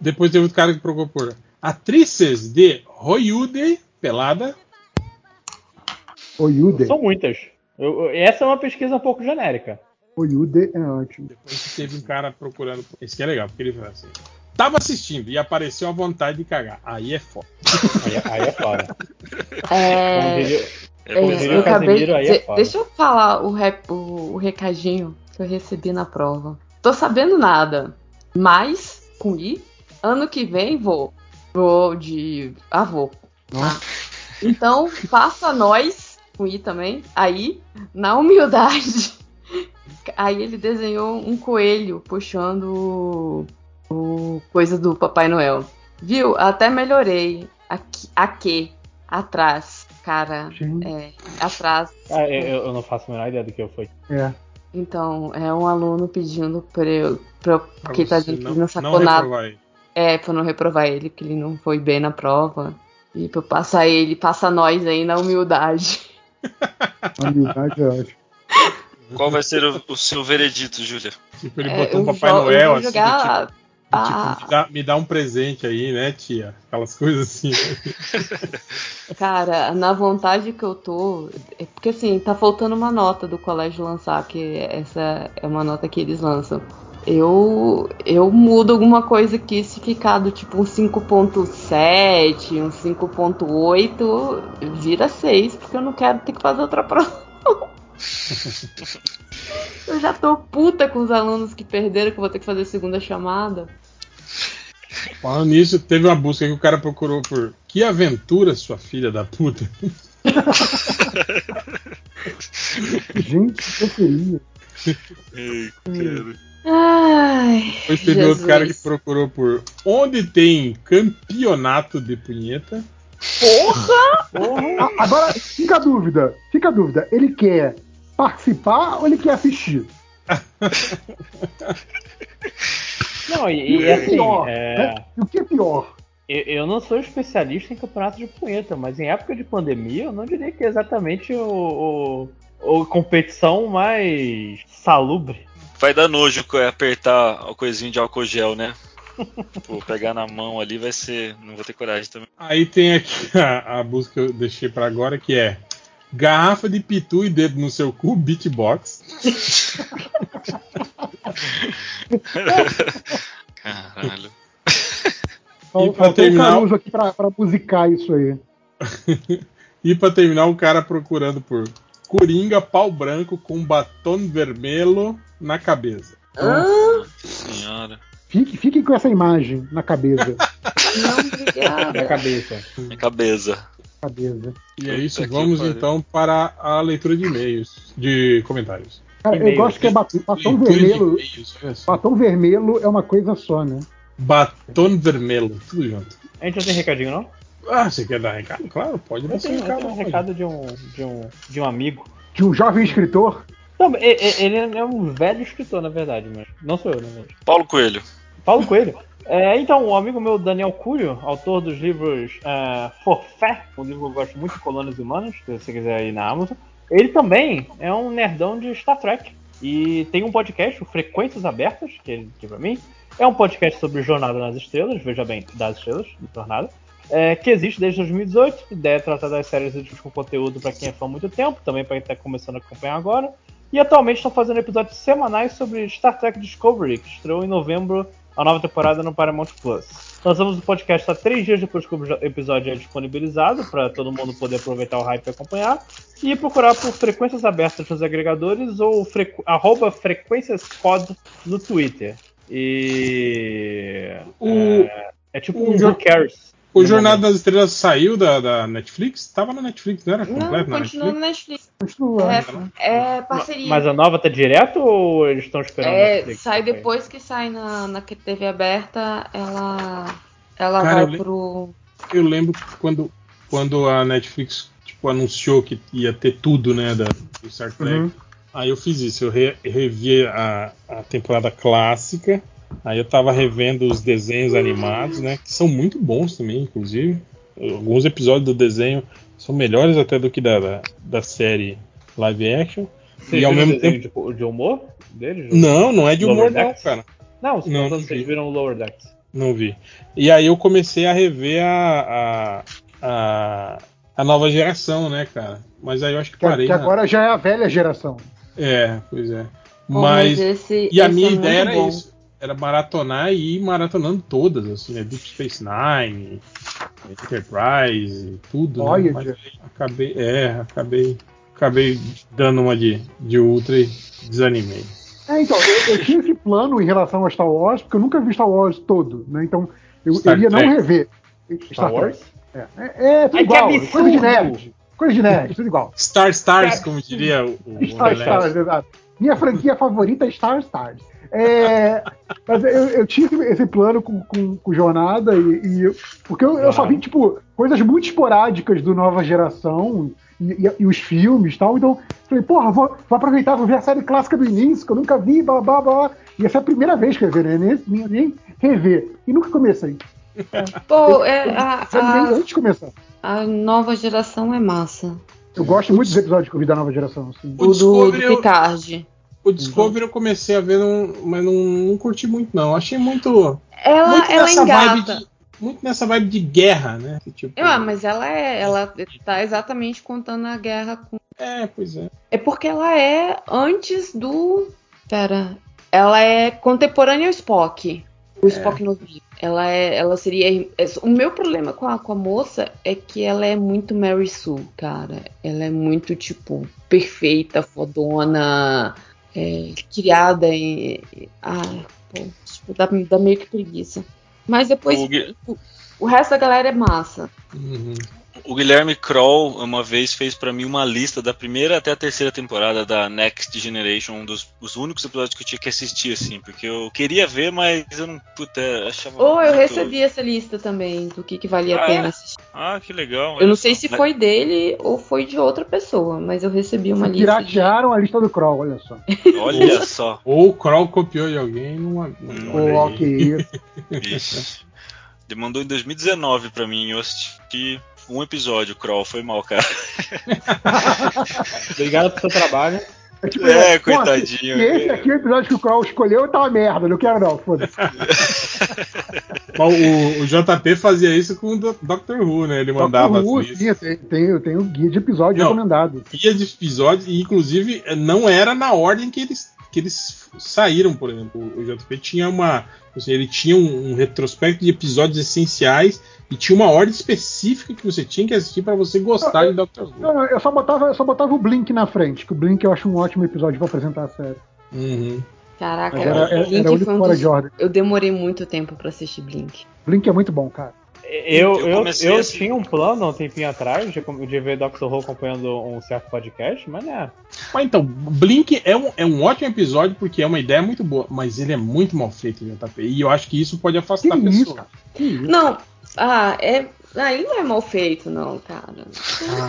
Depois teve outro cara que procurou por atrizes de Royude pelada. Royude? São muitas. Eu, essa é uma pesquisa um pouco genérica. Royude é ótimo. Depois teve um cara procurando. Esse que é legal, porque ele falou assim. Tava assistindo e apareceu a vontade de cagar. Aí é foda. aí, aí é foda. É... É, eu acabei, é deixa eu falar o, rap, o, o recadinho que eu recebi na prova. Tô sabendo nada, mas com I, ano que vem vou. Vou de avô. Tá? Então, faça nós, com I também, aí, na humildade. [LAUGHS] Aí ele desenhou um coelho puxando o, o coisa do Papai Noel. Viu? Até melhorei. Aqui, aqui atrás, cara. É, atrás. Ah, eu, eu, não faço a menor ideia do que eu fui. É. Então, é um aluno pedindo pra eu. Pra, porque tá dizendo que não sacou nada. É, pra não reprovar ele, que ele não foi bem na prova. E pra passar ele, passa nós aí na humildade. A [LAUGHS] humildade é ótimo. Qual vai ser o, o seu veredito, Júlia? Tipo, ele É, botou um eu Papai eu Noel assim, jogar tipo, tipo, me, dá, me dá um presente aí, né, tia? Aquelas [LAUGHS] coisas assim. Cara, na vontade que eu tô. é Porque assim, tá faltando uma nota do colégio lançar, que essa é uma nota que eles lançam. Eu, eu mudo alguma coisa aqui se ficar do tipo um 5.7, um 5.8, vira 6, porque eu não quero ter que fazer outra prova. [LAUGHS] eu já tô puta com os alunos que perderam, que eu vou ter que fazer segunda chamada. Falando nisso, teve uma busca que o cara procurou por Que aventura, sua filha da puta. [LAUGHS] Gente, eu queria. Ei, cara. Ai. Depois teve outro Jesus. cara que procurou por Onde tem campeonato de punheta. Ah, Agora, fica a dúvida. Fica a dúvida. Ele quer participar ou ele quer assistir? Não, e, E e o que é assim, pior? é, né? E o que é pior? eu, eu não sou especialista em campeonato de punheta, mas em época de pandemia eu não diria que é exatamente o, o, o competição mais salubre. Vai dar nojo apertar o coisinho de álcool gel, né? Pô, pegar na mão ali vai ser. Não vou ter coragem também. Aí tem aqui [LAUGHS] a, a busca que eu deixei pra agora, que é Garrafa de pitu e dedo no seu cu, beatbox. [LAUGHS] Caralho. E pra terminar- Caruso aqui pra, pra musicar isso aí. [LAUGHS] E pra terminar, um cara procurando por Coringa, pau branco com batom vermelho na cabeça. Ah, Senhora. Fique, fiquem com essa imagem na cabeça. [LAUGHS] não, obrigada. Na cabeça. Minha cabeça. Cabeça. E é isso, vamos então para a leitura de e-mails, de comentários. Cara, eu gosto que é batom, batom vermelho. Batom vermelho é uma coisa só, né? Batom vermelho, tudo junto. A gente não tem recadinho, não? Ah, você quer dar recado? Claro, pode dar Eu tenho, eu recado. tenho um pode. recado de um, de um, de um amigo. De um jovem escritor. Não, ele é um velho escritor, na verdade, mas não sou eu, na verdade. Paulo Coelho. Paulo Coelho. É, então, um amigo meu, Daniel Curio, autor dos livros é, Forfé, um livro que eu gosto muito, Colônias Humanas, se você quiser ir na Amazon, ele também é um nerdão de Star Trek. E tem um podcast, o Frequências Abertas, que ele que pra mim é um podcast sobre Jornada nas Estrelas, veja bem, das estrelas, Jornada, é, que existe desde 2018. A ideia é tratar das séries e com conteúdo para quem é fã há muito tempo, também para quem está começando a acompanhar agora. E atualmente estão fazendo episódios semanais sobre Star Trek Discovery, que estreou em novembro a nova temporada no Paramount Plus. Lançamos o podcast há três dias depois que o episódio é disponibilizado, para todo mundo poder aproveitar o hype e acompanhar. E procurar por frequências abertas nos agregadores ou frequ... arroba frequênciascod no Twitter. E. O- É, é tipo o um Who Cares. O no Jornada momento. das Estrelas saiu da, da Netflix? Tava na Netflix, não era Não, completo na continua Netflix? no Netflix. Continua. É, é parceria. Mas a nova tá direto ou eles estão esperando? a É, Netflix sai também? depois que sai na, na TV aberta, ela, ela Cara, eu vai le- pro. Eu lembro que quando, quando a Netflix tipo, anunciou que ia ter tudo, né, da, do Star Trek, Uhum. aí eu fiz isso, eu re- revi a, a temporada clássica, aí eu tava revendo os desenhos animados, né, que são muito bons também, inclusive. Alguns episódios do desenho são melhores até do que da, da, da série live action. Vocês e ao mesmo tempo. de, de humor deles? Não, não é de humor, Lower não, Decks? cara. Não, se Não, não, não vocês vi. viram o Lower Decks. Não vi. E aí eu comecei a rever a, a, a, a nova geração, né, cara? Mas aí eu acho que parei. que agora já é a velha geração. É, pois é. Bom, Mas. esse, E a esse minha é ideia era bom. isso. Era maratonar e ir maratonando todas, assim, né? Deep Space Nine, Enterprise, tudo. Né? Mas acabei. É, acabei. Acabei dando uma de, de Ultra e desanimei. É, então, eu, eu tinha esse plano em relação a Star Wars, porque eu nunca vi Star Wars todo, né? Então, eu, Star eu ia não rever. Star Trek. Wars? É, é, é tudo Ai, igual. Coisa de nerd. Coisa de nerd, tudo igual. Star Stars, como diria o, o Star. Stars, exato. Minha franquia favorita é Star Stars. É, mas eu, eu tinha esse, plano com, com, com Jornada, e, e eu- porque eu, eu só vi, tipo, coisas muito esporádicas do Nova Geração e, e- e os filmes e tal. Então, falei, porra, vou, vou aproveitar, vou ver a série clássica do início, que eu nunca vi, blá blá blá. E essa é a primeira vez que eu ver, né? Nem, nem rever. E nunca comecei. Pô, é, a, a, antes de começar. a nova geração é massa. Eu gosto muito dos episódios que eu vi da nova geração. Assim. O, do, do eu- Picard. O Discovery eu comecei a ver, mas não, não curti muito, não. Achei muito. Ela, muito ela nessa vibe engata. de. Muito nessa vibe de guerra, né? Que, tipo, Ah, mas ela é. Ela tá exatamente contando a guerra com. É, pois é. É porque ela é antes do. Pera. Ela é contemporânea ao Spock. O Spock novinho. Ela é. Ela seria. é, O meu problema com a, com a moça é que ela é muito Mary Sue, cara. Ela é muito, tipo, perfeita, fodona. É, criada em. Ah, pô, tipo, dá, dá meio que preguiça. Mas depois. O, O resto da galera é massa. Uhum. O Guilherme Kroll uma vez fez pra mim uma lista da primeira até a terceira temporada da Next Generation, um dos os únicos episódios que eu tinha que assistir, assim, porque eu queria ver, mas eu não. Puta, achava. Ou eu muito- recebi essa lista também do que, que valia a Ah, pena é? assistir. Ah, que legal. Eu não sei só. se foi dele ou foi de outra pessoa, mas eu recebi uma lista. de- Piratearam a lista do Kroll, olha só. [LAUGHS] Olha só. Ou o Kroll copiou de alguém numa. Hum. Pô, Olha aí. que isso. [LAUGHS] Ele mandou em 2019 pra mim, eu assisti um episódio, Kroll, foi mal, cara. [LAUGHS] Obrigado pelo seu trabalho. É, tipo, É, coitadinho. Esse aqui, o episódio que o Kroll escolheu, tá uma merda. Não quero não, foda-se. [LAUGHS] O, o JP fazia isso com o Do- Doctor Who, né? Ele mandava Who, as listas. sim, tem, tem, guia de episódio Não. recomendado. guia de episódios, e inclusive não era na ordem que eles, que eles saíram, por exemplo. O JP tinha uma. assim, ele tinha um, um retrospecto de episódios essenciais e tinha uma ordem específica que você tinha que assistir para você gostar de Doctor Who. Não, não, eu só botava, eu só botava o Blink na frente, que o Blink eu acho um ótimo episódio pra apresentar a série. Uhum. Caraca, Mas era, era, Blink era o único foi fora dos- de ordem. Eu demorei muito tempo pra assistir Blink. Blink é muito bom, cara. Eu, Eu eu, eu assim- tinha um plano há um tempinho atrás de, de ver Doctor Who acompanhando um certo podcast, mas né. Mas então, Blink é um, é um ótimo episódio porque é uma ideia muito boa, mas ele é muito mal feito, JP. E eu acho que isso pode Que afastar a isso, pessoa. Que isso? Não, ah, é. Ah, ele não é mal feito, não, cara.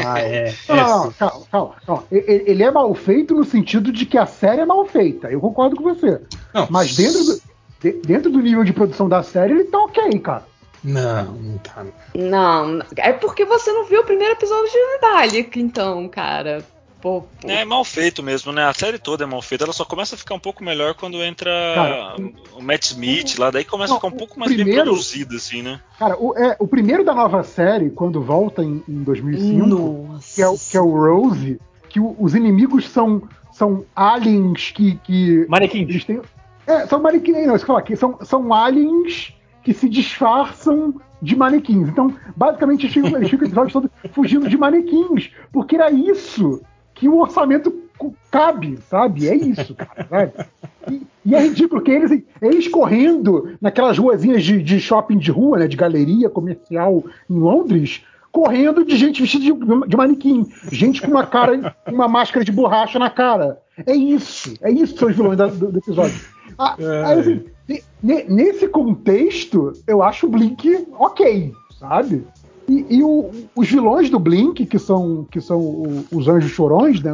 Ah, é. [LAUGHS] Não, é não, não, calma, calma, calma. Ele é mal feito no sentido de que a série é mal feita. Eu concordo com você. Não, Mas dentro do, de- dentro do nível de produção da série, ele tá ok, cara. Não, não tá. Não, é porque você não viu o primeiro episódio de Dalek, então, cara. Pô, pô. É mal feito mesmo, né? A série toda é mal feita. Ela só começa a ficar um pouco melhor quando entra Cara, o Matt Smith lá. Daí começa não, a ficar um pouco mais primeiro- bem produzido, assim, né? Cara, o, é, o primeiro da nova série, quando volta em, em 2005, Nossa. que é, o- que é o Rose, que o- os inimigos são, são aliens que. que Manequim. eles têm. É, são manequins, não, isso que eu falar, que são, são aliens que se disfarçam de manequins. Então, basicamente, eles ficam, eles ficam o episódio todo fugindo de manequins, porque era isso que o orçamento cabe, sabe? É isso, cara, sabe? E, e é ridículo que eles, eles correndo naquelas ruazinhas de, de shopping de rua, né, de galeria comercial em Londres, correndo de gente vestida de, de manequim, gente com uma cara, uma máscara de borracha na cara. É isso, é isso que são os vilões da- do, do episódio. Ah, É. aí, assim, nesse contexto, eu acho o Blink ok, sabe? E, e o- os vilões do Blink, que são, que são o- os anjos chorões, né?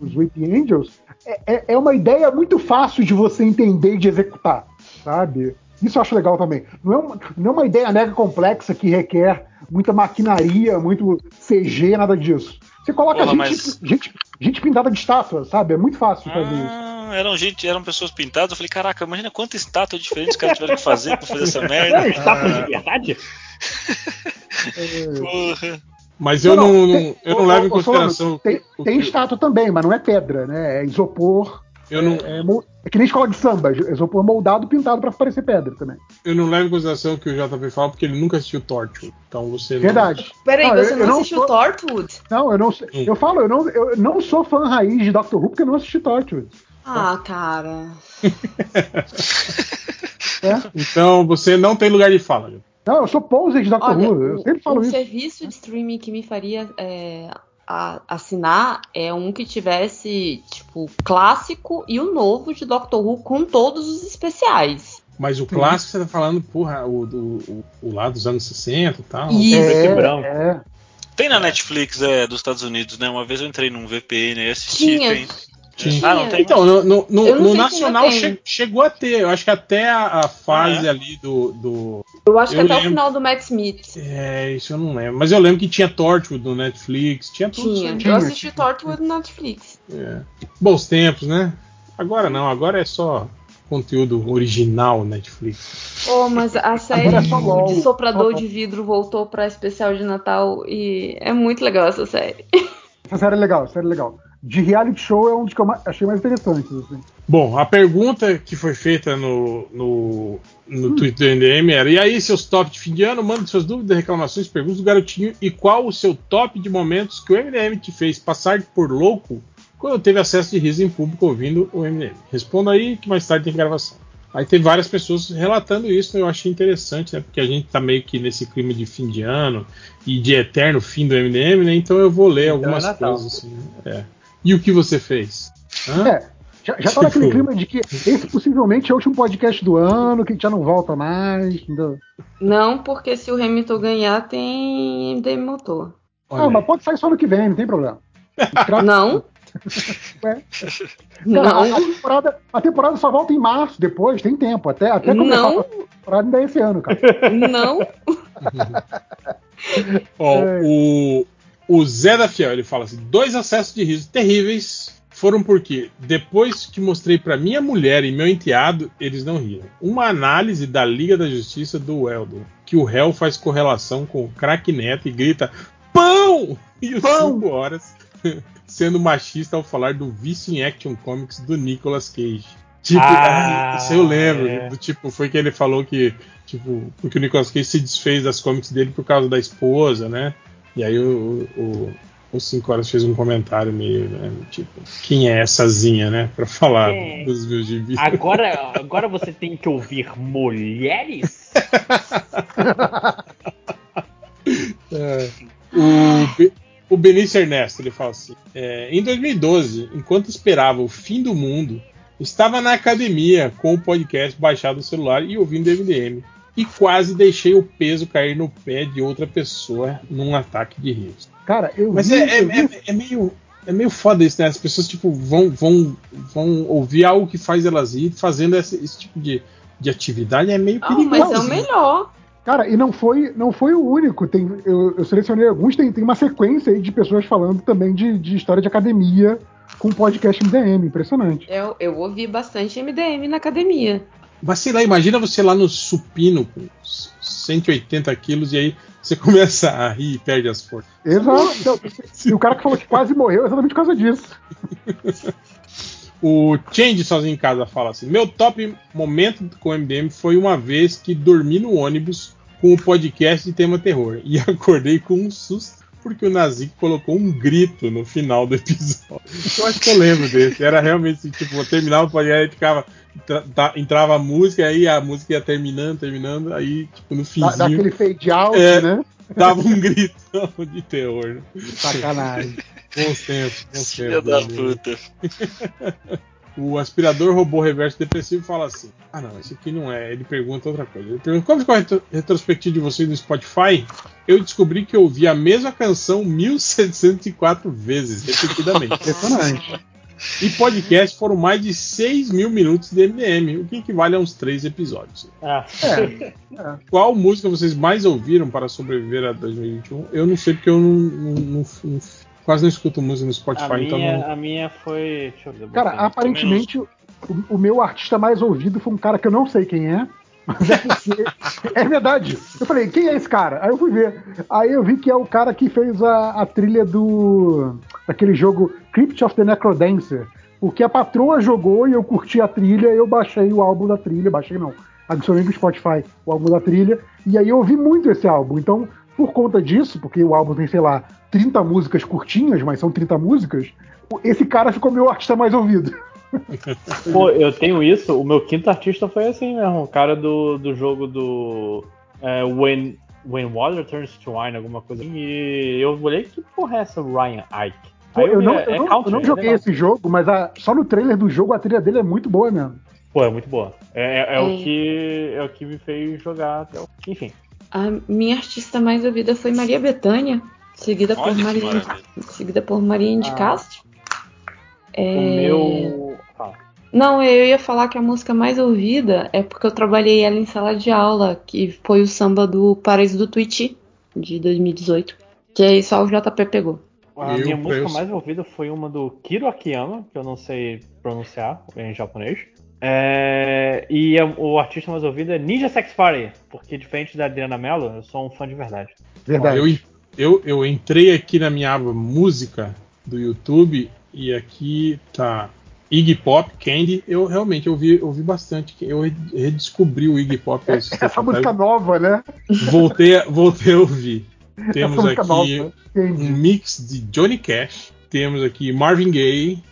Os Weeping Angels, é, é- é uma ideia muito fácil de você entender e de executar, sabe? Isso eu acho legal também. Não é uma, não é uma ideia mega complexa que requer muita maquinaria, muito CG, nada disso. Você coloca Porra, gente, mas- gente, gente pintada de estátua, sabe? É muito fácil fazer isso. Ah, eram gente, eram pessoas pintadas. Eu falei, caraca, imagina quanta estátua diferente os caras tiveram que fazer pra fazer essa [LAUGHS] merda. estátua de verdade? [LAUGHS] Porra. Mas eu não, não- eu não Ô, levo em ô, Solano, consideração. Tem, tem estátua também, mas não é pedra, né? É isopor. Eu, não, É, mo- é que nem escola de samba, isopor moldado pintado pra parecer pedra também. eu não levo em consideração o que o JP fala porque ele nunca assistiu Torture. Então você não- Verdade. Peraí, Não, você eu- não, eu não assistiu sou- Torchwood? Não, eu não sei. Hum. Eu falo, eu não, eu não sou fã raiz de Doctor Who porque eu não assisti Torchwood. Ah, cara. [LAUGHS] É? Então você não tem lugar de fala. Não, eu sou poser de Doctor Olha, Who. Eu o- sempre falo um isso. serviço de streaming que me faria é, a- assinar é um que tivesse, tipo, clássico e o novo de Doctor Who com todos os especiais. Mas o clássico você tá falando, porra, o, do, o, o lá dos anos 60 e tal. Isso. e É, branco. é. Tem na Netflix é, dos Estados Unidos, né? Uma vez eu entrei num VPN e assisti. Tinha. Tem, Tinha. Ah, não tem Então, no, no- no- no Nacional che- chegou a ter. Eu acho que até a, a fase Ah, é? ali do, do. Eu acho que Eu até o lembro. final do Matt Smith É, isso eu não lembro. Mas eu lembro que tinha Torchwood no Netflix. Tinha tudo tinha. Eu assisti tinha. Torchwood no Netflix. É. Bons tempos, né? Agora não, agora é só conteúdo original Netflix. Oh, mas a série é de Soprador de Vidro voltou pra especial de Natal e é muito legal essa série. Essa série é legal, essa série é legal. De reality show é um dos que eu achei mais interessantes. Assim. Bom, a pergunta que foi feita no, no, no Twitter do MDM era: e aí, seus top de fim de ano? Manda suas dúvidas, reclamações, perguntas do garotinho. E qual o seu top de momentos que o MDM te fez passar por louco quando teve acesso de riso em público ouvindo o MDM? Responda aí que mais tarde tem gravação. Aí tem várias pessoas relatando isso, eu achei interessante, né? Porque a gente tá meio que nesse clima de fim de ano e de eterno fim do MDM, né? Então eu vou ler Então é algumas coisas assim. né? É. E o que você fez? Hã? É, já, já tá naquele Tipo- clima de que esse possivelmente é o último podcast do ano, que já não volta mais. entendeu? Não, porque se o Hamilton ganhar, tem MDM Motor. Olha Ah, mas pode sair só no que vem, não tem problema. [LAUGHS] Tra- Não, [LAUGHS] Ué, Cara, não, A, a temporada, a temporada só volta em março, depois, tem tempo. Até, até começar Não. a temporada ainda é esse ano, cara. não. [LAUGHS] Ó, É. o, o Zé da Fiel, ele fala assim: dois acessos de riso terríveis foram porque, depois que mostrei pra minha mulher e meu enteado, eles não riram. Uma análise da Liga da Justiça do Weldon, que o réu faz correlação com o craque Neto e grita pão! [LAUGHS] E os Pão! 5 horas [LAUGHS] sendo machista ao falar do vício em action comics do Nicolas Cage. Tipo, Ah, ah, isso eu lembro. é. Do tipo, foi que ele falou que, tipo, porque o Nicolas Cage se desfez das comics dele por causa da esposa, né? E aí o, o, o 5 Horas fez um comentário meio, né? Tipo, quem é essazinha, né? Pra falar É. dos meus gibis. Agora, [LAUGHS] agora você tem que ouvir mulheres? É. O, o Benício Ernesto ele fala assim: é, em 2012, enquanto esperava o fim do mundo, estava na academia com o podcast baixado no celular e ouvindo MDM. E quase deixei o peso cair no pé de outra pessoa num ataque de riso. Cara, eu Mas vi, é, é- eu vi- é- é meio. É meio foda isso, né? As pessoas tipo, vão, vão, vão ouvir algo que faz elas rir, fazendo esse, esse tipo de, de atividade é meio Ah, perigoso. mas é o melhor. Cara, e não foi, não foi o único. Tem, eu, eu selecionei alguns, tem, tem uma sequência aí de pessoas falando também de, de história de academia com podcast MDM, impressionante. Eu, eu ouvi bastante MDM na academia. Mas sei lá, imagina você lá no supino com 180 quilos e aí você [LAUGHS] começa a rir e perde as forças. Exato. [LAUGHS] E o cara que falou que quase morreu é exatamente por causa disso. O Change sozinho em casa fala assim: Meu top momento com o MDM foi uma vez que dormi no ônibus com o podcast de tema terror e [LAUGHS] acordei com um susto porque o Nazik colocou um grito no final do episódio. Eu acho que eu lembro desse. Era realmente assim, tipo, terminava o podcast e ficava. tra- tá- entrava a música, aí a música ia terminando, terminando, aí, tipo, no Dá, finzinho, dá aquele fade out, É. né? dava um grito de terror. Sacanagem. Bons tempos, bons Filha tempos. da puta. [LAUGHS] O aspirador robô reverso depressivo fala assim: Ah, não, esse aqui não é. Ele pergunta outra coisa. Ele pergunta: Qual ficou a retro- retrospectiva de vocês no Spotify? Eu descobri que eu ouvi a mesma canção 1704 vezes, repetidamente. [LAUGHS] Impressionante. e podcast foram mais de 6 mil minutos de MDM, o que equivale a uns 3 episódios. Ah, É. [LAUGHS] Qual música vocês mais ouviram para sobreviver a 2021? Eu não sei porque eu não, não- não- não- quase não escuto música no Spotify, a, então minha, não. a minha foi. Deixa eu ver. Cara, botei. aparentemente, o, o meu artista mais ouvido foi um cara que eu não sei quem é. Mas é [LAUGHS] é verdade. Eu falei, quem é esse cara? Aí eu fui ver. Aí eu vi que é o cara que fez a, a trilha do. daquele jogo Crypt of the Necrodancer. Porque a patroa jogou e eu curti a trilha, eu baixei o álbum da trilha, baixei não, adicionei no Spotify o álbum da trilha, e aí eu ouvi muito esse álbum. Então, por conta disso, porque o álbum tem, sei lá, 30 músicas curtinhas, mas são 30 músicas, esse cara ficou meu artista mais ouvido. [LAUGHS] Pô, eu tenho isso. O meu quinto artista foi assim mesmo. O cara do, do jogo do. É, When, When Water Turns to Wine, alguma coisa assim. E eu olhei que porra é essa Ryan Ike? Pô, Aí eu, não, vi, eu, é não, country, eu não é joguei legal. esse jogo, mas a- só no trailer do jogo a trilha dele é muito boa mesmo. Pô, é muito boa. É, é- é o É. que é o que me fez jogar até o. Enfim. A minha artista mais ouvida foi Maria Bethânia, seguida por Olha que Maria, seguida por Maria de Ah. Castro. É... O meu. Fala. Não, eu ia falar que a música mais ouvida é porque eu trabalhei ela em sala de aula, que foi o samba do Paraíso do Twitch, de 2018. Que aí só o JP pegou. A Eu minha música penso- mais ouvida foi uma do Kiro Akiyama, que eu não sei pronunciar em japonês. É, e a- o artista mais ouvido é Ninja Sex Party, porque diferente da Adriana Mello, eu sou um fã de verdade. Verdade. Eu, eu, eu entrei aqui na minha aba música do YouTube e aqui tá Iggy Pop, Candy. Eu realmente ouvi, ouvi bastante. Eu re- redescobri o Iggy Pop. tempos Essa música nova, né? voltei, a- voltei a ouvir. Temos aqui nova. um mix de Johnny Cash. Temos aqui Marvin Gaye,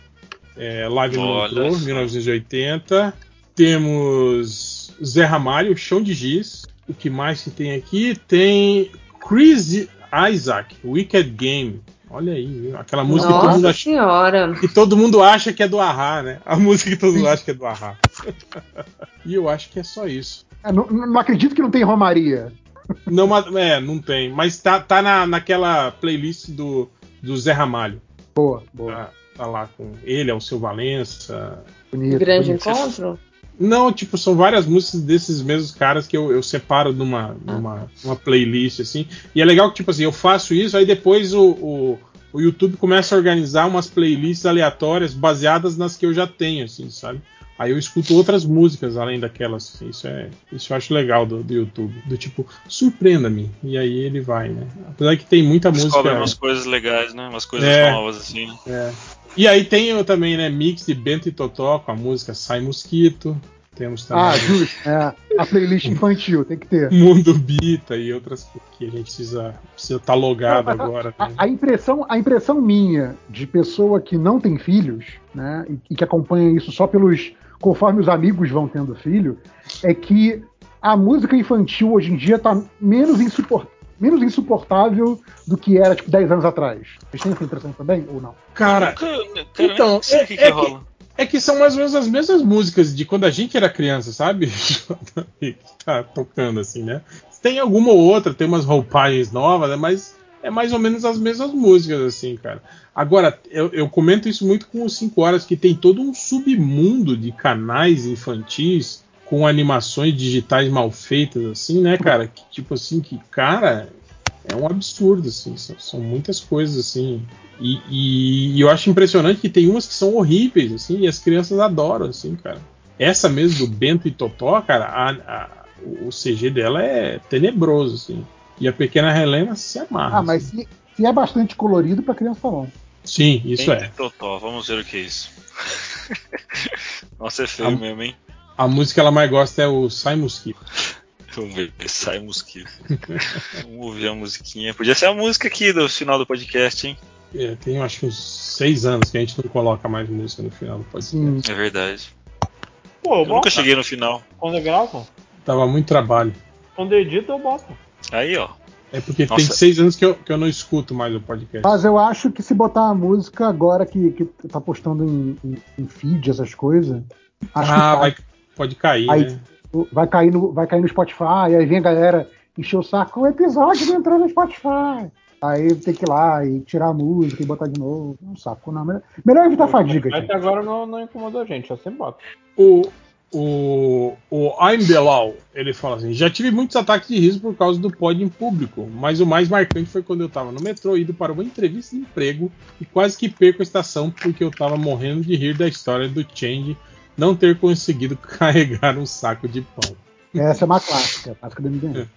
é, Live no Olha Metrô, só. 1980. Temos Zé Ramalho, Chão de Giz. O que mais que tem aqui? Tem Chris Isaac, Wicked Game. Olha aí, viu? aquela música que todo mundo Nossa acha, senhora. que todo mundo acha que é do Ahá, né? A música que todo mundo acha que é do Ahá. e eu acho que é só isso. É, não, não acredito que não tem Romaria. Não, mas- é, não tem. Mas tá, tá na, naquela playlist do, do Zé Ramalho. Boa, boa. Tá, tá lá com ele, Alceu Valença. Bonito. Grande bonito. encontro? Não, tipo, são várias músicas desses mesmos caras que eu, eu separo numa, numa, numa playlist, assim. E é legal que, tipo assim, eu faço isso, aí depois o, o, o YouTube começa a organizar umas playlists aleatórias baseadas nas que eu já tenho, assim, sabe? Aí eu escuto outras músicas além daquelas. assim, isso, é, isso eu acho legal do, do YouTube. Do tipo, surpreenda-me. E aí ele vai, né? Apesar que tem muita Descobre música. umas coisas legais, né? Umas coisas É. novas, assim. É. E aí tem eu também, né? Mix de Bento e Totó com a música Sai Mosquito. Temos também Ah, justo. É, a playlist [LAUGHS] infantil, tem que ter. Mundo Bita e outras que a gente precisa estar logado agora. A, né? a impressão, a impressão minha de pessoa que não tem filhos, né, e, e que acompanha isso só pelos conforme os amigos vão tendo filho, é que a música infantil hoje em dia tá menos, insupor- menos insuportável do que era tipo 10 anos atrás. Vocês têm essa impressão também ou não? Cara, então, é- o que, é que é que são mais ou menos as mesmas músicas de quando a gente era criança, sabe? [LAUGHS] que tá tocando assim, né? Tem alguma ou outra, tem umas roupagens novas, né? mas é mais ou menos as mesmas músicas, assim, cara. Agora, eu, eu comento isso muito com os 5 horas, que tem todo um submundo de canais infantis com animações digitais mal feitas, assim, né, cara? Que, tipo assim, que, cara, é um absurdo, assim, são, são muitas coisas, assim. E, e- e eu acho impressionante que tem umas que são horríveis, assim, e as crianças adoram, assim, cara. Essa mesmo do Bento e Totó, cara, a- a- o CG dela é tenebroso, assim. E a pequena Helena se amarra. Ah, mas assim. se, se é bastante colorido pra criança bom. Sim, isso Bento é. e Totó, vamos ver o que é isso. [LAUGHS] Nossa, é feio A- mesmo, hein? A música que ela mais gosta é o Sai Mosquito. Vamos ver, sai mosquito. [LAUGHS] Vamos ouvir a musiquinha. Podia ser a música aqui do final do podcast, hein? É, tem acho que uns seis anos que a gente não coloca mais música no final do podcast. Sim. É verdade. Pô, eu, Eu boto. nunca cheguei no final. Quando eu gravo, Tava muito trabalho. quando eu edito, eu boto. Aí, ó. É porque tem Nossa. seis anos que eu, que eu não escuto mais o podcast. Mas eu acho que se botar a música agora que, que tá postando em, em, em feed, essas coisas, acho ah, que vai, pode cair, Aí- né? vai, cair no, vai cair no Spotify, aí vem a galera encher o saco, o episódio não entrou no Spotify. Aí tem que ir lá e tirar a música e botar de novo. Um saco, não. Melhor, melhor evitar fadiga, Até gente. agora não, não incomodou a gente, eu sempre boto. O, o, o I'm Belal, ele fala assim: já tive muitos ataques de riso por causa do pod em público, mas o mais marcante foi quando eu tava no metrô indo para uma entrevista de emprego e quase que perco a estação porque eu tava morrendo de rir da história do Change não ter conseguido [LAUGHS] carregar um saco de pão. Essa é uma clássica, clássica do MDM.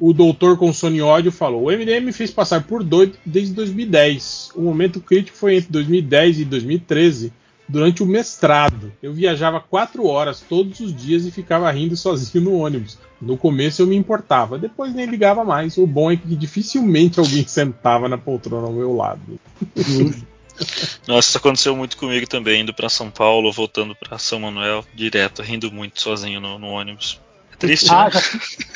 O doutor com sono e ódio falou: o MDM me fez passar por doido desde 2010. O momento crítico foi entre 2010 e 2013, durante o mestrado. Eu viajava quatro horas todos os dias e ficava rindo sozinho no ônibus. No começo eu me importava, depois nem ligava mais. O bom é que dificilmente alguém [LAUGHS] sentava na poltrona ao meu lado. Nossa, isso aconteceu muito comigo também, indo pra São Paulo, voltando pra São Manuel, direto, rindo muito sozinho no, no ônibus. É triste, Ah, né? já,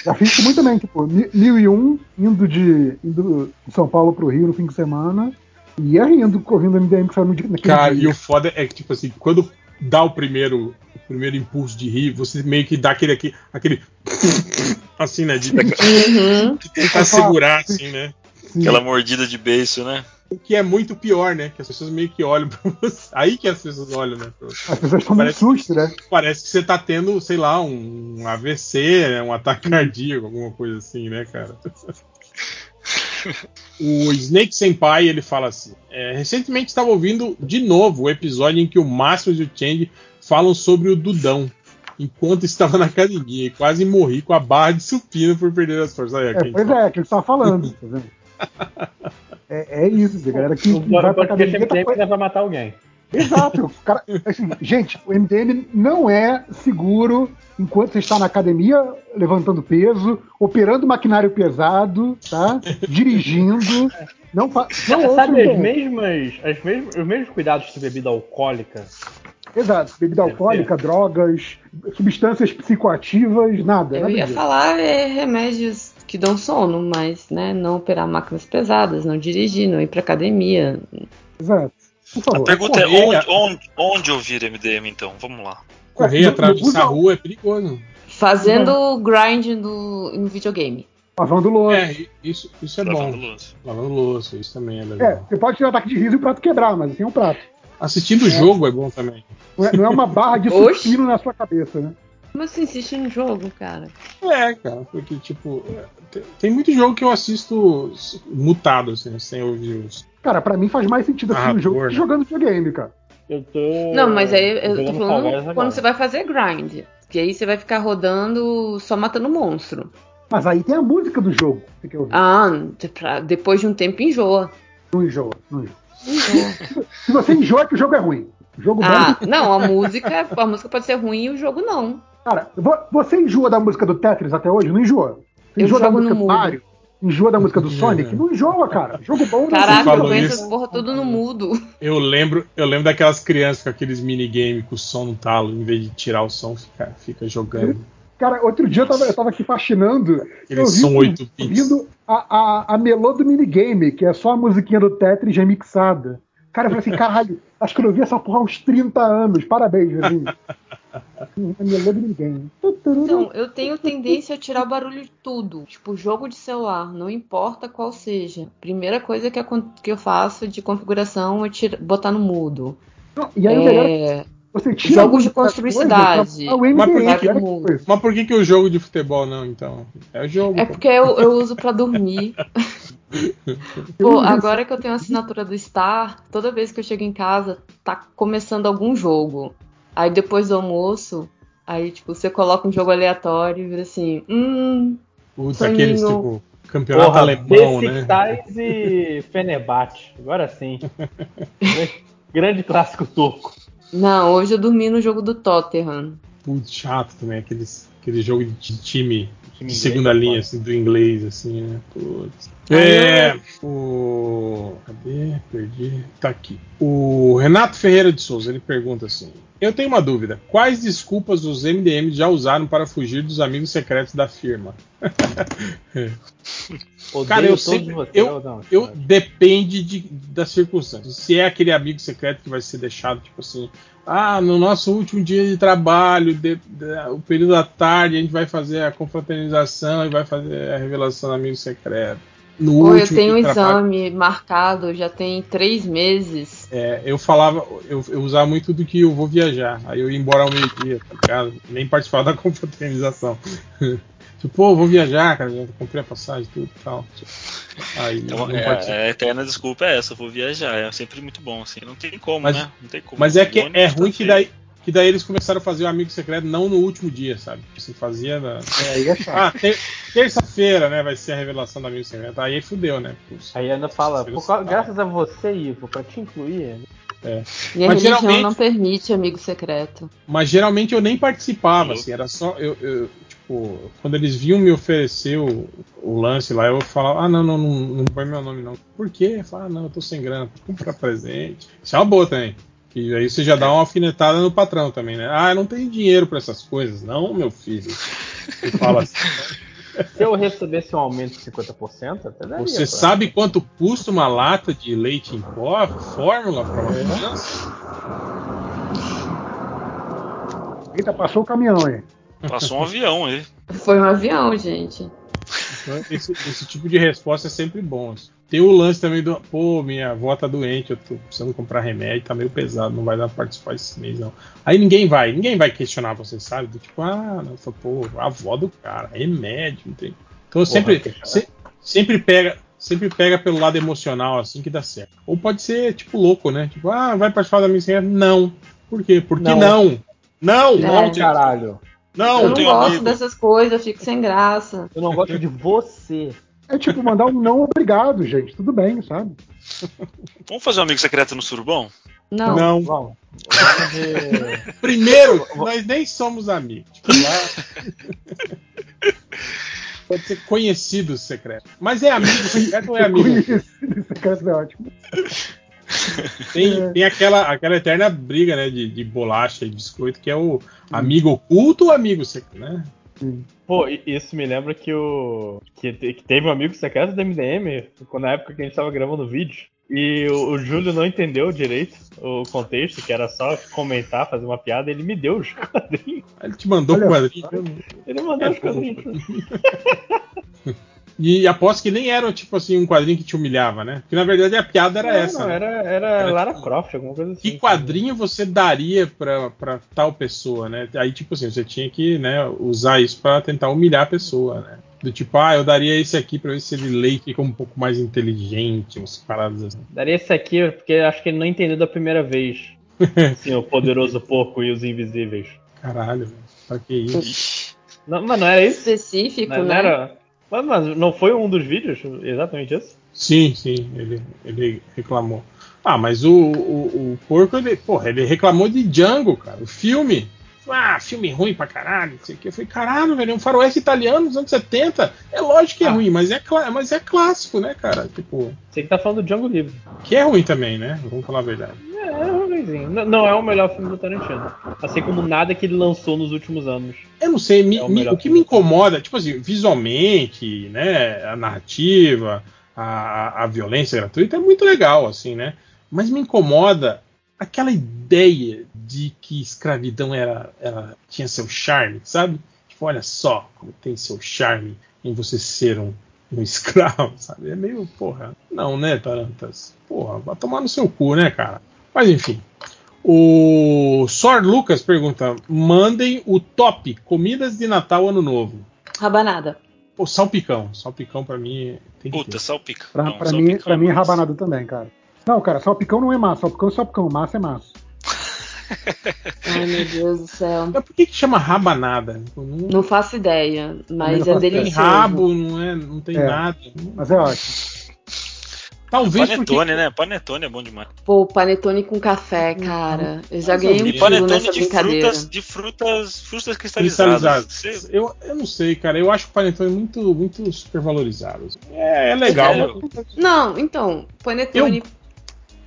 já fiz isso muito também, tipo, mi- 1001, indo de, indo de São Paulo pro Rio no fim de semana, e ia rindo, ouvindo MDM que saiu no dia, naquele Cara, dia. e o foda é que, tipo assim, quando dá o primeiro, o primeiro impulso de rir, você meio que dá aquele aqui, aquele. assim, né? De, Uhum. de tentar segurar, assim, né? Sim. Aquela mordida de beiço, né? O que é muito pior, né? Que as pessoas meio que olham [LAUGHS] pra você. Aí que as pessoas olham, né? As pessoas tomam um Parece- susto, né? Parece que você tá tendo, sei lá, um AVC, né? um ataque cardíaco, alguma coisa assim, né, cara? [LAUGHS] O Snake Senpai ele fala assim: é, recentemente estava ouvindo de novo o episódio em que o Máximo e o Change falam sobre o Dudão, enquanto estava na academia e quase morri com a barra de supino por perder as forças. Aí, É, pois é, é que você tava falando, tá vendo? [LAUGHS] É, é isso, a galera que O que vai pra tá MDM dá pra matar alguém. Exato. Cara, assim, gente, o MDM não é seguro enquanto você está na academia levantando peso, operando maquinário pesado, tá? Dirigindo. Não, fa- não Sabe as mesmas, as mesmas, os mesmos cuidados de bebida alcoólica? Exato. Bebida alcoólica, drogas, substâncias psicoativas, nada. Eu nada ia disso. falar é, remédios que dão sono, mas né, não operar máquinas pesadas, não dirigir, não ir pra academia. Exato. Por A favor. pergunta é onde, onde, onde ouvir MDM, então? Vamos lá. correr, atravessar a rua é perigoso. Fazendo grind no, no videogame. Lavando louça. É, isso, isso é Lavando bom. louça. Lavando louça, isso também é É, legal. você pode ter um ataque de riso e o prato quebrar, mas assim é um prato. Assistindo o jogo é bom também. Não é, não é uma barra de supino na sua cabeça, né? Como você insiste no jogo, cara? É, cara, porque, tipo, tem, tem muito jogo que eu assisto mutado, assim, sem ouvir os. Cara, pra mim faz mais sentido assistir Ah, um jogo porra. que jogando videogame, cara. Eu tô. Não, mas aí eu tô falando quando você vai fazer grind. Que aí você vai ficar rodando só matando monstro. Mas aí tem a música do jogo. que Você quer ouvir? Ah, pra- depois de um tempo enjoa. Não enjoa, não enjoa. Enjoa. Se você enjoa, é que o jogo é ruim. O jogo ah, bom. não, a música, a música pode ser ruim e o jogo não. Cara, vo- você enjoa da música do Tetris até hoje? Não enjoa? Você enjoa da música do. Mario? Enjoa da música do Sonic? Não enjoa, cara. Jogo bom não Caraca, eu conheço essas porra tudo no mudo. Eu lembro, eu lembro daquelas crianças com aqueles minigames com o som no talo, em vez de tirar o som, fica, fica jogando. Cara, outro dia eu tava, eu tava aqui fascinando. Som vi- 8 bits. Ouvindo a, a, a melô do minigame, que é só a musiquinha do Tetris remixada. Cara, eu falei assim, caralho, acho que eu não vi essa porra há uns 30 anos. Parabéns, vizinho. a melô do minigame. Então, eu tenho tendência a tirar o barulho de tudo. Tipo, jogo de celular, não importa qual seja. Primeira coisa que, eu faço de configuração é botar no mudo. E aí o melhor é que você tira jogos a de construir cidade. pra- pra o Mas por que-. Mas por que, que o jogo de futebol não, então? É o jogo. é porque eu, eu uso pra dormir. [LAUGHS] Pô, agora que eu tenho a assinatura do Star, toda vez que eu chego em casa, tá começando algum jogo. Aí depois do almoço, aí tipo, você coloca um jogo aleatório e vira assim, hum, Putz, Soninho. aqueles tipo campeonato Porra, alemão, né? Besiktas e Fenerbahçe. Agora sim. [LAUGHS] Grande clássico turco. Não, hoje eu dormi no jogo do Tottenham. Putz, chato também, aqueles, aquele jogo de time Time de inglês, segunda é linha, assim, do inglês, assim, né? Putz. É, o. Cadê? Perdi. Tá aqui. O Renato Ferreira de Souza, ele pergunta assim: Eu tenho uma dúvida. Quais desculpas os MDM já usaram para fugir dos amigos secretos da firma? [LAUGHS] Odeio Cara, eu sempre- vocês. eu- Não, Eu depende de, das circunstâncias. Se é aquele amigo secreto que vai ser deixado, tipo assim, ah, no nosso último dia de trabalho, de- de- o período da tarde, a gente vai fazer a confraternização e vai fazer a revelação do amigo secreto. No Ou eu último tenho um dia de trabalho, exame marcado, já tem três meses. é, eu falava, eu, eu usava muito do que eu vou viajar. Aí eu ia embora ao meio-dia, tá ligado? Nem participava da [LAUGHS] confraternização. Tipo, pô, vou viajar, cara, já comprei a passagem, tudo e tal. Aí Então, não é, participava. a eterna desculpa é essa, vou viajar. É sempre muito bom, assim. Não tem como, Mas- né? Não tem como. Mas é que é tá ruim que daí, que daí eles começaram a fazer o amigo secreto não no último dia, sabe? Se fazia na. É, aí é chato. Ah, ter- terça-feira, né? Vai ser a revelação do amigo secreto. Aí fudeu, né? Putz. Aí ainda fala, causa- graças a você, Ivo, pra te incluir. Minha Mas religião geralmente- não permite amigo secreto. Mas geralmente eu nem participava, assim, era só. Eu, eu, tipo, quando eles vinham me oferecer o, o lance lá, eu falava, ah, não, não, não, não põe meu nome, não. Por quê? Eu falava, ah, não, eu tô sem grana, vou comprar presente. Isso é uma boa também. E aí você já dá uma alfinetada no patrão também, né? Ah, eu não tenho dinheiro pra essas coisas. Não, meu filho. Você fala assim. [LAUGHS] Se eu recebesse um aumento de 50%, até daria. Você pra- sabe quanto custa uma lata de leite em pó, fórmula para uma criança? Eita, passou o caminhão aí. Passou um avião aí. Foi um avião, gente. Então, esse, esse tipo de resposta é sempre bom. Tem o lance também do, pô, minha avó tá doente, eu tô precisando comprar remédio, tá meio pesado, não vai dar pra participar esse mês, não. Aí ninguém vai, ninguém vai questionar você, sabe? Do tipo, ah, não, só, pô, a avó do cara, remédio, não tem. Então sempre, se- sempre pega, sempre pega pelo lado emocional, assim, que dá certo. Ou pode ser, tipo, louco, né? Tipo, ah, vai participar da missa? Não. Por quê? Porque Não. não. Não, não, É. caralho. Não. eu não gosto amigo. dessas coisas, eu fico sem graça. Eu não gosto de você. É tipo mandar um não obrigado, gente. Tudo bem, sabe? Vamos fazer um amigo secreto no Surubom? Não. Não. [LAUGHS] Primeiro, nós nem somos amigos. Tipo, lá... Pode ser conhecido secreto. Mas é amigo secreto ou é [LAUGHS] amigo? Conhecido, secreto é ótimo. [LAUGHS] Tem, tem aquela, aquela eterna briga, né, de, de bolacha e biscoito, que é o amigo oculto ou amigo secreto, né? Pô, e- isso me lembra que o. Que, que teve um amigo secreto do MDM, na época que a gente tava gravando o vídeo. E o, o Júlio não entendeu direito o contexto, que era só comentar, fazer uma piada, ele me deu os [LAUGHS] quadrinhos. Ele te mandou Olha o quadrinho. Ele mandou É, os quadrinhos. [LAUGHS] E aposto que nem era, tipo assim, um quadrinho que te humilhava, né? Porque na verdade a piada era Não, essa. não, né? era, era, Era Lara tipo, Croft, alguma coisa assim. Que quadrinho você daria pra, pra tal pessoa, né? Aí, tipo assim, você tinha que né, usar isso pra tentar humilhar a pessoa, né? Do tipo, ah, eu daria esse aqui pra ver se ele lê e fica um pouco mais inteligente, umas paradas assim. Daria esse aqui, porque acho que ele não entendeu da primeira vez. [LAUGHS] Assim, o poderoso porco e os invisíveis. Caralho, velho. Pra que isso? Não, mas não era isso? Específico, Não, não né? era. Mas, mas não foi um dos vídeos? Exatamente isso? Sim, sim, ele, ele reclamou. Ah, mas o, o, o porco, ele, porra, ele reclamou de Django, cara. O filme. Ah, filme ruim pra caralho, não sei o que. Eu falei, caralho, velho, é um faroeste italiano dos anos 70. É lógico que é Ah. ruim, mas é, mas é clássico, né, cara? Tipo, Você que tá falando do Django Livre. que é ruim também, né? Vamos falar a verdade. É, é ruimzinho. Não, não é o melhor filme do Tarantino. Assim como nada que ele lançou nos últimos anos. Eu não sei, me- É o me- o que me incomoda, tipo assim, visualmente, né, a narrativa, a- a violência gratuita é muito legal, assim, né? Mas me incomoda aquela ideia de que escravidão era, era tinha seu charme, sabe? Tipo, olha só como tem seu charme em você ser um, um [LAUGHS] escravo, sabe? É meio, porra, não, né, Tarantas? Porra, vai tomar no seu cu, né, cara? Mas enfim. O Sor Lucas pergunta: mandem o top comidas de Natal Ano Novo. Rabanada. Pô, salpicão. Salpicão pra mim tem que Puta, ter. salpica. Pra, Não, pra salpicão mim, pra mim é rabanada também, cara. Não, cara, salpicão não é massa. Salpicão é salpicão. Massa é massa. Ai, meu Deus do céu. Mas por que, que chama rabanada? Tipo, Não, Não faço ideia, mas não é faço tem delicioso. rabo, não, é, não tem É. nada. Mas é ótimo. Talvez porque. Panetone, né? Panetone é bom demais. Pô, panetone com café, cara. Eu já ganhei um E panetone nessa de brincadeira. frutas, de frutas, frutas cristalizadas. Cristalizados. Eu, eu não sei, cara. Eu acho o panetone muito, muito supervalorizado. É, é legal. É, mas- Não, então, panetone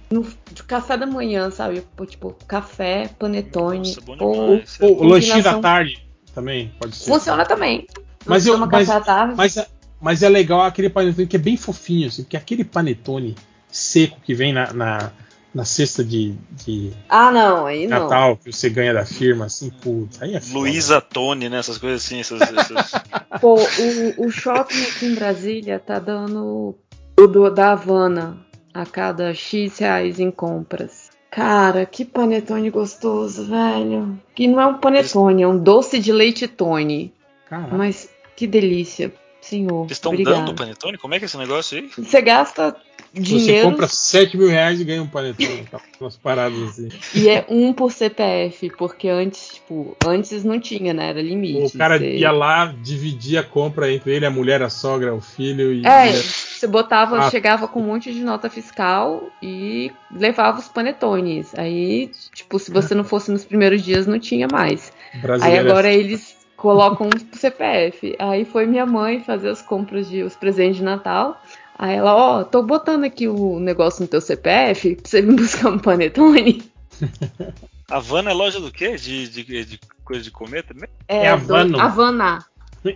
no, de café da manhã, sabe? Pô, Tipo, café, panetone. Nossa, pô, demais. Ou o lanchinho da tarde também pode ser. funciona também. Mas eu- mas- café à tarde. Mas, é- mas é legal aquele panetone que é bem fofinho, assim, porque aquele panetone seco que vem na, na, na cesta de, de Ah, não, aí não. Natal que você ganha da firma, assim, putz, aí é. Luísa Tone, né? Essas coisas assim. Essas, [LAUGHS] essas... Pô, o, o shopping aqui em Brasília tá dando o do, da Havana a cada X reais em compras. Cara, que panetone gostoso, velho. Que não é um panetone, é um doce de leite Tony. Caraca. Mas que delícia, senhor. Eles estão dando panetone? Como é que é esse negócio aí? Você gasta Você dinheiro compra 7 mil reais e ganha um panetone. [LAUGHS] tá? Umas paradas assim. e é um por CPF, porque antes, tipo, antes não tinha, né? Era limite. O cara Você- ia lá, dividia a compra entre ele, a mulher, a sogra, o filho e. É, você botava, Ah. chegava com um monte de nota fiscal e levava os panetones. Aí, tipo, se você não fosse nos primeiros dias, não tinha mais. Aí brasileira. agora eles colocam um pro CPF. Aí foi minha mãe fazer as compras de os presentes de Natal. Aí ela, ó, tô botando aqui o negócio no teu CPF pra você vir buscar um panetone. [LAUGHS] Havana é loja do quê? De, de, de coisa de comer também? É Havano. do- Havana.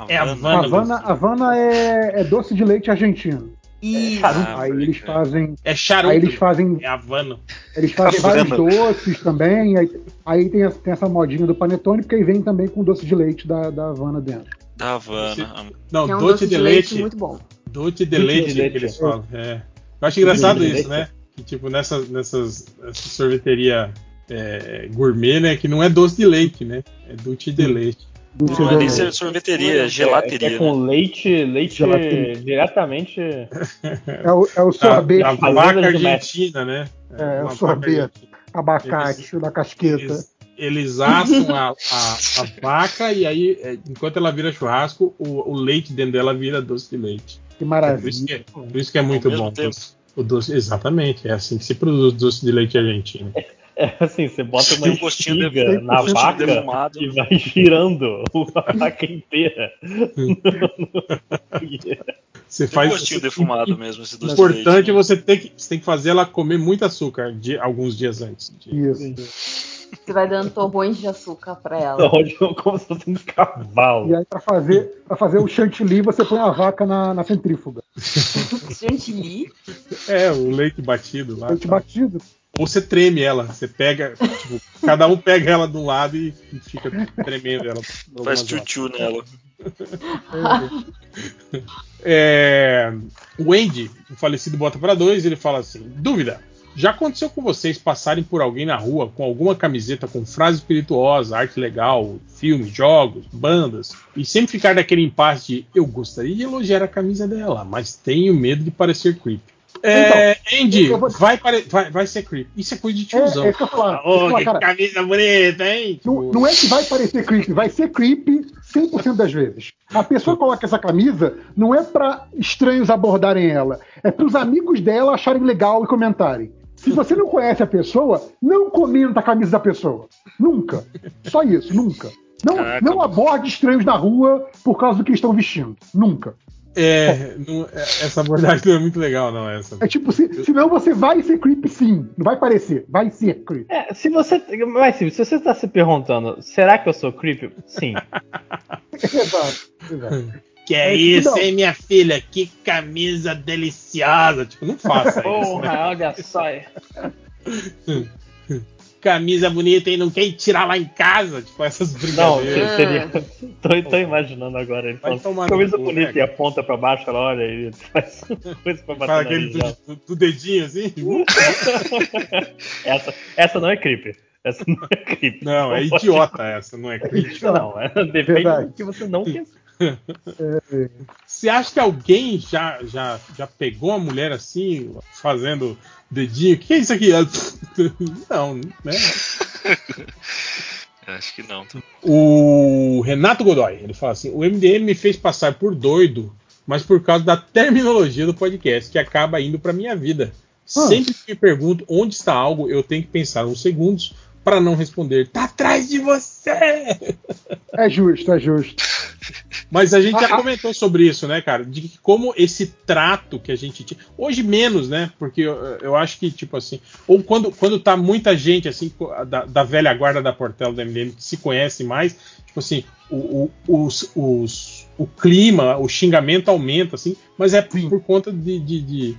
É a Havana. Havana. Havana, Havana é, é doce de leite argentino. Isso. Ah, aí eles crer. fazem, É charuto. aí eles fazem, É Havana. eles fazem Havana. vários doces também. Aí, aí tem, essa- tem essa modinha do panetone, porque aí vem também com doce de leite da, da Havana dentro. Da Havana. Não, é um doce doce de de leite. leite muito bom. Doce de leite que leite. eles falam. É. Eu acho engraçado Doce de isso, leite. né? Que tipo, nessas, nessas essa sorveteria é, gourmet, né? Que não é doce de leite, né? É doce de leite. Do Não é nem sorveteria, é É, gelateria. é com né? leite, leite Gelateria. diretamente. [LAUGHS] É o, é o sorvete, A, a vaca de argentina, né? É, o uma vaca sorvete. abacate da casqueta. Eles, eles assam a, a, a vaca e aí, é, enquanto ela vira churrasco, o, o leite dentro dela vira doce de leite. Que É por, isso maravilha. que é, por isso que é muito Ao mesmo bom. tempo. O doce, exatamente, é assim que se produz doce de leite argentino. É assim, você bota uma Tem um gostinho de- na vaca defumado. e vai girando a vaca inteira. Você Tem um faz gostinho defumado mesmo, esse O doce de leite, importante né? é você ter que, você tem que fazer ela comer muito açúcar de, alguns dias antes. De- Isso. Você vai dando torrões de açúcar pra ela. Hoje é como se fosse um cavalo. E aí, pra fazer, pra fazer o chantilly, você põe a vaca na, na centrífuga. [LAUGHS] Chantilly. É, o leite batido lá. Leite tá? batido. Ou você treme ela. Você pega, tipo, cada um pega ela de um lado e fica tremendo ela. [LAUGHS] Faz tchutchu nela. [LAUGHS] É, o Andy, o falecido Bota para dois, ele fala assim: dúvida. Já aconteceu com vocês passarem por alguém na rua com alguma camiseta com frase espirituosa, arte legal, filmes, jogos, bandas, e sempre ficar daquele impasse de eu gostaria de elogiar a camisa dela, mas tenho medo de parecer creep. É, Andy, eu vou- vai, pare- vai, vai ser creep. Isso é coisa de É, tiozão. é isso que eu falar. Eu ia falar, que cara, camisa bonita, hein? não, não é que vai parecer creepy, vai ser creepy 100% das vezes. A pessoa coloca essa camisa não é pra estranhos abordarem ela, é pros amigos dela acharem legal e comentarem. Se você não conhece a pessoa, não comenta a camisa da pessoa. Nunca. Só isso, nunca. Não, Caraca. não aborde estranhos na rua por causa do que estão vestindo. Nunca. É, não- é, essa abordagem não é muito legal, não. Essa. É tipo, se, senão você vai ser creepy sim. Não vai parecer, vai ser creepy. É, se você. Mas se você está se perguntando, será que eu sou creepy? Sim. [LAUGHS] Exato. exato. Que é É, isso, não. hein, minha filha? Que camisa deliciosa. Tipo, não faça isso. né? Porra, olha só. [LAUGHS] Camisa bonita e não quer tirar lá em casa. Tipo, essas Não, brincadeiras. seria. [LAUGHS] Tô, tô imaginando agora. Ele no camisa cu, bonita né, e aponta pra baixo, ela olha e faz [LAUGHS] uma coisa pra Fala bater na aquele do, do- do dedinho assim. essa, essa não é creepy. Essa não é creepy. Não, é idiota essa, não é crítica. Não, é, depende Verdade. do que você não quer. Você acha que alguém já, já, já pegou uma mulher assim, fazendo dedinho? O que é isso aqui? [LAUGHS] Não, né? Acho que não. O Renato Godoy, ele fala assim: o MDM me fez passar por doido, mas por causa da terminologia do podcast, que acaba indo para minha vida. Sempre que me pergunto onde está algo, eu tenho que pensar uns segundos para não responder: tá atrás de você! É justo, é justo. Mas a gente já Ah, ah. comentou sobre isso, né, cara? De que como esse trato que a gente tinha. Hoje menos, né? Porque eu, eu acho que, tipo assim. Ou quando, quando tá muita gente, assim, da, da velha guarda da Portela do MDM que se conhece mais, tipo assim, o, o, os, os- o clima, o xingamento aumenta, assim, mas é por, por conta de. de- de-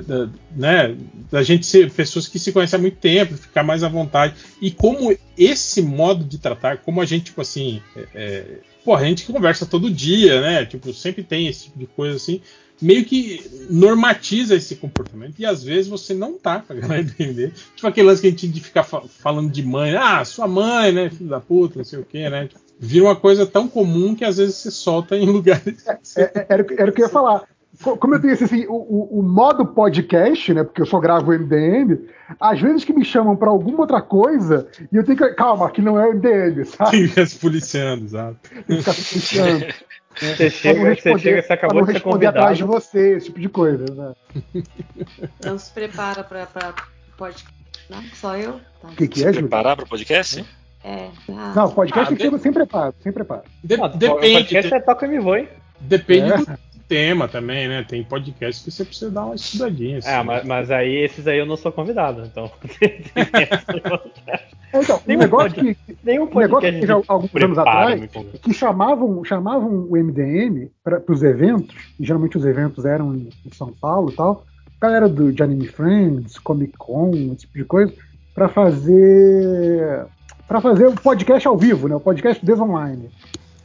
da, né, da gente ser pessoas que se conhecem há muito tempo, ficar mais à vontade. E como esse modo de tratar, como a gente, tipo assim, é, é, pô, a gente conversa todo dia, né? Tipo, sempre tem esse tipo de coisa assim, meio que normatiza esse comportamento. E às vezes você não tá pra galera [LAUGHS] entender. Tipo aquele lance que a gente de ficar fa- falando de mãe, ah, sua mãe, né, filho da puta, não sei o quê, né? Tipo, vira uma coisa tão comum que às vezes você solta em [LAUGHS] lugares. É, é, era, que- era o que eu ia falar. Co- Como eu tenho esse, assim, o, o- o modo podcast, né? Porque eu só gravo o MDM, às vezes que me chamam pra alguma outra coisa e eu tenho que. Calma, aqui não é o MDM, sabe? Fica se policiando, sabe? Tem que ficar puxando. [LAUGHS] Você Pra chega, você chega, você acabou não de ser responder atrás de convidado. você, esse tipo de coisa, né? [LAUGHS] Não se prepara pra, pra podcast. Não, só eu? Tá. O que, que é, Júlio? Preparar para o podcast? É. Ah, Não, podcast Ah, tem que ser sem preparo, sem preparo. De- Ah, depende. podcast é toca me voe. Depende É. do tema também, né? Tem podcast que você precisa dar uma estudadinha. Assim, Ah, mas, mas aí esses aí eu não sou convidado, então. [LAUGHS] Então, um negócio que, Nenhum um negócio podcast que já, alguns anos atrás, que chamavam, chamavam o MDM para os eventos, e geralmente os eventos eram em, em São Paulo e tal, galera do, de Anime Friends, Comic Con, esse tipo de coisa, para fazer para fazer o podcast ao vivo, né? O podcast desonline.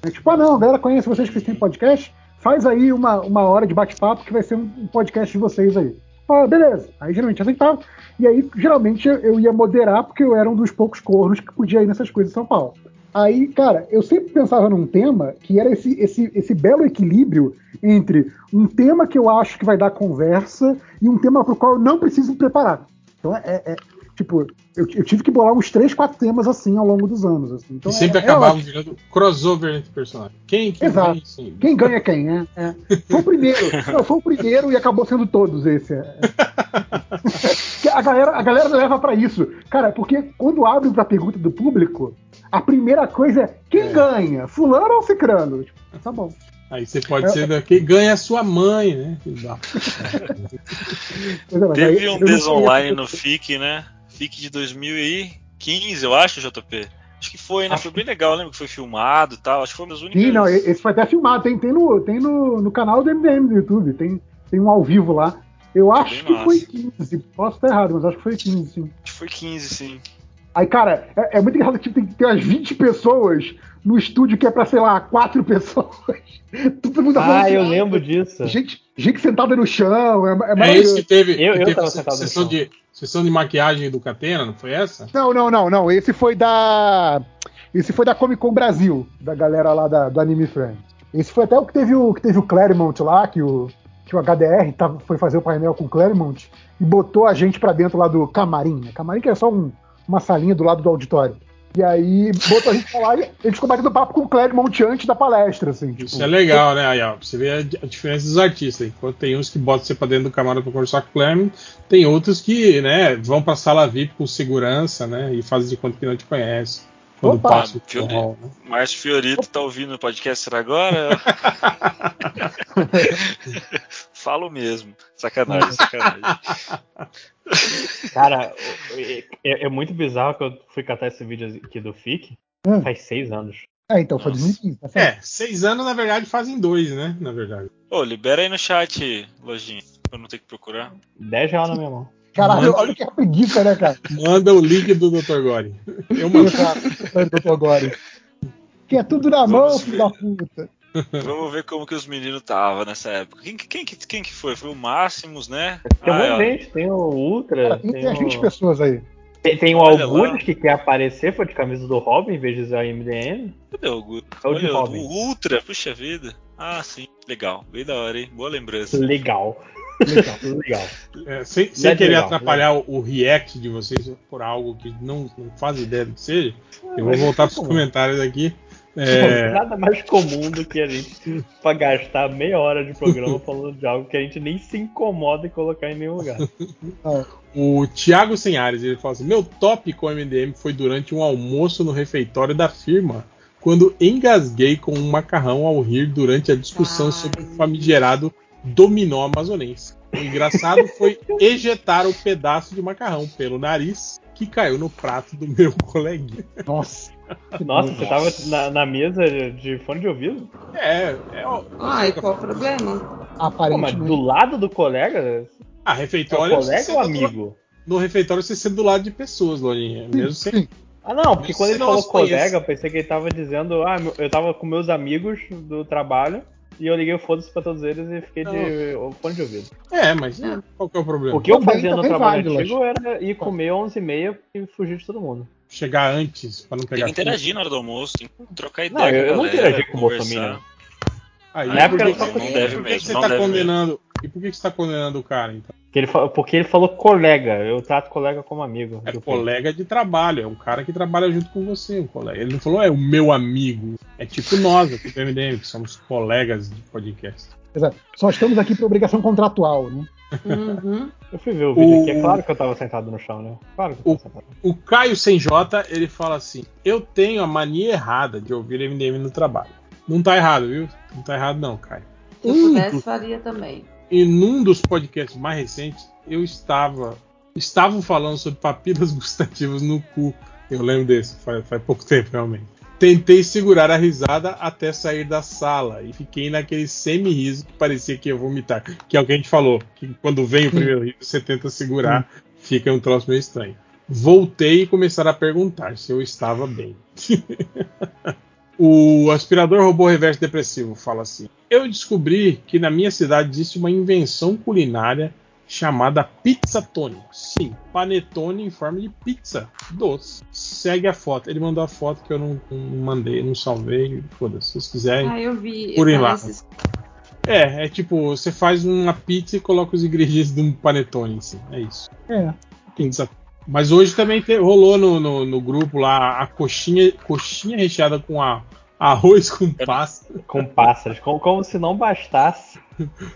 É tipo, ah, não, a galera conhece vocês que têm podcast, faz aí uma, uma hora de bate-papo que vai ser um podcast de vocês aí. Ah, beleza. Aí geralmente aceitava. E aí, geralmente, eu ia moderar, porque eu era um dos poucos cornos que podia ir nessas coisas em São Paulo. Aí, cara, eu sempre pensava num tema que era esse, esse, esse belo equilíbrio entre um tema que eu acho que vai dar conversa e um tema para o qual eu não preciso me preparar. Então, é, é tipo, eu, eu, tive que bolar uns três, quatro temas assim ao longo dos anos. Assim. Então, e sempre é, acabavam é virando crossover entre personagens. Quem, quem Exato. ganha? Sim. Quem ganha quem, né? É. [LAUGHS] Foi o primeiro. não, foi o primeiro e acabou sendo todos esse. É. [LAUGHS] a, galera, a galera leva para isso. Cara, porque quando abre pra pergunta do público, a primeira coisa é quem é. ganha? Fulano ou Cicrano? Tipo, tá bom. Aí você pode é, ser quem ganha a sua mãe, né? Teve um desonline no FIC, né? FIC de 2015, eu acho, JP. Acho que foi, né? Acho... Foi bem legal, lembra que foi filmado e tal. Acho que foi um dos únicos. Sim, não, esse foi até filmado. Tem, tem, no, tem no, no canal do MDM do YouTube. Tem, tem um ao vivo lá. Eu acho que massa. foi 15. Posso estar errado, mas acho que foi 15, sim. Acho que foi 15, sim. Aí, cara, é, é muito engraçado que tipo, tem que ter umas 20 pessoas no estúdio que é pra, sei lá, quatro [LAUGHS] pessoas. Todo mundo Ah, eu lembro disso. Gente, gente sentada no chão. É, é, é esse que teve. Eu, eu teve tava sentado sessão no chão. De, sessão de maquiagem do Catena, não foi essa? Não, não, não, não. Esse foi da. Esse foi da Comic Con Brasil, da galera lá da, do Anime Friends. Esse foi até o que teve o, que teve o Claremont lá, que o, que o HDR tava, foi fazer o painel com o Claremont e botou a gente pra dentro lá do camarim. Né? Camarim que é só um, uma salinha do lado do auditório. E aí botou a gente pra lá e a gente ficou batendo papo com o Claremont antes da palestra, assim. Tipo. Isso é legal, né? Aí, ó, você vê a, diferença dos artistas. Enquanto tem uns que botam você pra dentro do camarote pra conversar com o Claremont, tem outros que, né, vão pra sala VIP com segurança, né? E fazem de conta que não te conhece. Quando Opa, passa o Fiori... né? Márcio Fiorito tá ouvindo o podcast agora? [LAUGHS] Falo mesmo. Sacanagem, sacanagem. [LAUGHS] Cara, é, é, muito bizarro que eu fui catar esse vídeo aqui do FIC. Hum. Faz seis anos. É, então foi 2015. Tá é, seis anos na verdade fazem dois, né? Na verdade. Ô, libera aí no chat, Lojinha, pra eu não ter que procurar. Dez reais na minha mão. Caralho, Manda... olha que preguiça, né, cara? Manda o link do Dr. Gore. Eu mando. Dr. Gore. Que é tudo na mão, filho da puta. Vamos ver como que os meninos estavam nessa época. Quem, quem, quem, que foi? Foi o Máximos, né? Tem um ah, gente, tem o Ultra. Cara, tem, tem, o... 20 pessoas aí. Tem, tem o Algures que quer aparecer, foi de camisa do Robin em vez de usar a MDM. Cadê o Algures? É o de Robin. O Ultra, puxa vida. Ah, sim, legal. Bem da hora, hein? Boa lembrança. Legal. Legal, [LAUGHS] legal. É, sem, sem querer legal, atrapalhar legal. o react de vocês por algo que não, não faz ideia do que seja, eu vou voltar para os comentários aqui. É... Nada mais comum do que a gente [LAUGHS] pra gastar meia hora de programa falando de algo que a gente nem se incomoda em colocar em nenhum lugar. o Thiago Senhares, ele fala assim: Meu top com o MDM foi durante um almoço no refeitório da firma, quando engasguei com um macarrão ao rir durante a discussão Ai. sobre o famigerado dominó amazonense. O engraçado foi [LAUGHS] ejetar o pedaço de macarrão pelo nariz que caiu no prato do meu [LAUGHS] coleguinha. Nossa. Nossa, você tava na, na, mesa de fone de ouvido? É, é. Ai, qual o problema? Aparentemente. Pô, mas do lado do colega? Ah, refeitório. É o colega ou amigo? Do, no refeitório você sendo do lado de pessoas, Lojinha. Mesmo sem. Ah, não, porque quando ele falou colega, eu pensei que ele tava dizendo, ah, eu tava com meus amigos do trabalho e eu liguei o foda-se pra todos eles e fiquei de fone de ouvido. É, mas é. qual que é o problema? O que eu fazia no trabalho vale, antigo era ir comer 11h30 e fugir de todo mundo. Chegar antes, pra não pegar. Tem que interagir na hora do almoço, tem que trocar ideia. Não, eu, eu não interagi com o Bolsonaro. Aí, na época, por que, não deve mesmo, você não tá condenando? Mesmo. E por que você tá condenando o cara, então? Porque ele, falou, porque ele falou colega, eu trato colega como amigo. É colega de trabalho, é um cara que trabalha junto com você, um colega. Ele não falou é o meu amigo. É tipo nós aqui do MDM, que somos colegas de podcast. Exato. Só estamos aqui por obrigação contratual, né? Uhum. [LAUGHS] Eu fui ver o vídeo o... aqui, é claro que eu tava sentado no chão, né? Claro que eu o, sentado. o Caio Sem J, ele fala assim: Eu tenho a mania errada de ouvir MDM no trabalho. Não tá errado, viu? Não tá errado, não, Caio. Se eu pudesse, faria também. E num dos podcasts mais recentes, eu estava. Estavam falando sobre papilas [LAUGHS] gustativas no cu. Eu lembro desse, faz, faz pouco tempo, realmente. Tentei segurar a risada até sair da sala e fiquei naquele semi-riso que parecia que ia vomitar. Que é o que a gente falou, que quando vem o primeiro riso você tenta segurar, fica um troço meio estranho. Voltei e começaram a perguntar se eu estava bem. [LAUGHS] O aspirador robô reverso depressivo fala assim: Eu descobri que na minha cidade existe uma invenção culinária chamada Pizzatone. Sim, panetone em forma de pizza doce. Segue a foto. Ele mandou a foto que eu não, não mandei, não salvei. Foda-se, se vocês quiserem. Ah, eu vi. Purem lá. Parece- É, é tipo, você faz uma pizza e coloca os ingredientes de um panetone em si. É isso. É. Pizza. Mas hoje também te- rolou no, no, no grupo lá a coxinha, coxinha recheada com a, arroz com pasta. Com pássaros. Como, como se não bastasse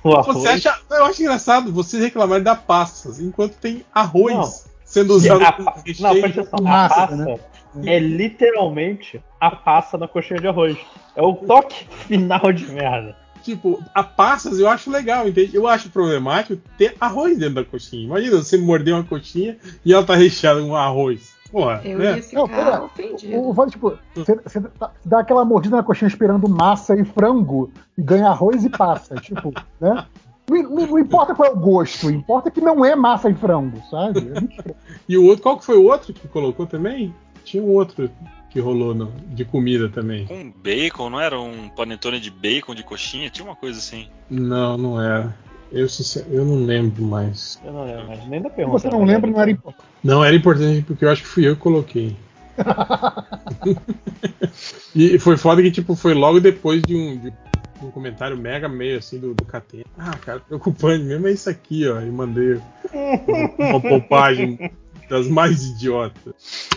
o arroz. Você acha, eu acho engraçado vocês reclamarem da pasta, enquanto tem arroz Não. sendo usado A como recheio. Não, presta atenção. A passa né? é literalmente a passa da coxinha de arroz. É o toque [LAUGHS] final de merda. Tipo, a passas eu acho legal, entende? Eu acho problemático ter arroz dentro da coxinha. Imagina você morder uma coxinha e ela tá recheada com arroz. Porra, Eu né? ia ficar Não, pera, ofendido. O, o, tipo, você, dá- aquela mordida na coxinha esperando massa e frango e ganha arroz e passa, [LAUGHS] tipo, né? Não, não- não importa qual é o gosto, importa que não é massa e frango, sabe? É. [LAUGHS] E o outro, qual que foi o outro que colocou também? Tinha um outro que rolou no- de comida também. Com bacon, não era um panetone de bacon de coxinha? Tinha uma coisa assim. Não, não era. Eu, eu não lembro mais. Eu não lembro, mas nem da pergunta. você não lembra, não era importante. Não, era importante porque eu acho que fui eu que coloquei. [LAUGHS] e foi foda que, tipo, foi logo depois de um, de um comentário mega meio assim do, do KT. Ah, cara, preocupante mesmo é isso aqui, ó. E mandei uma poupagem das mais idiotas.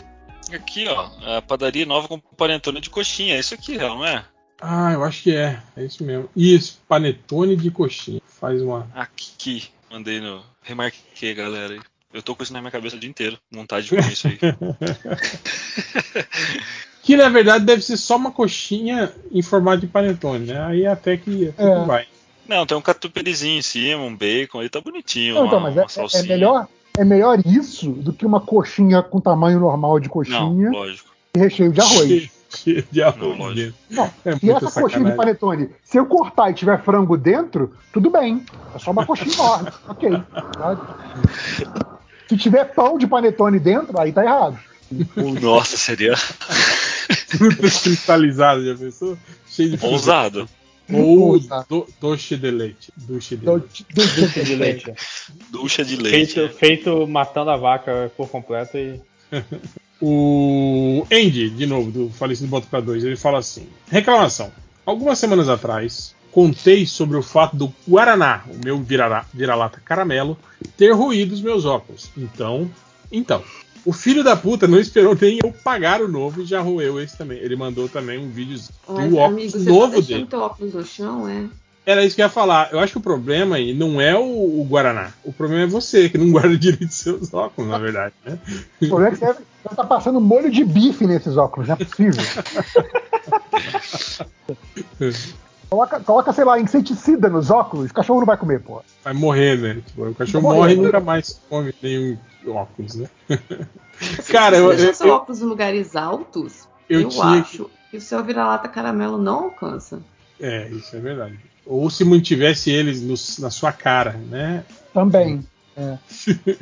Aqui, ó, a padaria nova com panetone de coxinha. É isso aqui, não é? Ah, eu acho que é. É isso mesmo. Isso, panetone de coxinha. Faz uma. Aqui. Mandei no. Remarquei, galera. Eu tô com isso na minha cabeça o dia inteiro. Vontade de comer isso aí. [LAUGHS] Que na verdade deve ser só uma coxinha em formato de panetone, né? Aí até que, até É. que vai. Não, tem um catupiryzinho em cima, um bacon aí, tá bonitinho. Não, uma, então, mas é, uma é- é melhor, é melhor isso do que uma coxinha com tamanho normal de Não, coxinha lógico. e recheio de arroz. [LAUGHS] [LAUGHS] De arroz. Não, É muita essa coxinha de sacanagem. panetone, se eu cortar e tiver frango dentro, tudo bem. É só uma coxinha enorme. [LAUGHS] ok. Se tiver pão de panetone dentro, aí tá errado. Nossa, seria [LAUGHS] Frutas cristalizadas, já pensou? Cheio de ousado. Ou do, doce de leite. Doce de Do- leite. do- de leite. Ducha de leite. Feito, feito matando a vaca por completo e. O Andy, de novo, do Falecido para 2, ele fala assim: Reclamação. Algumas semanas atrás, contei sobre o fato do Guaraná, o meu vira-lata caramelo, ter ruído os meus óculos. Então, então, o filho da puta não esperou nem eu pagar o novo e já roeu esse também. Ele mandou também um vídeo Mas, do amigo, óculos você tá novo deixando dele. óculos no chão, é? Era isso que eu ia falar. Eu acho que o problema aí não é o, o Guaraná. O problema é você, que não [LAUGHS] guarda direito seus óculos, na verdade. Né? O problema é que você tá passando molho de bife nesses óculos, não é possível. [LAUGHS] Coloca, coloca, sei lá, inseticida nos óculos, o cachorro não vai comer, pô. Vai morrer, né? Tipo, o cachorro Vai morre e morrer. nunca mais come nenhum óculos, né? [LAUGHS] Cara, eu, eu, eu, óculos em lugares altos, eu eu, tinha acho que o seu vira-lata caramelo não alcança. É, isso é verdade. Ou se mantivesse eles no- na sua cara, né? Também. [LAUGHS]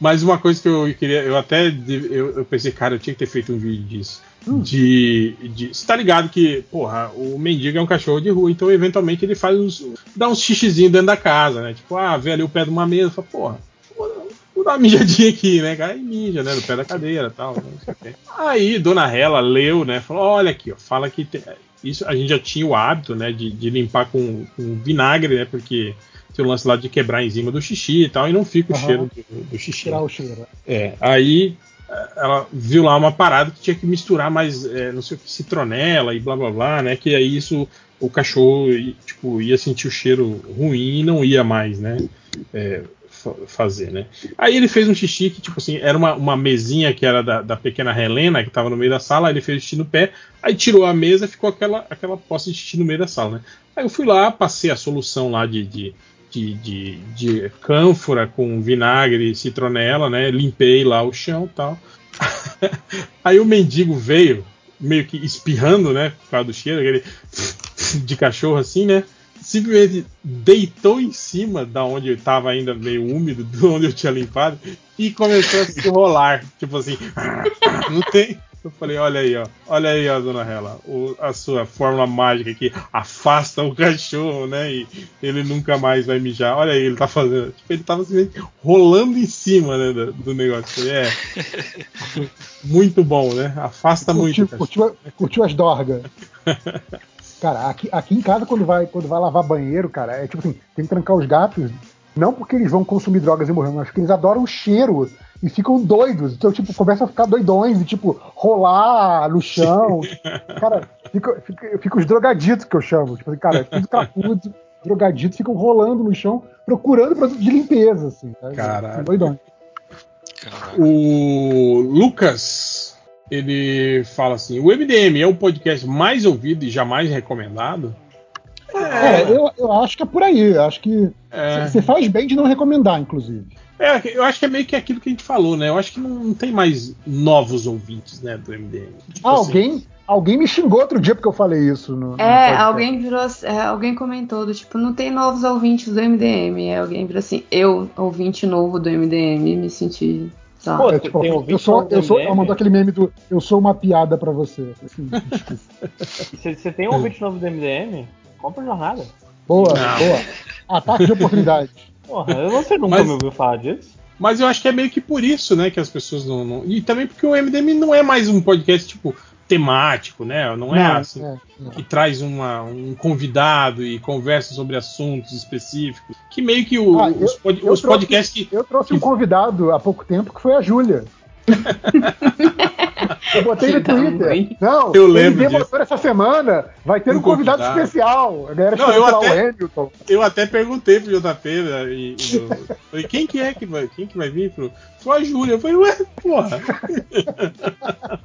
Mas uma coisa que eu queria, eu até eu, eu pensei, cara, eu tinha que ter feito um vídeo disso. De, de. Você tá ligado que, porra, o mendigo é um cachorro de rua, então eventualmente ele faz uns. dá uns xixizinhos dentro da casa, né? Tipo, ah, vê ali o pé de uma mesa, fala, porra, vou, dar uma [LAUGHS] mijadinha aqui, né? Cara, e mija, né? No pé da cadeira e tal. né. Aí, dona Hela leu, né? Falou, olha aqui, ó, fala que. tem- isso a gente já tinha o hábito, né? De, de limpar com, com vinagre, né? Porque tem o lance lá de quebrar a enzima do xixi e tal, e não fica o cheiro do, do xixi. Tirar o cheiro. É, aí eh, ela viu lá uma parada que tinha que misturar mais, eh, não sei o que, citronela e blá blá blá, né? Que aí isso o cachorro tipo, ia sentir o cheiro ruim e não ia mais, né? fa- fazer, né? Aí ele fez um xixi que, tipo assim, era uma, uma mesinha que era da, da pequena Helena, que tava no meio da sala, ele fez xixi no pé, aí tirou a mesa ficou aquela, aquela poça de xixi no meio da sala, né? Aí eu fui lá, passei a solução lá de, de, de, de, de cânfora com vinagre citronela, né? Limpei lá o chão e tal. [LAUGHS] Aí o mendigo veio, meio que espirrando, né? Por causa do cheiro, aquele [LAUGHS] de cachorro assim, né? Simplesmente deitou em cima da onde eu tava ainda meio úmido, [LAUGHS] de onde eu tinha limpado, e começou a se rolar. Tipo assim, [LAUGHS] não tem. Eu falei, olha aí, ó. Olha aí, ó, dona Hela, o, a sua fórmula mágica que afasta o cachorro, né? E ele nunca mais vai mijar. Olha aí, ele tá fazendo. Tipo, ele tava assim, rolando em cima né, do, do negócio. É. [LAUGHS] muito bom, né? Afasta Curtiu, muito. curtiu, curtiu as dorgas. Cara, aqui, aqui em casa, quando vai, quando vai lavar banheiro, cara, é tipo assim, tem que trancar os gatos, não porque eles vão consumir drogas e morrer, mas porque eles adoram o cheiro e ficam doidos. Então, tipo, começam a ficar doidões e, tipo, rolar no chão. [LAUGHS] cara, fica, fica, fica os drogaditos que eu chamo. Tipo, assim, cara, tudo capudo, drogaditos ficam rolando no chão, procurando produto de limpeza, assim. Tá? Caralho. Doidões. O Lucas, ele fala assim: o MDM é o podcast mais ouvido e jamais recomendado? É, eu, eu acho que é por aí. Eu acho que É. você faz bem de não recomendar, inclusive. É, eu acho que é meio que aquilo que a gente falou, né? Eu acho que não, não tem mais novos ouvintes, né, do MDM. Tipo assim, alguém, alguém me xingou outro dia porque eu falei isso. No, no É, podcast. alguém virou, é, alguém comentou do tipo, não tem novos ouvintes do MDM. É, alguém virou assim, eu, ouvinte novo do MDM, me senti. Lá. Pô, É, tipo, tem eu sou, eu sou, mandou aquele meme do eu sou uma piada pra você. Assim. [LAUGHS] Se você tem um ouvinte novo do MDM, compra jornada. boa, Não. boa. Ataque de oportunidade. Porra, você nunca Mas- me ouviu falar disso? Mas eu acho que é meio que por isso, né, que as pessoas não, não- E também porque o MDM não é mais um podcast, tipo, temático, né? Não é assim. é, é. Que traz uma- um convidado e conversa sobre assuntos específicos. Que meio que o- Ah, os, pod- os podcasts que. Eu trouxe um convidado há pouco tempo que foi a Júlia. [LAUGHS] Eu botei no Twitter. Não, Eu lembro ele essa semana. Vai ter um, Um convidado, convidado. especial. A galera Não, eu até- Hamilton. Eu até perguntei pro JP né, e, e eu falei, quem que é que vai, quem que vai vir? Falou, foi a Júlia. Eu falei, ué, porra. [LAUGHS]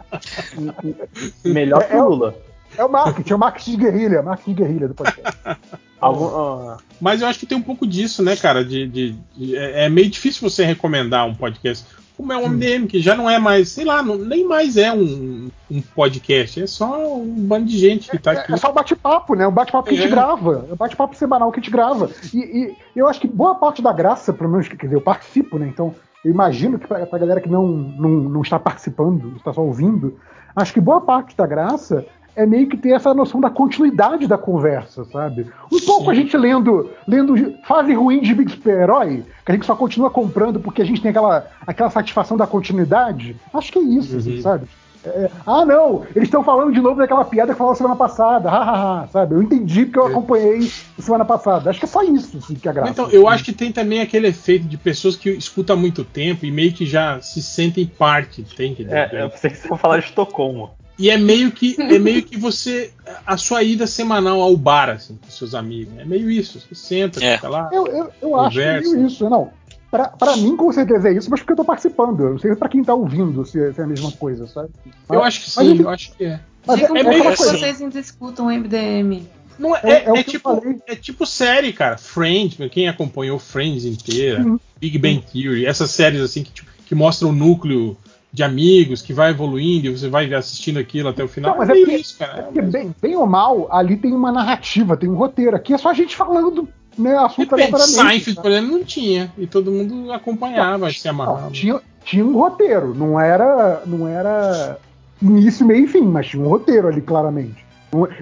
Melhor que o Lula. É o marketing, é o marketing de guerrilha, marketing de guerrilha do podcast. [LAUGHS] Algum, Mas eu acho que tem um pouco disso, né, cara? De, de- de- é, é meio difícil você recomendar um podcast como é o MDM, que já não é mais, sei lá, não- nem mais é um, um podcast, é só um bando de gente que tá aqui. É, é só um bate-papo, né? Um bate-papo que a gente É. grava. É um bate-papo semanal que a gente grava. E, e eu acho que boa parte da graça, pelo menos, quer dizer, eu participo, né? Então, eu imagino que pra, pra galera que não, não, não está participando, está só ouvindo, acho que boa parte da graça é meio que ter essa noção da continuidade da conversa, sabe? Um pouco a gente lendo, lendo fase ruim de Big Super-Herói, que a gente só continua comprando porque a gente tem aquela, aquela satisfação da continuidade. Acho que é isso, assim, sabe? É, ah, não, eles estão falando de novo daquela piada que falaram semana passada, hahaha, sabe? Eu entendi porque eu acompanhei semana passada. Acho que é só isso assim, que é graça. Então, eu acho que tem também aquele efeito de pessoas que escutam há muito tempo e meio que já se sentem parte, tem que é, eu pensei que você ia falar de Estocolmo. E é meio que [LAUGHS] é meio que você a sua ida semanal ao bar assim, com seus amigos. É meio isso, você senta, É. fica lá. Eu, eu, eu acho que é Conversa. meio isso. Não, pra, pra mim, com certeza é isso, mas porque eu tô participando. Eu não sei pra quem tá ouvindo se, se é a mesma coisa, sabe? Eu acho que Mas, sim, enfim, eu acho que é. mas Digam é, é por que assim. vocês ainda escutam o MDM. Não é, É- é, é é tipo, é tipo série, cara. Friends, quem acompanhou Friends inteira, Sim. Big Bang Theory, essas séries assim que, tipo, que mostram o núcleo de amigos que vai evoluindo e você vai assistindo aquilo até o final. Não, mas é é porque- isso, cara. Porque, bem, bem ou mal, ali tem uma narrativa, tem um roteiro. Aqui é só a gente falando, né, assunto Depende. Seinfeld, por exemplo, não tinha. E todo mundo acompanhava, se amarrava. Não, tinha, tinha um roteiro, não era, não era início, meio e fim, mas tinha um roteiro ali, claramente.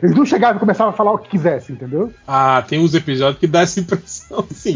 Eles não chegavam e começavam a falar o que quisessem, entendeu? Ah, tem uns episódios que dá essa impressão, [LAUGHS] sim.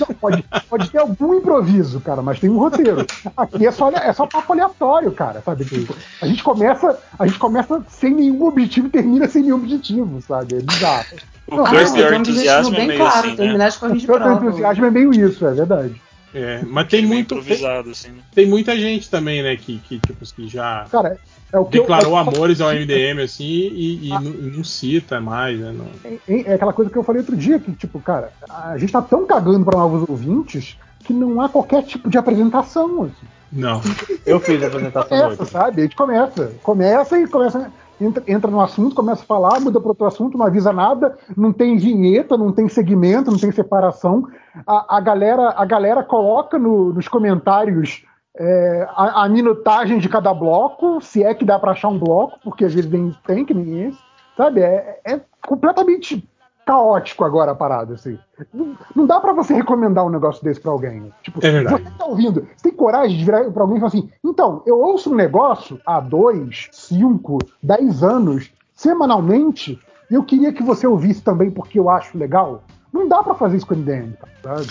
Não, pode, pode ter algum improviso, cara, mas tem um roteiro. Aqui é só, é só papo aleatório, cara, sabe? Tipo, a gente começa, a gente começa sem nenhum objetivo e termina sem nenhum objetivo, sabe? É bizarro. O Não, objetivo Enthusiasm é bem meio claro, assim, né? terminar de corrigir O seu prova. entusiasmo é meio isso, é verdade. É, mas tem Meio muito. Tem, improvisado, assim, né? tem muita gente também, né, que, que, tipo, que já Cara, é o que declarou eu, [LAUGHS] amores ao MDM, assim, e, e não, e não cita mais, né? não- É, é aquela coisa que eu falei outro dia, que, tipo, cara, a gente tá tão cagando pra novos ouvintes que não há qualquer tipo de apresentação, assim. Não. Eu fiz a apresentação Começa, hoje. sabe? A gente começa. Começa e começa. Entra, entra no assunto, começa a falar, muda para outro assunto, não avisa nada, não tem vinheta, não tem segmento, não tem separação. A, a galera, a galera coloca no- nos comentários é, a, a minutagem de cada bloco, se é que dá para achar um bloco, porque às vezes nem tem, que nem esse. Sabe? É, é completamente caótico agora a parada, assim. Não, não dá pra você recomendar um negócio desse pra alguém. Tipo, É verdade. você tá ouvindo, você tem coragem de virar pra alguém e falar assim, então, eu ouço um negócio há dois, cinco, dez anos, semanalmente, e eu queria que você ouvisse também porque eu acho legal. Não dá pra fazer isso com o MDM, sabe?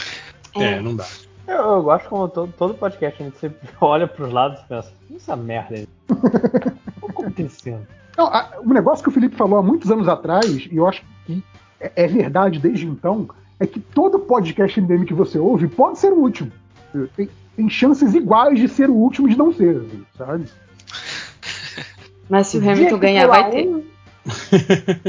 É, não dá. Eu, eu gosto como todo, todo podcast, a gente sempre [LAUGHS] olha pros lados e pensa, "Que essa merda aí. [LAUGHS] O que tá acontecendo? Não, a- um negócio que o Felipe falou há muitos anos atrás, e eu acho que é, é verdade desde então, é que todo podcast MDM que você ouve pode ser o último. Tem, tem chances iguais de ser o último e de não ser, sabe? Mas se o Hamilton que ganhar, vai ter. um, [LAUGHS]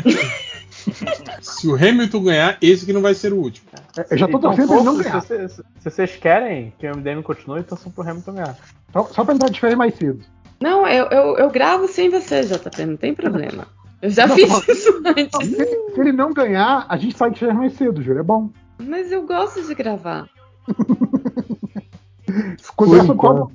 Se o Hamilton ganhar, esse que não vai ser o último. É, Eu já tô Então, torcendo pra ele não ganhar. Se, vocês- se vocês querem que o MDM continue, torçam pro Hamilton ganhar. Só, só pra entrar de férias mais cedo. Não, eu, eu, eu gravo sem você, JP, não tem problema. Eu já Não, fiz isso antes. se, ele, se ele não ganhar, a gente sai de férias mais cedo, Júlio. É bom. Mas eu gosto de gravar. [LAUGHS] Prova-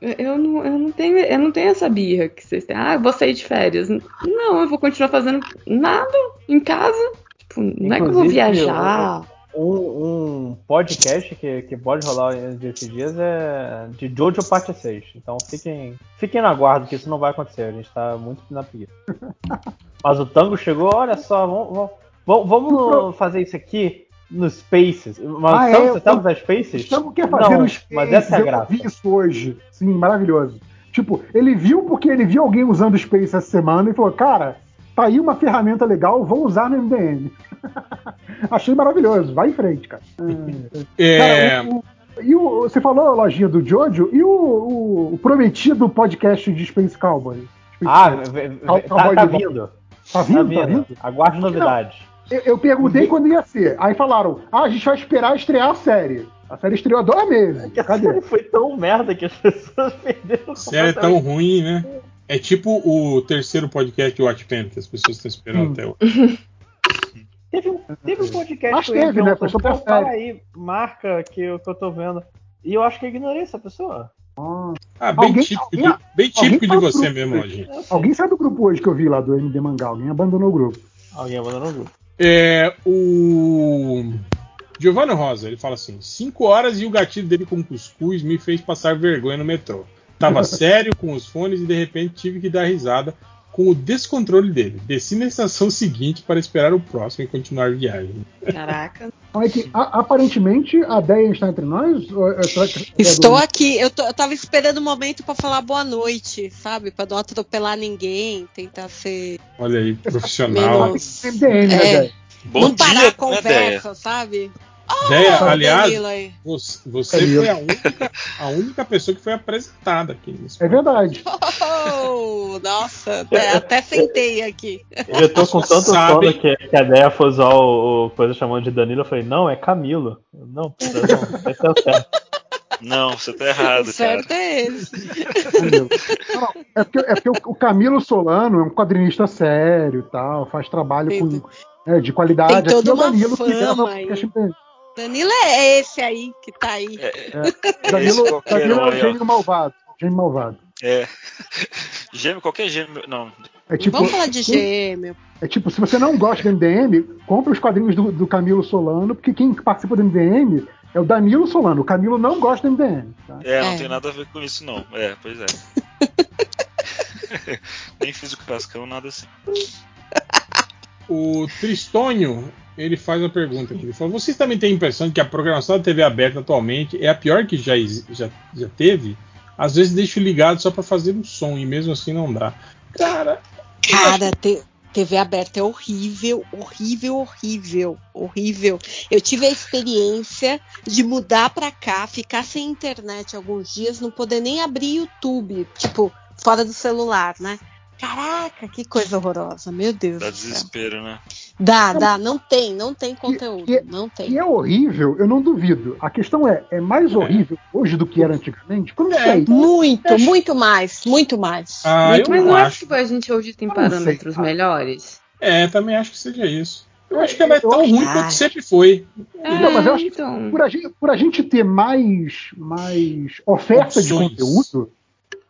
Eu, não, eu, não tenho, eu não tenho essa birra que vocês têm. Ah, eu vou sair de férias. Não, eu vou continuar fazendo nada em casa. Tipo, não é que eu vou Inclusive, viajar. Um, um podcast que, que pode rolar desses dias é de Jojo Parte 6. Então fiquem, fiquem no aguardo, que isso não vai acontecer. A gente tá muito na pia. [LAUGHS] Mas o Tango chegou, olha só, vamos, vamos, vamos fazer isso aqui no Spaces. Mas Ah, Tango, é, eu- nos Spaces? Estamos quer fazer Não, no Space, mas essa é a eu graça. vi isso hoje. Sim, maravilhoso. Tipo, ele viu porque ele viu alguém usando o Space essa semana e falou, cara, tá aí uma ferramenta legal, vou usar no MDM. [LAUGHS] Achei maravilhoso. Vai em frente, cara. É, Cara, o- o- e o, você falou a lojinha do Jojo e o, o- o prometido podcast de Space Cowboy? Space Ah, Cowboy. tá, Cowboy tá de volta. vindo. tá Tá vindo? Tá vindo. Aguarde novidades. Eu, eu perguntei quando ia ser. Aí falaram, ah, a gente vai esperar estrear a série. A série estreou há dois meses. A Cadê? série foi tão merda que as pessoas [LAUGHS] perderam a série é tão ruim, né? É tipo o terceiro podcast de Watchmen, que as pessoas estão esperando Hum. até hoje. [LAUGHS] Teve um, teve um podcast Mas que eu teve, né? perguntou, Foi sobre a "Pô, fala série." aí, marca que eu, que eu tô vendo. E eu acho que eu ignorei essa pessoa. Ah, bem Alguém- típico, alguém- de, bem típico de você grupo, mesmo, sei. Alguém saiu do grupo hoje que eu vi lá do MD Mangá. Alguém abandonou o grupo. Alguém abandonou o grupo. É, o Giovanni Rosa, ele fala assim: 5 horas e o gatilho dele com cuscuz me fez passar vergonha no metrô. Tava [LAUGHS] sério com os fones e de repente tive que dar risada com o descontrole dele. Desci na estação seguinte para esperar o próximo e continuar a viagem. Caraca. É que, a- aparentemente, a Deia está entre nós? É- será que- Estou aqui, eu, tô- eu tava esperando o momento pra falar boa noite, sabe? Pra não atropelar ninguém, tentar ser. Olha aí, profissional. Menos- MDM, né, É. Não parar a né, conversa, sabe? Ó, aliás, você, você foi a única, a única pessoa que foi apresentada aqui nesse É verdade. Oh, nossa, até, até sentei aqui. Eu tô com tanto Sabe- sono que, que a ideia foi usar o, o coisa chamando de Danilo. Eu falei, não, é Camilo. Não, pera, não, vai ser o certo. Não, você tá errado, o cara. certo é? Não, é porque, é porque o- Camilo Solano é um quadrinista sério e tal, faz trabalho com, é, de qualidade. tem toda Aqui é o uma Danilo que Danilo é esse aí que tá aí. Danilo, Esse qualquer Danilo um é o gênio malvado. Gênio malvado. É. [LAUGHS] Gêmeo, qualquer gêmeo. Não. É tipo, Vamos falar de gêmeo. é tipo, se você não gosta do MDM, compra os quadrinhos do, do Camilo Solano, porque quem participa do MDM é o Danilo Solano. O Camilo não gosta do MDM. Tá? É, não É. tem nada a ver com isso, não. É, pois é. [LAUGHS] Nem fiz o cascão, nada assim. O Tristonho, ele faz a pergunta aqui. Ele fala: Vocês também têm a impressão de que a programação da TV aberta atualmente é a pior que já, já, já teve? Às vezes deixo ligado só pra fazer um som e mesmo assim não dá. Cara, Cara, te- TV aberta é horrível, horrível, horrível, horrível. Eu tive a experiência de mudar pra cá, ficar sem internet alguns dias, não poder nem abrir YouTube, tipo, fora do celular, né? Caraca, que coisa horrorosa, meu Deus Dá desespero, né? Dá, dá, não tem, não tem conteúdo, e- não E tem. é horrível, eu não duvido. A questão é, é mais horrível hoje do que era antigamente? Como É. sei? Muito, muito mais, muito mais. Ah, muito eu Mas não não acho. acho que a gente hoje tem Eu não sei, parâmetros cara. melhores? é, também acho que seja isso. Eu acho que ela é tão ruim Ai. quanto sempre foi. Não, mas eu acho que então. por a gente, por a gente ter mais, mais oferta de Opções. conteúdo,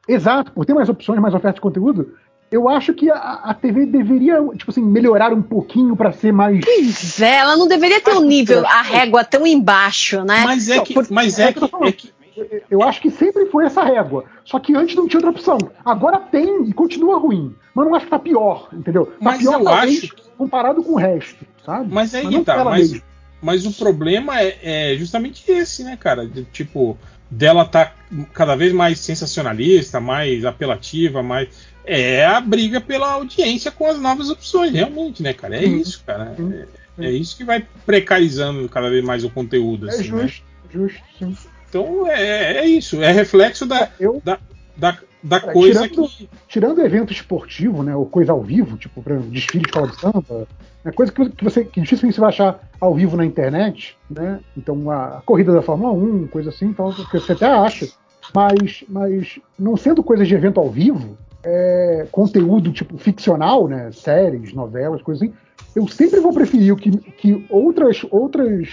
exato, por ter mais opções, mais oferta de conteúdo, eu acho que a, a TV deveria, tipo assim, melhorar um pouquinho pra ser mais. Pois é, ela não deveria ter um nível, a régua tão embaixo, né? Mas é que. por- Mas é é que eu que. é que- Eu acho que sempre foi essa régua. Só que antes não tinha outra opção. Agora tem e continua ruim. Mas não acho que tá pior, entendeu? Tá Mas pior, eu acho- comparado com o resto, sabe? Mas aí não tá, mas, mesma. mas o problema é, é justamente esse, né, cara? De, tipo, dela tá cada vez mais sensacionalista, mais apelativa, mais. É a briga pela audiência com as novas opções, realmente, né, cara? É isso, cara. É, é isso que vai precarizando cada vez mais o conteúdo. É assim, né? justo, justo, sim. Então é, é isso, é reflexo da, Eu, da, da É, coisa tirando- que. tirando evento esportivo, né, ou coisa ao vivo, tipo, exemplo, desfile de escola de samba, é coisa que, que você que dificilmente você vai achar ao vivo na internet, né? Então a, corrida da Fórmula 1, coisa assim, então você até acha, mas, mas não sendo coisas de evento ao vivo, é, conteúdo tipo ficcional, né, séries, novelas, coisas assim, eu sempre vou preferir o que, que outras outras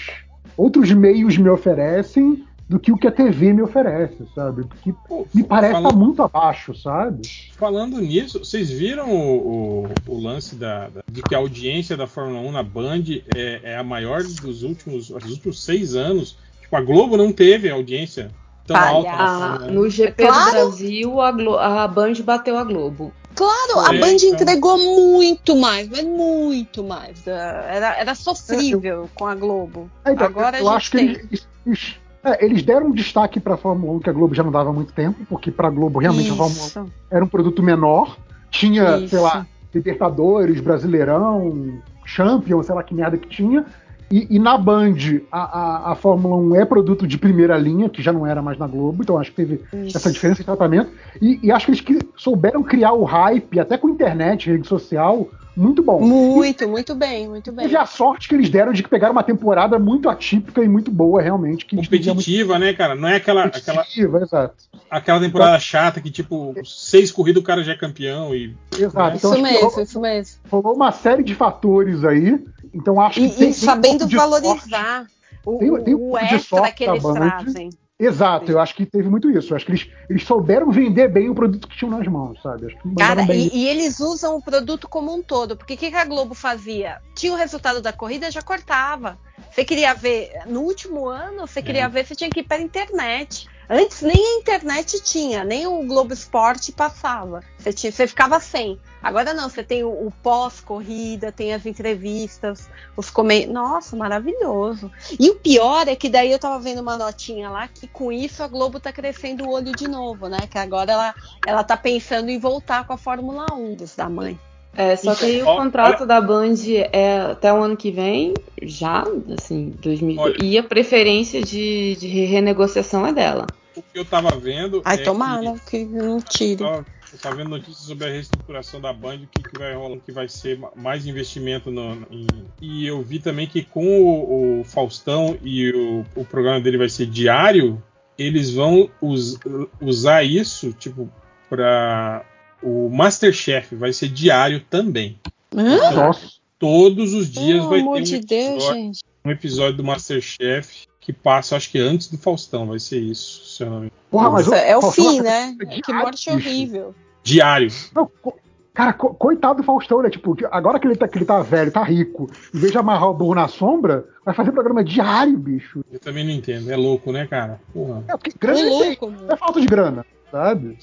outros meios me oferecem do que o que a TV me oferece, sabe? Porque pô, me parece falando- estar muito abaixo, sabe? Falando nisso, vocês viram o, o- o lance da, da- de que a audiência da Fórmula 1 na Band é, é a maior dos últimos, dos últimos seis anos? Tipo, a Globo não teve audiência tão alta. na Ah, Fórmula 1. no GP Claro. do Brasil, a, Glo- a Band bateu a Globo. Claro, a É, Band então. entregou muito mais, mas muito mais. Ah, Era, era sofrível com a Globo. É, então, Agora eu a acho que gente eles, eles- é, eles deram um destaque para a Fórmula 1 que a Globo já não dava há muito tempo, porque para a Globo realmente a Fórmula 1 Isso. era um produto menor. Tinha, Isso. sei lá, Libertadores, Brasileirão, Champions, sei lá que merda que tinha. E, e na Band, a, a, a Fórmula 1 é produto de primeira linha, que já não era mais na Globo, então acho que teve Isso. essa diferença de tratamento. E, e acho que eles que souberam criar o hype, até com internet, rede social, muito bom. Muito, muito bem, muito bem. Teve a sorte que eles deram de que pegaram uma temporada muito atípica e muito boa, realmente. Que estendia muito Competitiva, né, cara? Não é aquela, aquela, competitiva, exato. aquela temporada chata que, tipo, seis corridas o cara já é campeão e. Exato. Isso Então, que mesmo, rolou, isso mesmo. rolou uma série de fatores aí. Então acho que E, tem, e tem um sabendo de sorte. valorizar o, Tem- tem um o extra que eles trazem. Exato, eu acho que teve muito isso. Eu acho que eles, eles souberam vender bem o produto que tinham nas mãos, sabe? Cara, e, e eles usam o produto como um todo. Porque o que, que a Globo fazia? Tinha o resultado da corrida, já cortava. Você queria ver, no último ano, você queria ver, você tinha que ir pela internet. Antes nem a internet tinha, nem o Globo Esporte passava. Você, tinha, você ficava sem. Agora não, você tem o, o pós-corrida, tem as entrevistas, os comentários. Nossa, maravilhoso. E o pior é que daí eu tava vendo uma notinha lá que com isso a Globo tá crescendo o olho de novo, né? Que agora ela, ela tá pensando em voltar com a Fórmula 1 dos da mãe. É, só que aí o contrato da Band é até o ano que vem, já, assim, 2000. Olha. E a preferência de, de renegociação é dela. O que eu tava vendo. Ai, é tomara que- que não tire. Eu tava vendo notícias sobre a reestruturação da Band, o que, que vai rolar, que vai ser ma- mais investimento no, em- e eu vi também que com o, o Faustão e o, o programa dele vai ser diário, eles vão us- usar isso, tipo, para o Masterchef vai ser diário também. Hã? Nossa. Todos os dias Pelo vai amor ter um de Deus, episódio, gente. um episódio do Masterchef que passa, acho que antes do Faustão, vai ser isso, se eu não me engano. Porra, mas Nossa, é o Faustão fim, né? fazer Que morte bicho. horrível. Diário. Não, co- cara, co- coitado do Faustão, né? Tipo, agora que ele, tá, que ele tá velho, tá rico, em vez de amarrar o burro na sombra, vai fazer programa diário, bicho. Eu também não entendo. É louco, né, cara? Porra. É, porque grana ele tem, louco, é falta de grana, sabe?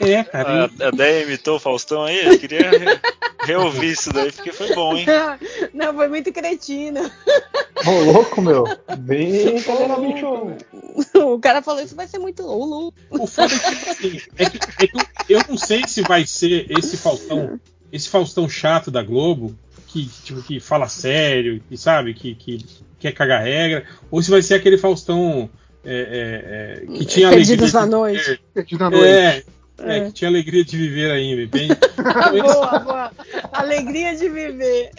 É, cara. A, a Deia imitou o Faustão aí? Eu queria re- reouvir isso daí, porque foi bom, hein? [LAUGHS] Não, foi muito cretino. Ô, louco, meu. Brincadeira, [LAUGHS] bicho. O cara falou isso vai ser muito louco. O foda é que, tipo assim, é que, é que eu não sei se vai ser esse Faustão, esse Faustão chato da Globo, que, tipo, que fala sério, que sabe, que, que quer cagar regra, ou se vai ser aquele Faustão é, é, é, que tinha Perdidos alegria. na de noite. viver. Perdido na noite. É, é, que tinha alegria de viver ainda, entende? [LAUGHS] Boa, boa. Alegria de viver.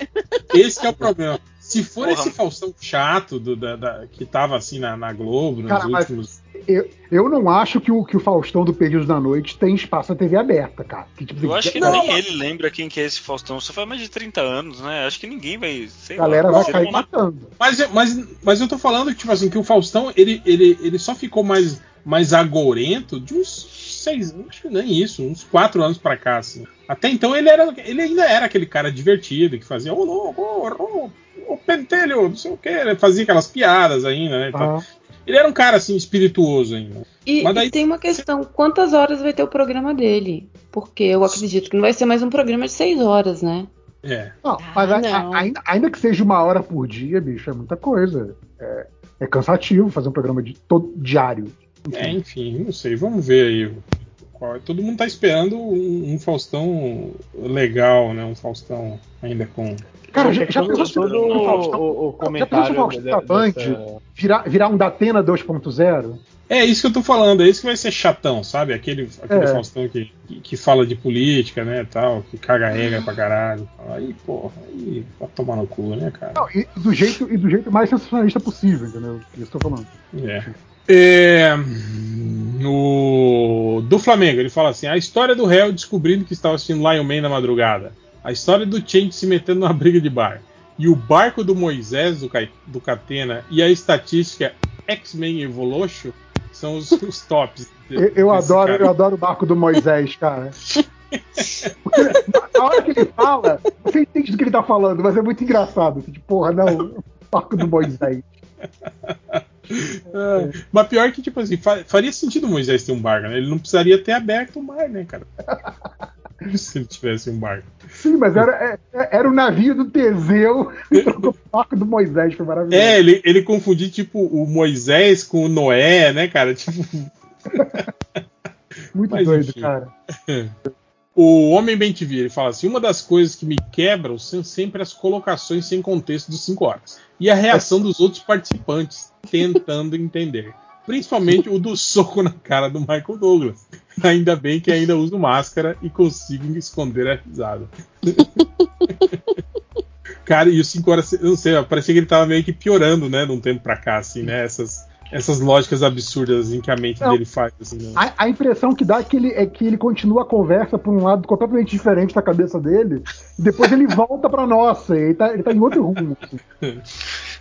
Esse que é o problema. Se for Porra. esse Faustão chato do, da, da- que tava assim na, na Globo, nos Cara, mas- últimos. Eu, eu não acho que o, que o Faustão do Perdidos na Noite tem espaço na TV aberta, cara. Que, tipo, Eu acho que não, nem ele lembra quem que é esse Faustão. Só faz mais de 30 anos, né? Acho que ninguém vai. Sei A galera lá, vai cair uma- matando. Mas, eu- mas, mas eu tô falando que, tipo assim, que o Faustão, ele, ele, ele só ficou mais, mais agorento de uns seis, acho que nem isso, uns quatro anos pra cá, assim. Até então ele, era, ele ainda era aquele cara divertido que fazia, ô louco, ô, ô, ô pentelho, não sei o que, ele fazia aquelas piadas ainda, né? Ah. Ele era um cara assim, espirituoso ainda. E, Mas daí- e tem uma questão: quantas horas vai ter o programa dele? Porque eu acredito que não vai ser mais um programa de seis horas, né? É. Não, Ah, mas a- não. a- ainda, ainda que seja uma hora por dia, bicho, é muita coisa. É, é cansativo fazer um programa de, todo, diário. É, enfim, não sei, vamos ver aí. qual- Todo mundo tá esperando um, um Faustão legal, né? Um Faustão ainda com. Cara, já, já todo, pensou se todo o Faustão o, o já comentário pensou o Faustão de- da Band dessa- virar, virar um Datena 2.0? É isso que eu tô falando, é isso que vai ser chatão, sabe? Aquele, aquele É. Faustão que, que, que fala de política, né, tal, que caga regra pra caralho. Aí, porra, aí vai tomar no cu, né, cara? Não, e, do jeito, e do jeito mais sensacionalista possível, entendeu? Isso que eu tô falando. É. É, no, do Flamengo, ele fala assim: a história do réu descobrindo que estava assistindo Lion Man na madrugada. A história do Change se metendo numa briga de bar. E o barco do Moisés, do, do Catena, e a estatística X-Men Evolution são os, [LAUGHS] os tops. de- Eu, eu adoro, cara. eu adoro o barco do Moisés, cara. Porque na- na hora que ele fala, você entende do que ele tá falando, mas é muito engraçado. Tipo, porra, não, o barco do Moisés. É, mas pior que, tipo assim, fa- faria sentido o Moisés ter um barco, né? Ele não precisaria ter aberto o mar, né, cara? [LAUGHS] Se ele tivesse um barco. Sim, mas era, é- é- era o navio do Teseu [LAUGHS] e trocou o barco do Moisés, foi maravilhoso. É, ele, ele confundiu, tipo, o Moisés com o Noé, né, cara? [LAUGHS] Tipo, muito mas doido, enfim. cara. o Homem Bem TV, ele fala assim: uma das coisas que me quebram são sempre as colocações sem contexto dos 5 horas. E a reação dos outros participantes, tentando entender. Principalmente o do soco na cara do Michael Douglas. Ainda bem que ainda uso máscara e consigo esconder a risada. [LAUGHS] Cara, e os 5 horas, eu não sei, parecia que ele tava meio que piorando, né, de um tempo pra cá, assim, né? Essas, essas lógicas absurdas assim, que a mente Não. dele faz. Assim, né? A, a impressão que dá é que, ele, é que ele continua a conversa por um lado completamente diferente da cabeça dele, e depois ele volta pra nossa, ele tá, ele tá em outro rumo. assim. [LAUGHS]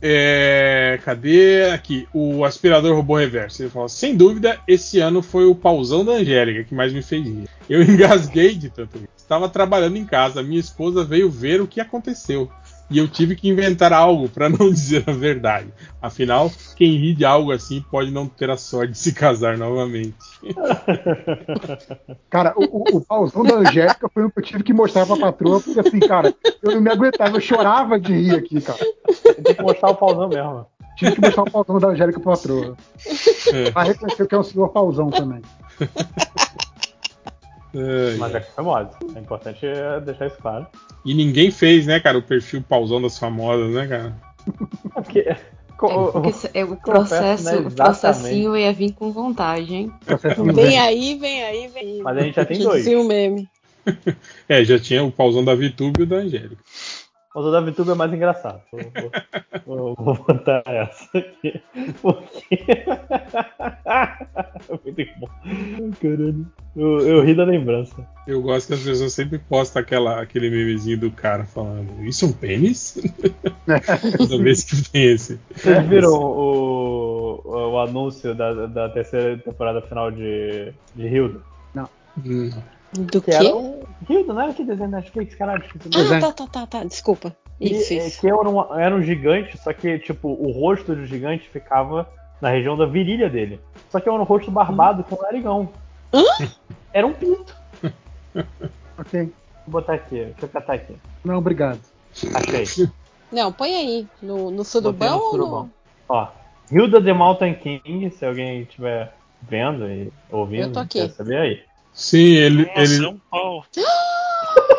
É, cadê aqui? O aspirador robô reverso. Ele fala: sem dúvida, esse ano foi o pausão da Angélica que mais me fez rir. Eu [LAUGHS] engasguei de tanto rir. Estava trabalhando em casa, minha esposa veio ver o que aconteceu. E eu tive que inventar algo para [LAUGHS] não dizer a verdade. Afinal, quem ri de algo assim pode não ter a sorte de se casar novamente. [LAUGHS] Cara, o, o, o pauzão da Angélica foi um que eu tive que mostrar pra patroa, porque assim, cara, eu não me aguentava, eu chorava de rir aqui, cara. Tem que mostrar o pauzão mesmo. Tive que mostrar o pauzão da Angélica pra patroa. É. Ela reconheceu que é um senhor pauzão também. [LAUGHS] Ai, Mas é famosa. É importante é, deixar isso claro. E ninguém fez, né, cara, o perfil pausão das famosas, né, cara? [LAUGHS] É porque. É, porque se- é, o [LAUGHS] processo, né, o processinho ia vir com vontade, hein? Vem velho. aí, vem aí, vem aí. Mas a gente já tem dois. dizia o meme. [LAUGHS] É, já tinha o pausão da VTube e o da Angélica. Mas o da VTube é mais engraçado. Vou, vou- vou- vou botar essa aqui. Porque. [LAUGHS] Muito bom. Caralho. Eu, eu ri da lembrança. Eu gosto que as pessoas sempre postam aquela, aquele memezinho do cara falando: Isso é um pênis? [LAUGHS] Toda vez que tem esse. Vocês viram o, o, o anúncio da, da terceira temporada final de, de Hilda? Hum. Do Que quê? era um. Hilda, não era que desenho da Netflix, caralho. Ah, tá, tá, tá, tá. Desculpa. Isso, E, é, isso. que era um, era um gigante, só que, tipo, o rosto do gigante ficava na região da virilha dele. Só que era um rosto barbado com narigão. Era um pinto. [LAUGHS] Ok. Vou botar aqui, deixa eu catar aqui. Não, obrigado. Achei. [LAUGHS] Não, põe aí. No, no surubão no ou surubão. no... Ó, Hilda the Mountain King, se alguém estiver vendo e ouvindo, Eu tô aqui. quer saber aí. Sim, ele. Nossa, ele é um pau.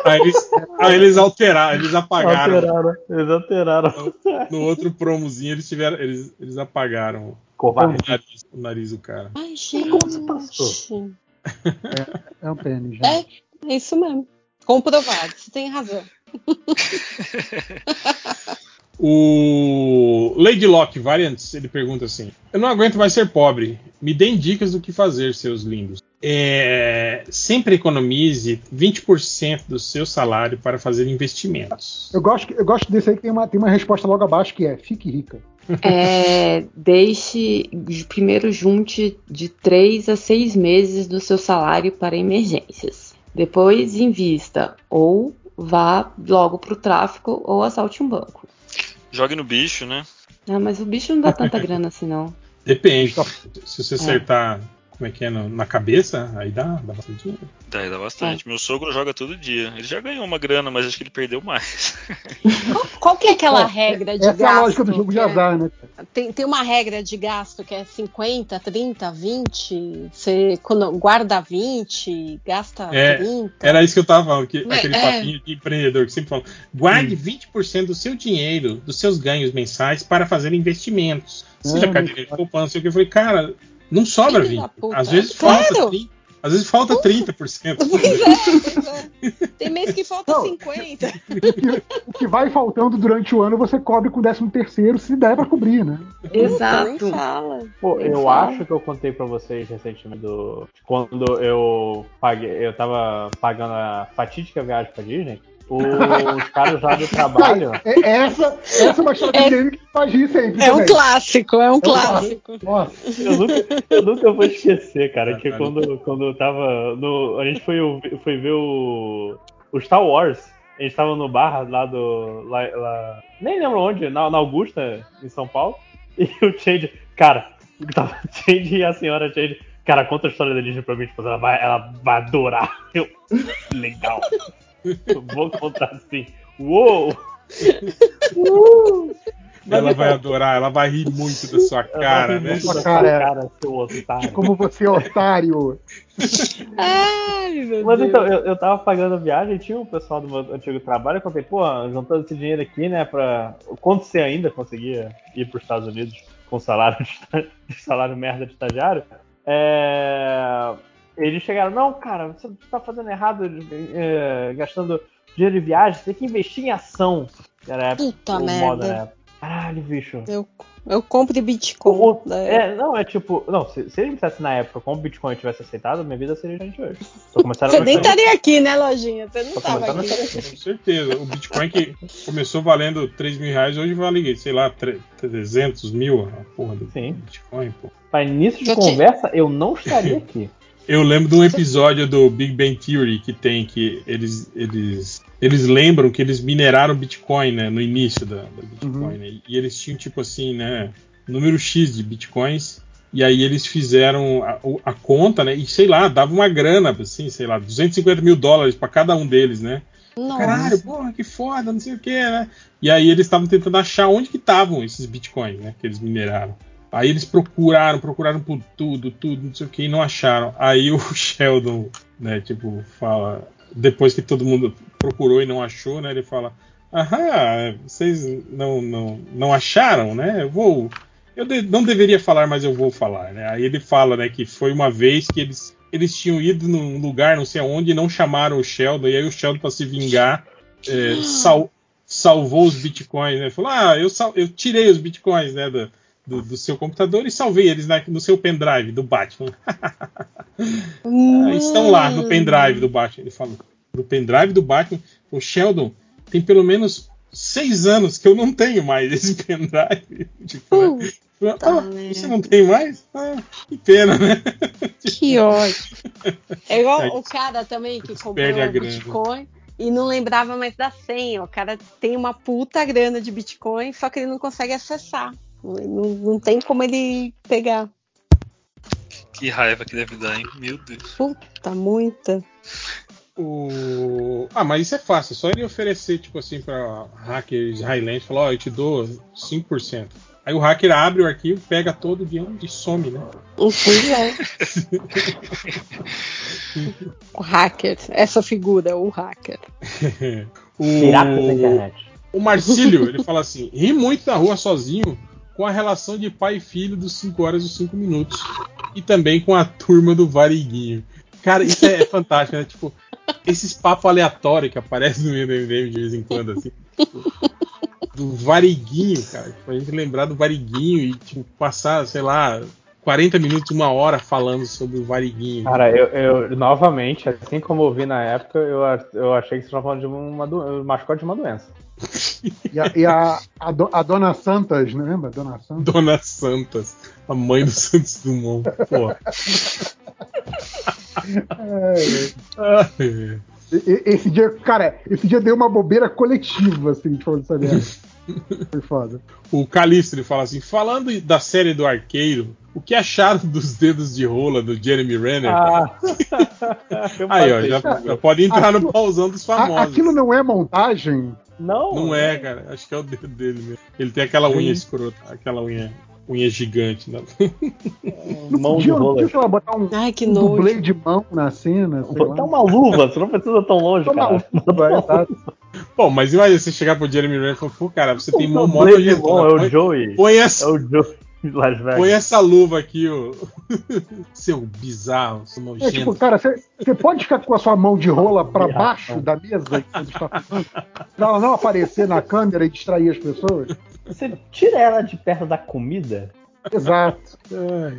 aí, eles, aí eles alteraram, eles apagaram. Alteraram, eles alteraram. No outro promozinho eles tiveram. Eles, eles apagaram o Covarde. nariz, o nariz do cara. Ai, Como se passou? gente. É um pênis, É, gente. é isso mesmo. Comprovado, você tem razão. [LAUGHS] O Lady Locke Variants, ele pergunta assim: Eu não aguento mais ser pobre. Me deem dicas do que fazer, seus lindos. É, sempre economize 20% do seu salário para fazer investimentos. Eu gosto, eu gosto desse aí que tem uma, tem uma resposta logo abaixo que é fique rica. é, deixe primeiro junte de 3 a 6 meses do seu salário para emergências. Depois invista ou vá logo para o tráfico ou assalte um banco. Jogue no bicho, né? Ah, mas o bicho não dá tanta grana assim, não. Depende. Se você acertar como é que é, na cabeça, aí dá, dá bastante dinheiro. Dá, dá bastante. É. Meu sogro joga todo dia. Ele já ganhou uma grana, mas acho que ele perdeu mais. [LAUGHS] Qual, qual que é aquela é, regra de essa gasto? Essa é a lógica do jogo de é azar, né? Tem, tem uma regra de gasto que é 50, 30, 20. Você quando guarda 20, gasta é, 30. Era isso que eu tava falando, que, aquele é. papinho de empreendedor que sempre fala. Guarde hum. 20% do seu dinheiro, dos seus ganhos mensais, para fazer investimentos. Seja hum, carteira de poupança, eu falei, cara, não sobra 20. Às vezes claro. falta 30. Às vezes falta 30%. [LAUGHS] Pois é, é. Tem mês que falta Não, 50%. O que vai faltando durante o ano você cobre com o 13 terceiro se der pra cobrir, né? Exato. Pô, Nem eu fala. acho que eu contei pra vocês recentemente do. Quando eu paguei. Eu tava pagando a fatídica viagem pra Disney os caras lá do trabalho. É, essa, essa é uma história é, que faz rir sempre. É um clássico, é um clássico. Nossa. Eu nunca, eu nunca vou esquecer, cara, que quando, quando eu tava. No, a gente foi, foi ver o, o Star Wars. A gente tava no bar lá do. Lá, lá, nem lembro onde, na, na Augusta, em São Paulo. E [LAUGHS] o Change, cara, tava [LAUGHS] Change e a senhora Change. Cara, conta a história da Disney pra mim, tipo, ela vai, ela vai adorar. Eu, legal. Vou contar assim. Uou! Uh! Ela vai adorar, ela vai rir muito da sua cara, né? Sua cara, cara, seu otário. Como você é otário. Ai, meu Mas Deus. então, eu, eu tava pagando a viagem, tinha um pessoal do meu antigo trabalho, eu falei, pô, juntando esse dinheiro aqui, né, pra. Quando você ainda conseguia ir pros Estados Unidos com salário, de, [LAUGHS] salário merda de estagiário, é eles chegaram, não, cara, você tá fazendo errado, é, gastando dinheiro de viagem, você tem que investir em ação. Era Puta o merda. modo, né? Caralho, bicho. Eu, eu compro de Bitcoin. O, né? É, não, é tipo. Não, se, se eles me dissessem na época como o Bitcoin tivesse aceitado, minha vida seria diferente hoje. Você nem estaria aqui, né, lojinha? Você não estava aqui. Com certeza. O Bitcoin que começou valendo 3 mil reais, hoje vale, sei lá, 300 mil a porra do Sim. Bitcoin, pô. Para início de eu conversa, te... eu não estaria [LAUGHS] aqui. Eu lembro de um episódio do Big Bang Theory que tem que eles eles eles lembram que eles mineraram Bitcoin, né, no início da, da Bitcoin, uhum. né, e eles tinham tipo assim, né, número X de Bitcoins e aí eles fizeram a, a, conta, né? E sei lá, dava uma grana, assim, sei lá, 250 mil dólares para cada um deles, né? Nossa. Caralho, porra, que foda, não sei o que, né? E aí eles estavam tentando achar onde que estavam esses bitcoins, né? Que eles mineraram. Aí eles procuraram, procuraram por tudo, tudo, não sei o que, e não acharam. Aí o [LAUGHS] Sheldon, né, tipo, fala. Depois que todo mundo procurou e não achou, né? Ele fala: Aham, vocês não, não, não acharam, né? Eu vou. Eu de, não deveria falar, mas eu vou falar, né? Aí ele fala, né, que foi uma vez que eles, eles tinham ido num lugar, não sei aonde, e não chamaram o Sheldon, e aí o Sheldon, para se vingar, é, [GASPS] sal, salvou os bitcoins, né? Falou: Ah, eu, sal, eu tirei os bitcoins, né? Da, do, do, seu computador e salvei eles na, no seu pendrive do Batman. [LAUGHS] ah, estão lá no pendrive do Batman. Ele falou: no pendrive do Batman, o Sheldon tem pelo menos seis anos que eu não tenho mais [LAUGHS] esse pendrive. Tipo, né? ah, você não tem mais? Ah, que pena, né? [LAUGHS] Que ótimo. É igual o cara também que comprou o Bitcoin e não lembrava mais da senha. O cara tem uma puta grana de Bitcoin, só que ele não consegue acessar. Não, não tem como ele pegar. Que raiva que deve dar, hein? Meu Deus. Puta, muita. O... Ah, mas isso é fácil. É só ele oferecer, tipo assim, pra hackers Highland, falar, ó, oh, eu te dou 5%. Aí o hacker abre o arquivo, pega todo e some, né? Pois é. [LAUGHS] o hacker, essa figura, o hacker. [LAUGHS] o... Pirata da internet. O Marcílio, ele fala assim: ri muito na rua sozinho com a relação de pai e filho dos 5 horas e 5 minutos. E também com a turma do Variguinho. Cara, isso é [LAUGHS] fantástico, né? Tipo, esses papos aleatórios que aparecem no MDM de vez em quando, assim. Tipo, do Variguinho, cara. Pra gente lembrar do Variguinho e, tipo, passar, sei lá, 40 minutos, uma hora falando sobre o Variguinho. Cara, eu, eu novamente, assim como eu vi na época, eu, eu achei que você estava falando de uma do, mascote de uma doença. E a, e a, a, do- a Dona Santas, não lembra? Dona Santas. Dona Santas, a mãe do Santos Dumont. Pô. [LAUGHS] É, e- e- esse dia, cara, esse dia deu uma bobeira coletiva, assim, de falar. Foi foda. O Calixto ele fala assim: falando da série do arqueiro, o que acharam dos dedos de rola do Jeremy Renner? Ah. [LAUGHS] Aí, ó, já, já pode entrar no Aquilo- pausão dos famosos. aquilo não é montagem? Não. Não é, cara. Acho que é o dedo dele mesmo. Ele tem aquela unha escrota, aquela unha, unha gigante. Né? Mão de rola. sei lá, botar um, Ai, que um dublê de mão na cena, lá. Botar uma luva, você não precisa tão longe, Toma cara. luva, exato. Bom, mas imagina você chegar pro Jeremy Renner e falar: pô, cara, você tem mão o mó Blade nojenta, bom, né? é o Joey. põe É essa, o Joey de. [LAUGHS] põe essa luva aqui, ô. [LAUGHS] Seu bizarro, seu É, nojento. tipo, cara, você pode ficar com a sua mão de rola pra Viado. baixo da mesa pra ela não aparecer na câmera e distrair as pessoas? Você tira ela de perto da comida? Exato. Ai.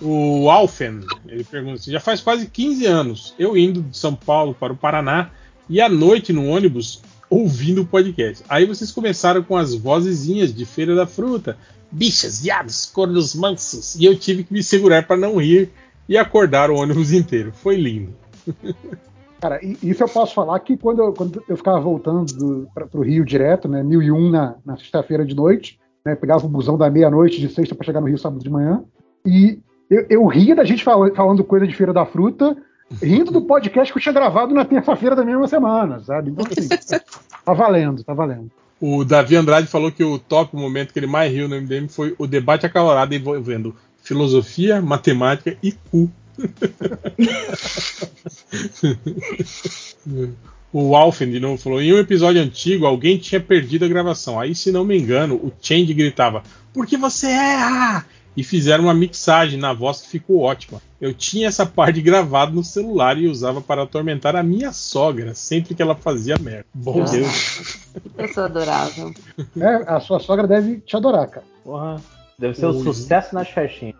O Alfen, ele pergunta assim, já faz quase 15 anos eu indo de São Paulo para o Paraná e à noite no ônibus ouvindo o podcast. Aí vocês começaram com as vozezinhas de Feira da Fruta, bichas, viados, cornos mansos, e eu tive que me segurar para não rir e acordar o ônibus inteiro. Foi lindo. [LAUGHS] Cara, e- isso eu posso falar que quando eu, quando eu ficava voltando para o Rio direto, né, 1001 na, na sexta-feira de noite, né, pegava o busão da meia-noite de sexta para chegar no Rio sábado de manhã, e eu, eu ria da gente fala- falando coisa de Feira da Fruta, rindo do podcast que eu tinha gravado na terça-feira da mesma semana, sabe? Então, assim, [LAUGHS] tá valendo, tá valendo. O Davi Andrade falou que o top momento que ele mais riu no MDM foi o debate acalorado envolvendo filosofia, matemática e cu. [LAUGHS] o Alfen de novo falou: em um episódio antigo, alguém tinha perdido a gravação. Aí, se não me engano, o Change gritava: Porque você erra! E fizeram uma mixagem na voz que ficou ótima. Eu tinha essa parte gravada no celular e usava para atormentar a minha sogra sempre que ela fazia merda. Bom Ah. Deus. Que pessoa adorável. É, a sua sogra deve te adorar, cara. Porra. Deve ser o Ui. sucesso nas festinhas.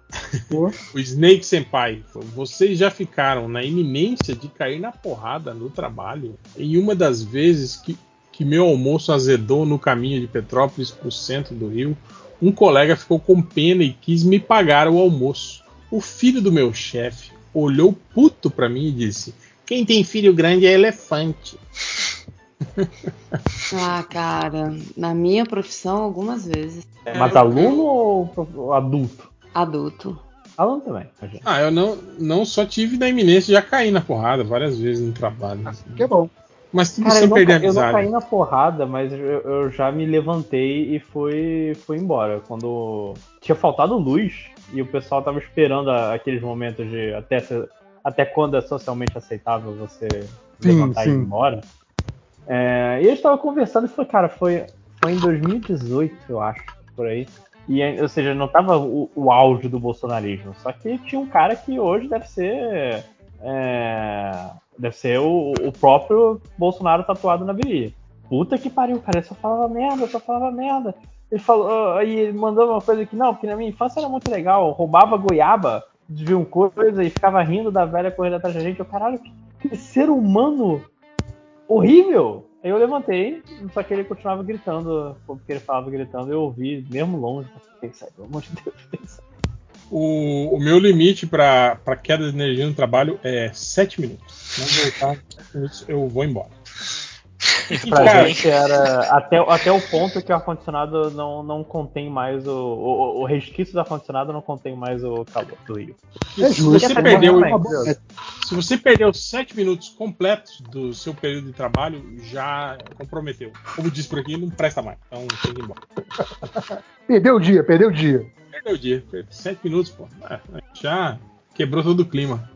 Pô, O Snake Senpai, vocês já ficaram na iminência de cair na porrada no trabalho? Em uma das vezes que, que meu almoço azedou no caminho de Petrópolis para o centro do Rio, um colega ficou com pena e quis me pagar o almoço. O filho do meu chefe olhou puto para mim e disse: Quem tem filho grande é elefante. [LAUGHS] Ah, cara, na minha profissão, algumas vezes. É, Mas aluno ou adulto? Adulto. Aluno também. Ah, eu não, não só tive na iminência, já caí na porrada várias vezes no trabalho. que é bom. Mas tudo Cara, eu sem não, perder a ca- eu não amizade. caí na porrada, mas eu, eu já me levantei e fui, fui embora. Quando tinha faltado luz e o pessoal tava esperando a- aqueles momentos de até, até quando é socialmente aceitável você Sim, levantar e ir sim. embora. É, e eles estavam conversando e foi, cara, foi, foi em 2018, eu acho, por aí. E, ou seja, não tava o, o auge do bolsonarismo. Só que tinha um cara que hoje deve ser. É, deve ser o, o próprio Bolsonaro tatuado na virilha. Puta que pariu, cara. Ele só falava merda, só falava merda. Ele falou. Aí ele mandou uma coisa que, não, porque na minha infância era muito legal. eu Roubava goiaba, desvia um coisa e ficava rindo da velha correndo atrás da gente. Eu, caralho, que, ser humano horrível! Aí eu levantei, só que ele continuava gritando, porque ele falava gritando, eu ouvi, mesmo longe, sair, pelo amor de Deus, [LAUGHS] sair. O, o meu limite para queda de energia no trabalho é 7 minutos. Não voltar, eu vou embora. Pra [LAUGHS] Cara, gente era [LAUGHS] até, até o ponto que o ar-condicionado não, não contém mais o, o, o resquício do ar-condicionado não contém mais o calor do Rio. É se justo. você perdeu, é se você perdeu 7 minutos completos do seu período de trabalho, já comprometeu. Como diz por aqui, não presta mais. Então tem que ir embora. [LAUGHS] Perdeu o dia, perdeu o dia. Perdeu o dia. 7 minutos, pô. Ah, Já quebrou todo o clima.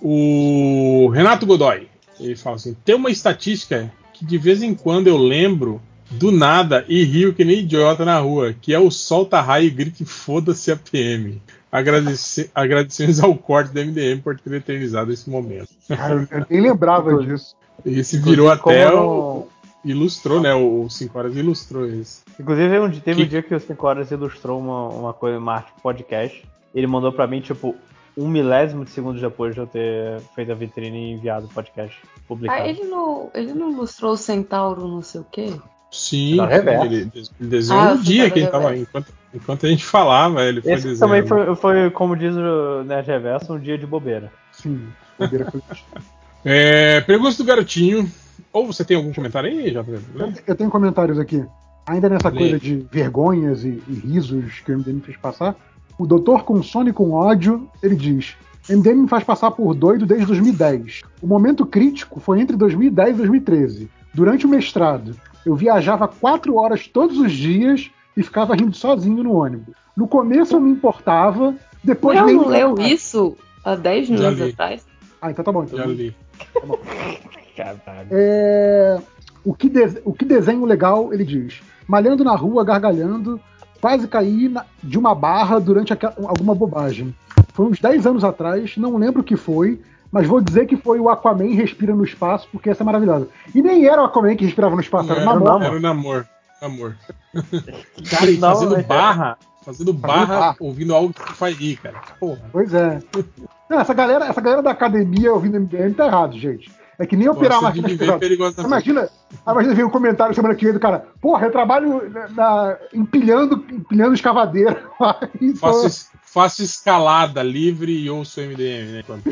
o Renato Godoy, ele fala assim: tem uma estatística que de vez em quando eu lembro do nada e rio que nem idiota na rua, que é o solta raio e grite foda-se a PM. Agradece, agradecemos ao corte da MDM por ter eternizado esse momento. Cara, eu nem lembrava disso. Esse virou até o. Ilustrou, né? O 5 horas ilustrou isso. Inclusive, um, teve Que- um dia que o 5 Horas ilustrou uma, uma coisa, uma podcast. Ele mandou pra mim, tipo, um milésimo de segundo depois de eu ter feito a vitrine e enviado o podcast publicado. Ah, ele não, ele não mostrou o centauro não sei o quê? Sim, reverso. ele des- desenhou Ah, no dia que ele tava. Enquanto, enquanto a gente falava, ele foi Esse desenhando. também foi, foi, como diz o Nerd Reverso, um dia de bobeira. Sim. bobeira foi- [LAUGHS] É, perguntas do garotinho. Ou você tem algum comentário aí, JV? Eu tenho comentários aqui. Ainda nessa Lê. coisa de vergonhas e, e risos que o MDM fez passar, o doutor com sono e com ódio, ele diz: MDM me faz passar por doido desde 2010. O momento crítico foi entre 2010 e 2013. Durante o mestrado, eu viajava quatro horas todos os dias e ficava rindo sozinho no ônibus. No começo eu me importava, depois Não, nem não me leu isso há 10 Já minutos atrás? Ah, então tá bom. Então. Já li. [LAUGHS] Caralho. É, o, que de- o que desenho legal, ele diz. Malhando na rua, gargalhando, quase caí na- de uma barra durante aqua- alguma bobagem. Foi uns 10 anos atrás, não lembro o que foi, mas vou dizer que foi o Aquaman Respira no Espaço, porque essa é maravilhosa. E nem era o Aquaman que respirava no espaço, era o Era, Namor. era o namor. Namor. [LAUGHS] Cara, e Não, fazendo é- barra. Fazendo barra, barra. ouvindo algo que faz rir, cara. Porra. Pois é. [LAUGHS] Não, essa, galera, essa galera da academia ouvindo MDM tá errado, gente. É que nem operar pesada. perigosamente. Imagina, imagina ver um comentário semana que vem do cara, porra, eu trabalho na, na- empilhando, empilhando escavadeira. [LAUGHS] Faço, faço escalada livre e ouço MDM, né? Quando-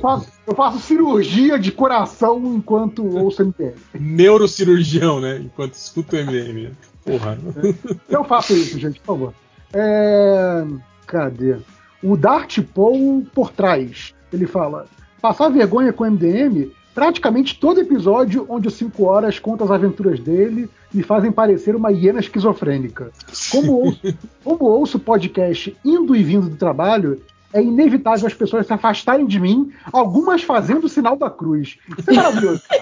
faço- eu faço cirurgia de coração enquanto ouço MPM. Neurocirurgião, né? Enquanto escuto o MDM. Porra. Eu faço isso, gente, por favor. É, Cadê? O Dart Paul por trás. Ele fala: passar vergonha com o MDM, praticamente todo episódio onde os 5 horas conta as aventuras dele me fazem parecer uma hiena esquizofrênica. Como ouço, como ouço podcast indo e vindo do trabalho, é inevitável as pessoas se afastarem de mim, algumas fazendo o sinal da cruz. Isso é maravilhoso. [LAUGHS]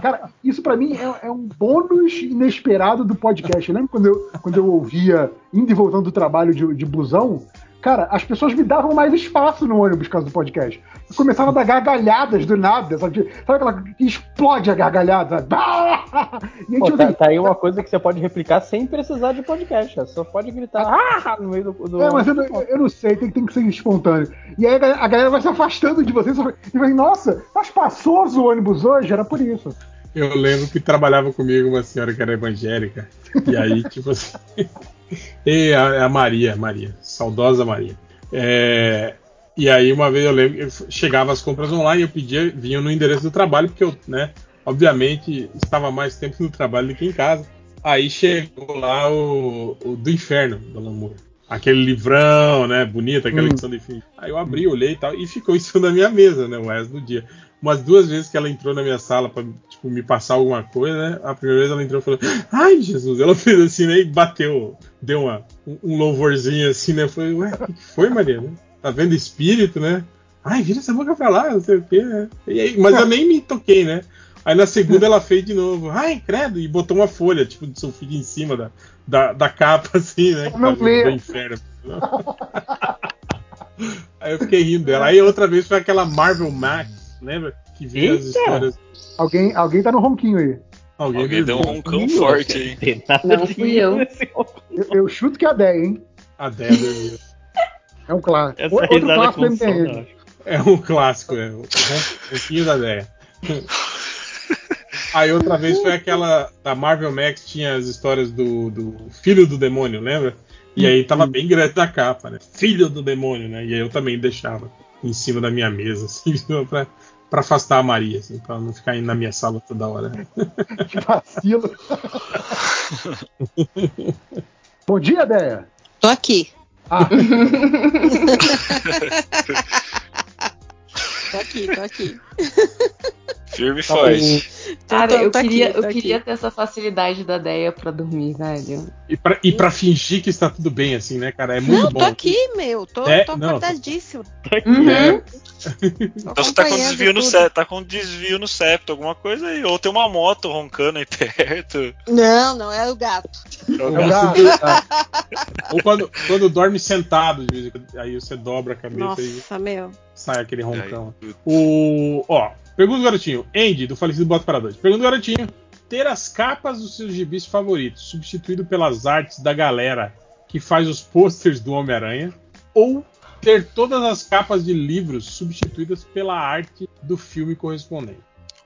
Cara, isso pra mim é, é um bônus inesperado do podcast. Eu lembro quando eu, quando eu ouvia indo e voltando do trabalho de, de busão, cara, as pessoas me davam mais espaço no ônibus por causa do podcast. Eu começava a dar gargalhadas do nada, sabe? Sabe aquela que explode a gargalhada? sabe? [LAUGHS] E a gente Pô, tá, tá aí uma coisa que você pode replicar sem precisar de podcast. Você só pode gritar ah! no meio do. do... É, mas eu, não- eu não sei, tem, tem que ser espontâneo. E aí a galera, a galera vai se afastando de vocês e vai, nossa, tá espaçoso o ônibus hoje, era por isso. Eu lembro que trabalhava comigo uma senhora que era evangélica. E aí, tipo assim. [LAUGHS] e a, a Maria, Maria, saudosa Maria. É, e aí, uma vez eu lembro, eu chegava as compras online, eu pedia, vinha no endereço do trabalho, porque eu, né, obviamente, estava mais tempo no trabalho do que em casa. Aí chegou lá o, o do inferno, do Lamour. Aquele livrão, né? Bonito, aquela Hum. edição do inferno. Aí eu abri, olhei e tal, e ficou cima da minha mesa, né? O resto do dia. Umas duas vezes que ela entrou na minha sala pra tipo, me passar alguma coisa, né? A primeira vez ela entrou e falou: Ai, Jesus! Ela fez assim, né? E bateu, deu uma, um, um louvorzinho assim, né? Falei: Ué, o que foi, Maria? né? Tá vendo espírito, né? Ai, vira essa boca pra lá, não sei o quê. né? E aí, mas eu nem me toquei, né? Aí na segunda ela fez de novo, ai, credo, e botou uma folha, tipo, de sulfite em cima da, da, da capa, assim, né? Não lê. do inferno. [LAUGHS] Aí eu fiquei rindo dela. Aí outra vez foi aquela Marvel Max, lembra? Que via as histórias. Alguém, alguém tá no ronquinho aí. Alguém, Alguém deu um dormiu. roncão forte aí. Não de fui eu. [LAUGHS] Eu, eu chuto que é a 10, hein? A Débora dormiu. É um clássico. Essa Outro clássico do não. É um clássico, é. O ronquinho da Déia. [LAUGHS] Aí outra vez foi aquela da Marvel Max, tinha as histórias do, do filho do demônio, lembra? E aí tava bem grande na capa, né? Filho do demônio, né? E aí eu também deixava em cima da minha mesa, [LAUGHS] assim, pra, pra afastar a Maria, assim, pra não ficar indo na minha sala toda hora. né? [LAUGHS] Que vacilo. Bom dia, Deia. Tô aqui. Ah, Tô aqui, tô aqui. Firme e Tá forte. Cara, tô- eu, tô aqui, queria, tô eu aqui. queria ter essa facilidade da ideia pra dormir, velho. E pra, e pra fingir que está tudo bem, assim, né, cara? É muito Não, bom. tô aqui, meu. Tô, É, tô não. acordadíssima. Uhum. É, Então você tá com desvio no septo, tá com desvio no septo, alguma coisa aí. Ou tem uma moto roncando aí [LAUGHS] perto. Não, não, é o gato. é o gato. Ou quando, quando dorme sentado, aí você dobra a cabeça e Nossa, meu. sai aquele roncão. O. Ó, pergunta do garotinho. Andy, do falecido Bota para dois. Pergunta do garotinho. Ter as capas dos seus gibis favoritos substituído pelas artes da galera que faz os posters do Homem-Aranha ou ter todas as capas de livros substituídas pela arte do filme correspondente.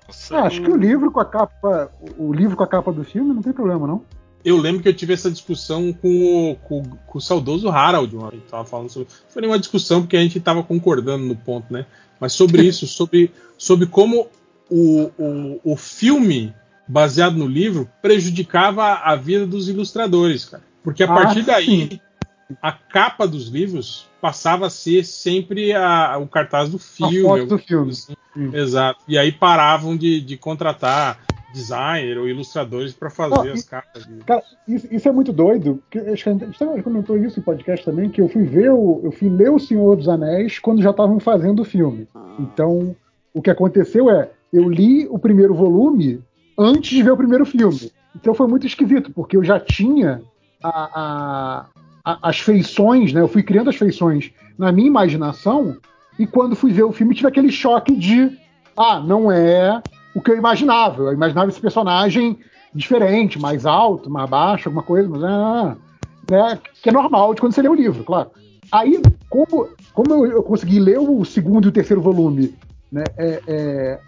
Nossa, Ah, acho que o livro com a capa. O livro com a capa do filme não tem problema, não. Eu lembro que eu tive essa discussão com o, com, com o saudoso Harald, uma, gente tava falando sobre. Foi nenhuma discussão porque a gente estava concordando no ponto, né? Mas sobre [LAUGHS] isso, sobre, sobre como o, o, o filme baseado no livro prejudicava a vida dos ilustradores, cara. Porque a Ah, partir daí, sim. A capa dos livros passava a ser sempre a- o cartaz do A filme. foto do filme. assim. Sim. Exato. E aí paravam de, de contratar designer ou ilustradores para fazer as capas. de- Cara, isso, isso é muito doido. porque acho que a gente comentou isso em podcast também, que eu fui ver o, eu fui ler O Senhor dos Anéis quando já estavam fazendo o filme. Então, o que aconteceu é, eu li o primeiro volume antes de ver o primeiro filme. Então foi muito esquisito, porque eu já tinha a- as feições, né? Eu fui criando as feições na minha imaginação, e quando fui ver o filme tive aquele choque de ah, não é o que eu imaginava. Eu imaginava esse personagem diferente, mais alto, mais baixo, alguma coisa, mas ah, né, que é normal de quando você lê o livro, claro. Aí, como, como eu, eu consegui ler o segundo e o terceiro volume, né, é, é,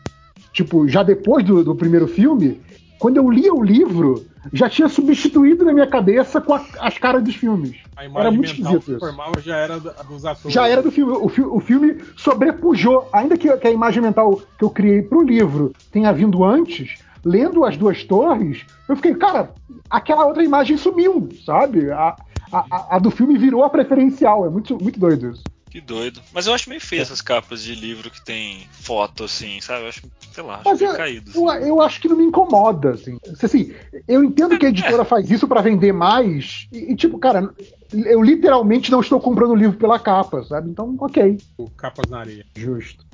tipo, já depois do, do primeiro filme, quando eu lia o livro, já tinha substituído na minha cabeça com a- as caras dos filmes. A Era imagem muito mental esquisito isso. formava já era dos atores. Já era do filme. O, fi- o filme sobrepujou. Ainda que, que a imagem mental que eu criei pro livro tenha vindo antes, lendo as duas torres, eu fiquei, cara, aquela outra imagem sumiu, sabe? A, a- a- a do filme virou a preferencial. É muito, muito doido isso. Que doido. Mas eu acho meio feio essas capas de livro que tem foto, assim, sabe? Eu acho, sei lá, acho Mas meio eu, caído. eu, assim. eu acho que não me incomoda, assim. Assim, eu entendo que a editora faz isso pra vender mais. E, e, tipo, cara, eu literalmente não estou comprando o livro pela capa, sabe? Então, ok. O Capas na Areia. Justo.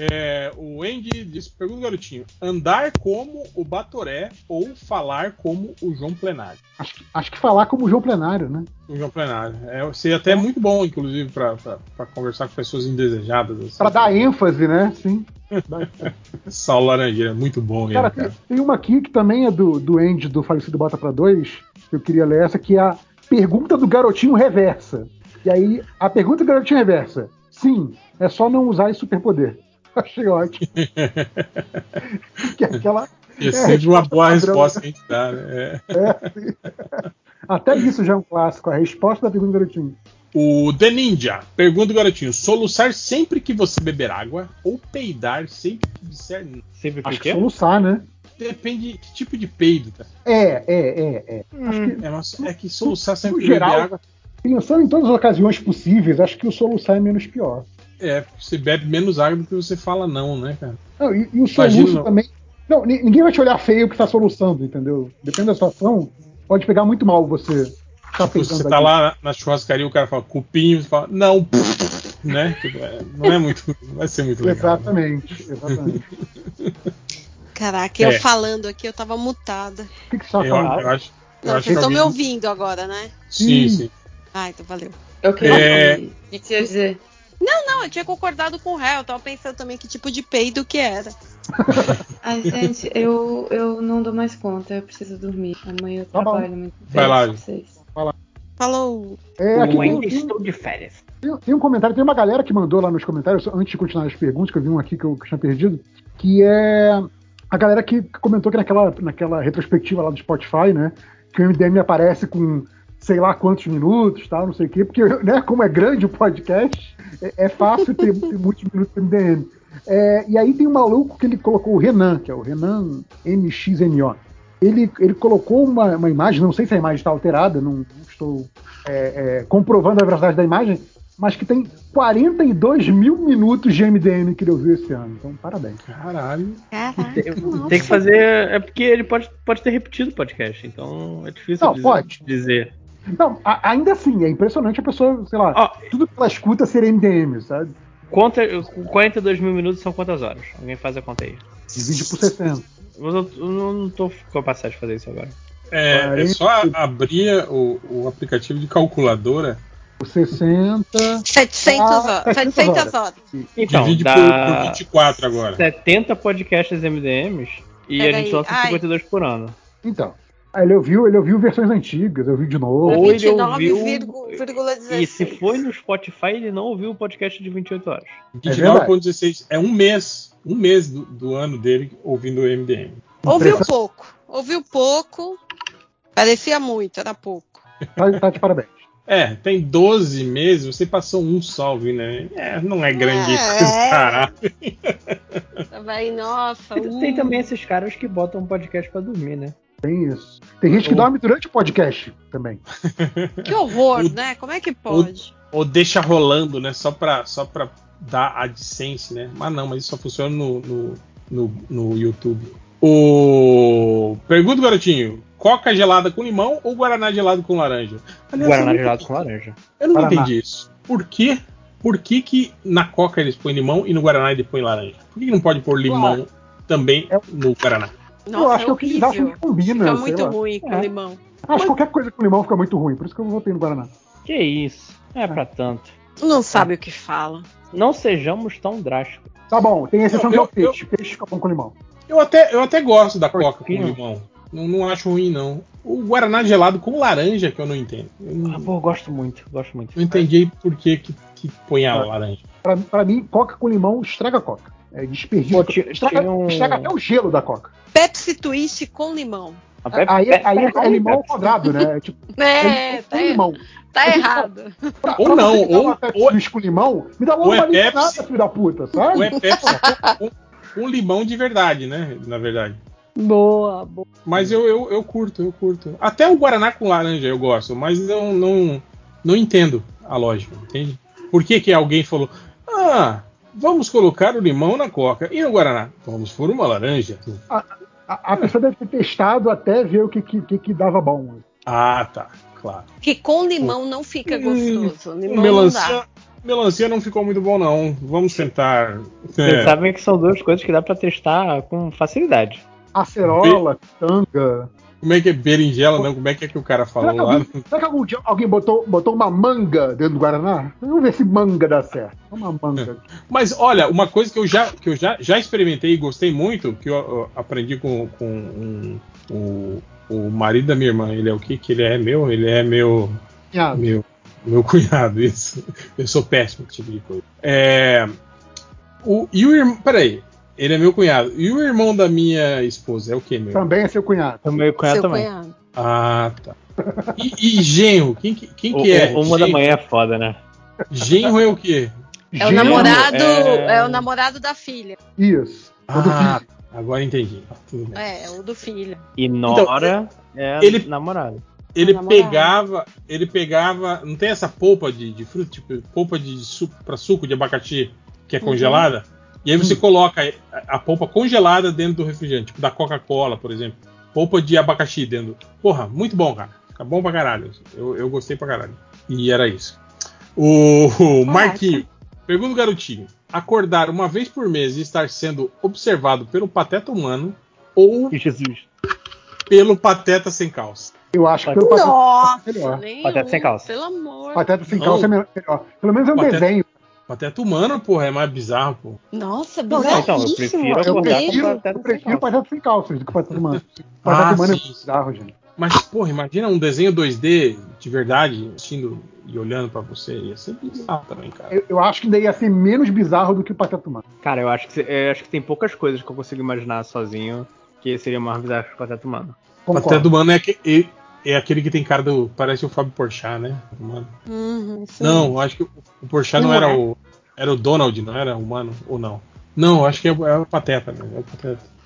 É, o Andy disse, pergunta garotinho, andar como o Batoré ou falar como o João Plenário? Acho, que- acho que falar como o João Plenário, né? O João Plenário. É, seria até muito bom, inclusive, para conversar com pessoas indesejadas. Assim. Pra dar ênfase, né? Sim. [LAUGHS] Sal Laranjeira, muito bom ele, Cara, cara. tem, tem uma aqui que também é do, do Andy do Falecido Bota pra Dois, que eu queria ler essa, que é a pergunta do garotinho reversa. E aí, a pergunta do garotinho reversa. Sim, é só não usar esse superpoder. Achei ótimo. [LAUGHS] que é aquela. É sempre uma boa padrão, resposta que a gente dá, né? É. É, sim. Até isso já é um clássico, a resposta da pergunta do garotinho. O The Ninja pergunta garotinho: soluçar sempre que você beber água ou peidar sempre que disser? Sempre Acho o que soluçar, né? Depende de que tipo de peido, cara. É, é, é, é. Acho que, É, mas é que soluçar sempre que geral- beber água. pensando em todas as ocasiões possíveis, acho que o soluçar é menos pior. É, você bebe menos água do que você fala não, né, cara? Não, e, e o Imagina, soluço não. também. Não, ni- ninguém vai te olhar feio que tá soluçando, entendeu? Depende da situação, pode pegar muito mal você. Tá Tipo, você tá aqui. lá na, na churrascaria o cara fala cupinho, você fala, não, né? Tipo, é, não é muito. Não [LAUGHS] vai ser muito legal. né? Exatamente, exatamente. [LAUGHS] Caraca, eu É. falando aqui, eu tava mutada. O que, que você tá Eu, falando? eu acho. Eu Não, acho vocês estão me ouvindo agora, né? Sim, Sim. sim. Ah, então valeu. Eu queria. É. O que você ia dizer? Não, eu tinha concordado com o réu, eu tava pensando também que tipo de peido que era. [LAUGHS] Ai, gente, eu, eu não dou mais conta, eu preciso dormir. Amanhã eu Tá bom. trabalho muito. Vai lá, pra vocês. Falou. É, aqui Eu ainda tem- estou de férias. tem- tem um comentário, tem uma galera que mandou lá nos comentários, antes de continuar as perguntas, que eu vi um aqui que eu, que eu tinha perdido, que é a galera que comentou que naquela, naquela retrospectiva lá do Spotify, né, que o MDM aparece com sei lá quantos minutos, tal, não sei o quê, porque, né, como é grande o podcast, é, é fácil ter, ter muitos minutos do MDM. É, e aí tem um maluco que ele colocou o Renan, que é o Renan MXMO. Ele, ele colocou uma, uma imagem, não sei se a imagem está alterada, não, não estou é, é, comprovando a veracidade da imagem, mas que tem 42 mil minutos de MDM que ele ouviu esse ano. Então, parabéns. Caralho. Caraca. nossa. Tem que fazer. É porque ele pode, pode ter repetido o podcast, então é difícil Não, dizer, pode. dizer. Não, a- ainda assim, é impressionante a pessoa, sei lá, Ó, tudo que ela escuta ser MDM, sabe? conta, 42 mil minutos são quantas horas? Alguém faz a conta aí. Divide por 60. Mas eu, eu não tô com capacidade de fazer isso agora. É, é só abrir o, o aplicativo de calculadora, Por 60. 700 Ah, horas. 700 700 horas. Então, divide por, dá por 24 agora. 70 podcasts MDMs e a Peraí, gente lança ai. 52 por ano. Então, Ah, Ele ouviu, ele ouviu versões antigas, ouviu de novo. Ou ele 29,16. E se foi no Spotify, ele não ouviu o podcast de 28 horas. 29.16 é um mês, um mês do, do ano dele ouvindo o MDM. Ouviu pouco. Ouviu pouco. Parecia muito, era pouco. Tá, tá de parabéns. É, tem 12 meses, você passou um só ouvindo, né? É, não é grande É. coisa, caralho. Vai, nossa. Tem, tem uh. também esses caras que botam um podcast pra dormir, né? Tem isso. Tem gente que dorme durante o podcast também. [LAUGHS] Que horror, O- né? Como é que pode? Ou deixa rolando, né? Só pra, só pra dar AdSense, né? Mas não, mas isso só funciona no, no, no, no YouTube. O. Pergunta, garotinho: Coca gelada com limão ou Guaraná gelado com laranja? Aliás, Guaraná nunca- gelado com laranja. Eu não Guaraná. entendi isso. Por quê? Por que, que na Coca eles põem limão e no Guaraná eles põem laranja? Por que, que não pode pôr limão também É- no Guaraná? Nossa, eu acho é que é o que horrível. que combina. Fica sei muito lá. ruim com É. limão. Acho que qualquer coisa com limão fica muito ruim, por isso que eu votei no Guaraná. Que isso? Não é pra tanto. Não sabe o que fala. Não sejamos tão drásticos. Tá bom, tem exceção que é o Eu- eu- peixe. Peixe fica bom com limão. Eu até, eu até gosto da Coca com limão. Não, não acho ruim, não. O Guaraná gelado com laranja que eu não entendo. Eu não, Ah, pô, eu gosto muito, gosto muito. não entendi por que, que, que põe a laranja. Pra, pra mim, coca com limão estraga a coca. É desperdício. Pô, tinha- estraga, tinha um- estraga até o gelo da coca. Pepsi Twist com limão. A Pepe- Aí, Pepe- aí é, Pepe- é limão ao quadrado, né? É tipo, [LAUGHS] É, é tá, limão. tá errado. Pra, Ou pra não, ou- uma Pepsi ou- Twist com limão, me dá logo ou é uma limonada, Pepsi- filho da puta, Ou sabe? é Pepsi com, com limão de verdade, né? Na verdade. Boa, boa. Mas eu, eu, eu curto, eu curto. Até o Guaraná com laranja eu gosto, mas eu não, não entendo a lógica, entende? Por que, que alguém falou, ah, vamos colocar o limão na coca e no Guaraná? Vamos pôr uma laranja. A, a pessoa deve ter testado até ver o que, que, que, dava bom. Ah, tá, claro. Que com limão não fica Hum, gostoso. Limão não melancia, dá. melancia não ficou muito bom, não. Vamos tentar. Vocês É, sabem que são duas coisas que dá pra testar com facilidade. Acerola, tanga. Como é que é berinjela, não? Como é que é que o cara Será falou lá? alguém, será que algum dia alguém botou, botou uma manga dentro do Guaraná? Vamos ver se manga dá certo. Uma manga. [LAUGHS] Mas olha, uma coisa que eu já, que eu já, já experimentei e gostei muito, que eu, eu aprendi com, com um- o, o marido da minha irmã, ele é o que que ele é meu? Ele é meu Ah, meu meu cunhado, [LAUGHS] isso. Eu sou péssimo com esse tipo de coisa. É, o, e o irmão, peraí, ele é meu cunhado. E o irmão da minha esposa é o que, meu? Também é seu cunhado. O meu cunhado Seu também. cunhado. Ah, tá. E, e genro, quem, que- quem O- que é? uma da Genro- manhã é foda, né? Genro é o quê? É o Gênero- namorado, é- é... o namorado da filha. Isso. Ah, agora entendi. Bem. É, o do filho. E Nora é ele- namorado. Ele namorado. pegava, ele pegava, não tem essa polpa de, de fruta, tipo, polpa de suco para suco de abacaxi que é Uhum. congelada, e aí você coloca a, a polpa congelada dentro do refrigerante, tipo da Coca-Cola, por exemplo. Polpa de abacaxi dentro. Porra, muito bom, cara. Fica bom pra caralho. Eu, eu gostei pra caralho. E era isso. O, o Marquinho, pergunta o garotinho: acordar uma vez por mês e estar sendo observado pelo pateta humano ou Jesus. pelo pateta sem calça? Eu acho que pelo pateta, Nossa, melhor. nenhum, Pateta sem calça. Pelo amor. pateta sem Não. calça é melhor. Pelo menos é um Pateta- desenho. Pateta humano, porra, é mais bizarro, pô. Nossa, Não, então, eu prefiro Eu prefiro, pateta eu sem prefiro calça. pateta sem calça do que pateta humana. [LAUGHS] Ah, Pateta humana é sim. bizarro, gente. Mas, porra, imagina um desenho 2D de verdade, assistindo e olhando pra você. Ia ser bizarro também, cara. Eu, eu acho que ainda ia ser menos bizarro do que o pateta humano. Cara, eu acho, que, eu acho que tem poucas coisas que eu consigo imaginar sozinho que seria mais bizarro que o Pateta Humano. Concordo. Pateta humano é, aque- é aquele que tem cara do. Parece o Fábio Porchat, né? Humano. Uhum. Não, eu acho que o, Porchat não, Não era é. o. Era o Donald, não era humano? Ou não? Não, eu acho que é, é o Pateta, né? É o Pateta.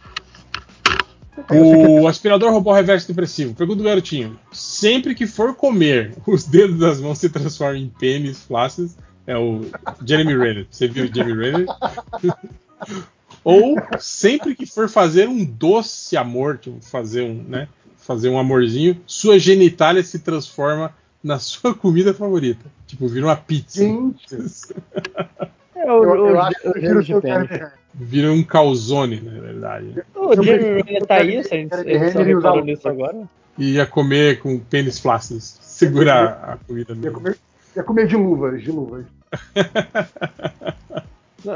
O aspirador robô reverso depressivo. Pergunta do garotinho. Sempre que for comer, [LAUGHS] os dedos das mãos se transformam em pênis flácidos. É o Jeremy Renner. Você viu o Jeremy Renner? [LAUGHS] Ou sempre que for fazer um doce amor, tipo, fazer um, né? Fazer um amorzinho, sua genitália se transforma na [LAUGHS] sua comida favorita. Tipo, vira uma pizza. Gente, [LAUGHS] Eu, eu, eu acho que eu prefiro o que eu quero Jeremy ver. Vira um calzone, na verdade. O Renner tá aí, a gente, a gente só reparou nisso agora. E ia comer com pênis flácidos. Segurar a comida Ia dele. comer, ia comer de luvas, de luvas.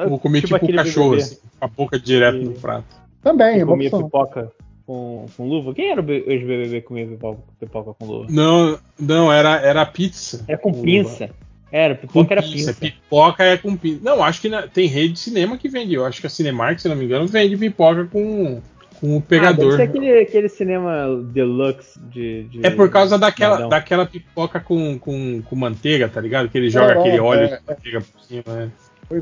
Vou comer tipo, um aquele cachorro, assim, com a boca direto E- no prato. Também, que é uma comia opção. pipoca. Com, com luva? Quem era o ex-BBB que comia pipoca, pipoca com luva? Não, não, era, era pizza. Era com luva. pinça. Era, Com pipoca era pinça. pinça. Pipoca é com pinça. Não, acho que na- tem rede de cinema que vende. Eu acho que a Cinemark, se não me engano, vende pipoca com, com o pegador. Ah, deve aquele, aquele cinema deluxe de, de- É por causa daquela, Madão. daquela pipoca com, com, com manteiga, tá ligado? Que ele joga É, aquele é, óleo é, de manteiga por cima, né?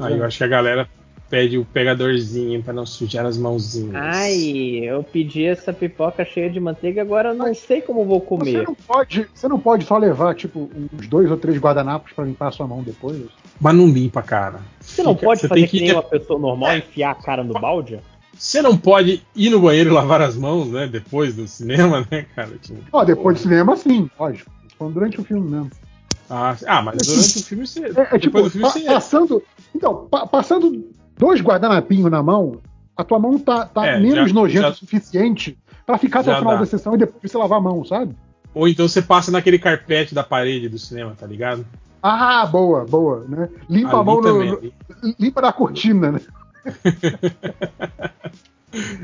Aí é. eu acho que a galera pede o pegadorzinho pra não sujar as mãozinhas. Ai, eu pedi essa pipoca cheia de manteiga, agora eu não sei como vou Você comer. não, pode, você não pode só levar, tipo, uns dois ou três guardanapos pra limpar a sua mão depois? Mas não limpa, cara. Você não Fica- pode você fazer tem que, que nem uma pessoa normal, enfiar a cara no balde? Você não pode ir no banheiro e lavar as mãos, né? Depois do cinema, né, cara? Tipo, Ó, depois do cinema, sim, lógico. Falando durante o filme mesmo. ah, ah, mas durante o filme você. É, é tipo, filme pa- você. passando. Então, pa- passando dois guardanapinhos na mão, a tua mão tá, tá É, menos já- nojenta já- o suficiente pra ficar até o final dá. da sessão e depois você lavar a mão, sabe? Ou então você passa naquele carpete da parede do cinema, tá ligado? Ah, boa, boa, né? Limpa a Ali mão no, também. no- limpa na cortina, né? [LAUGHS]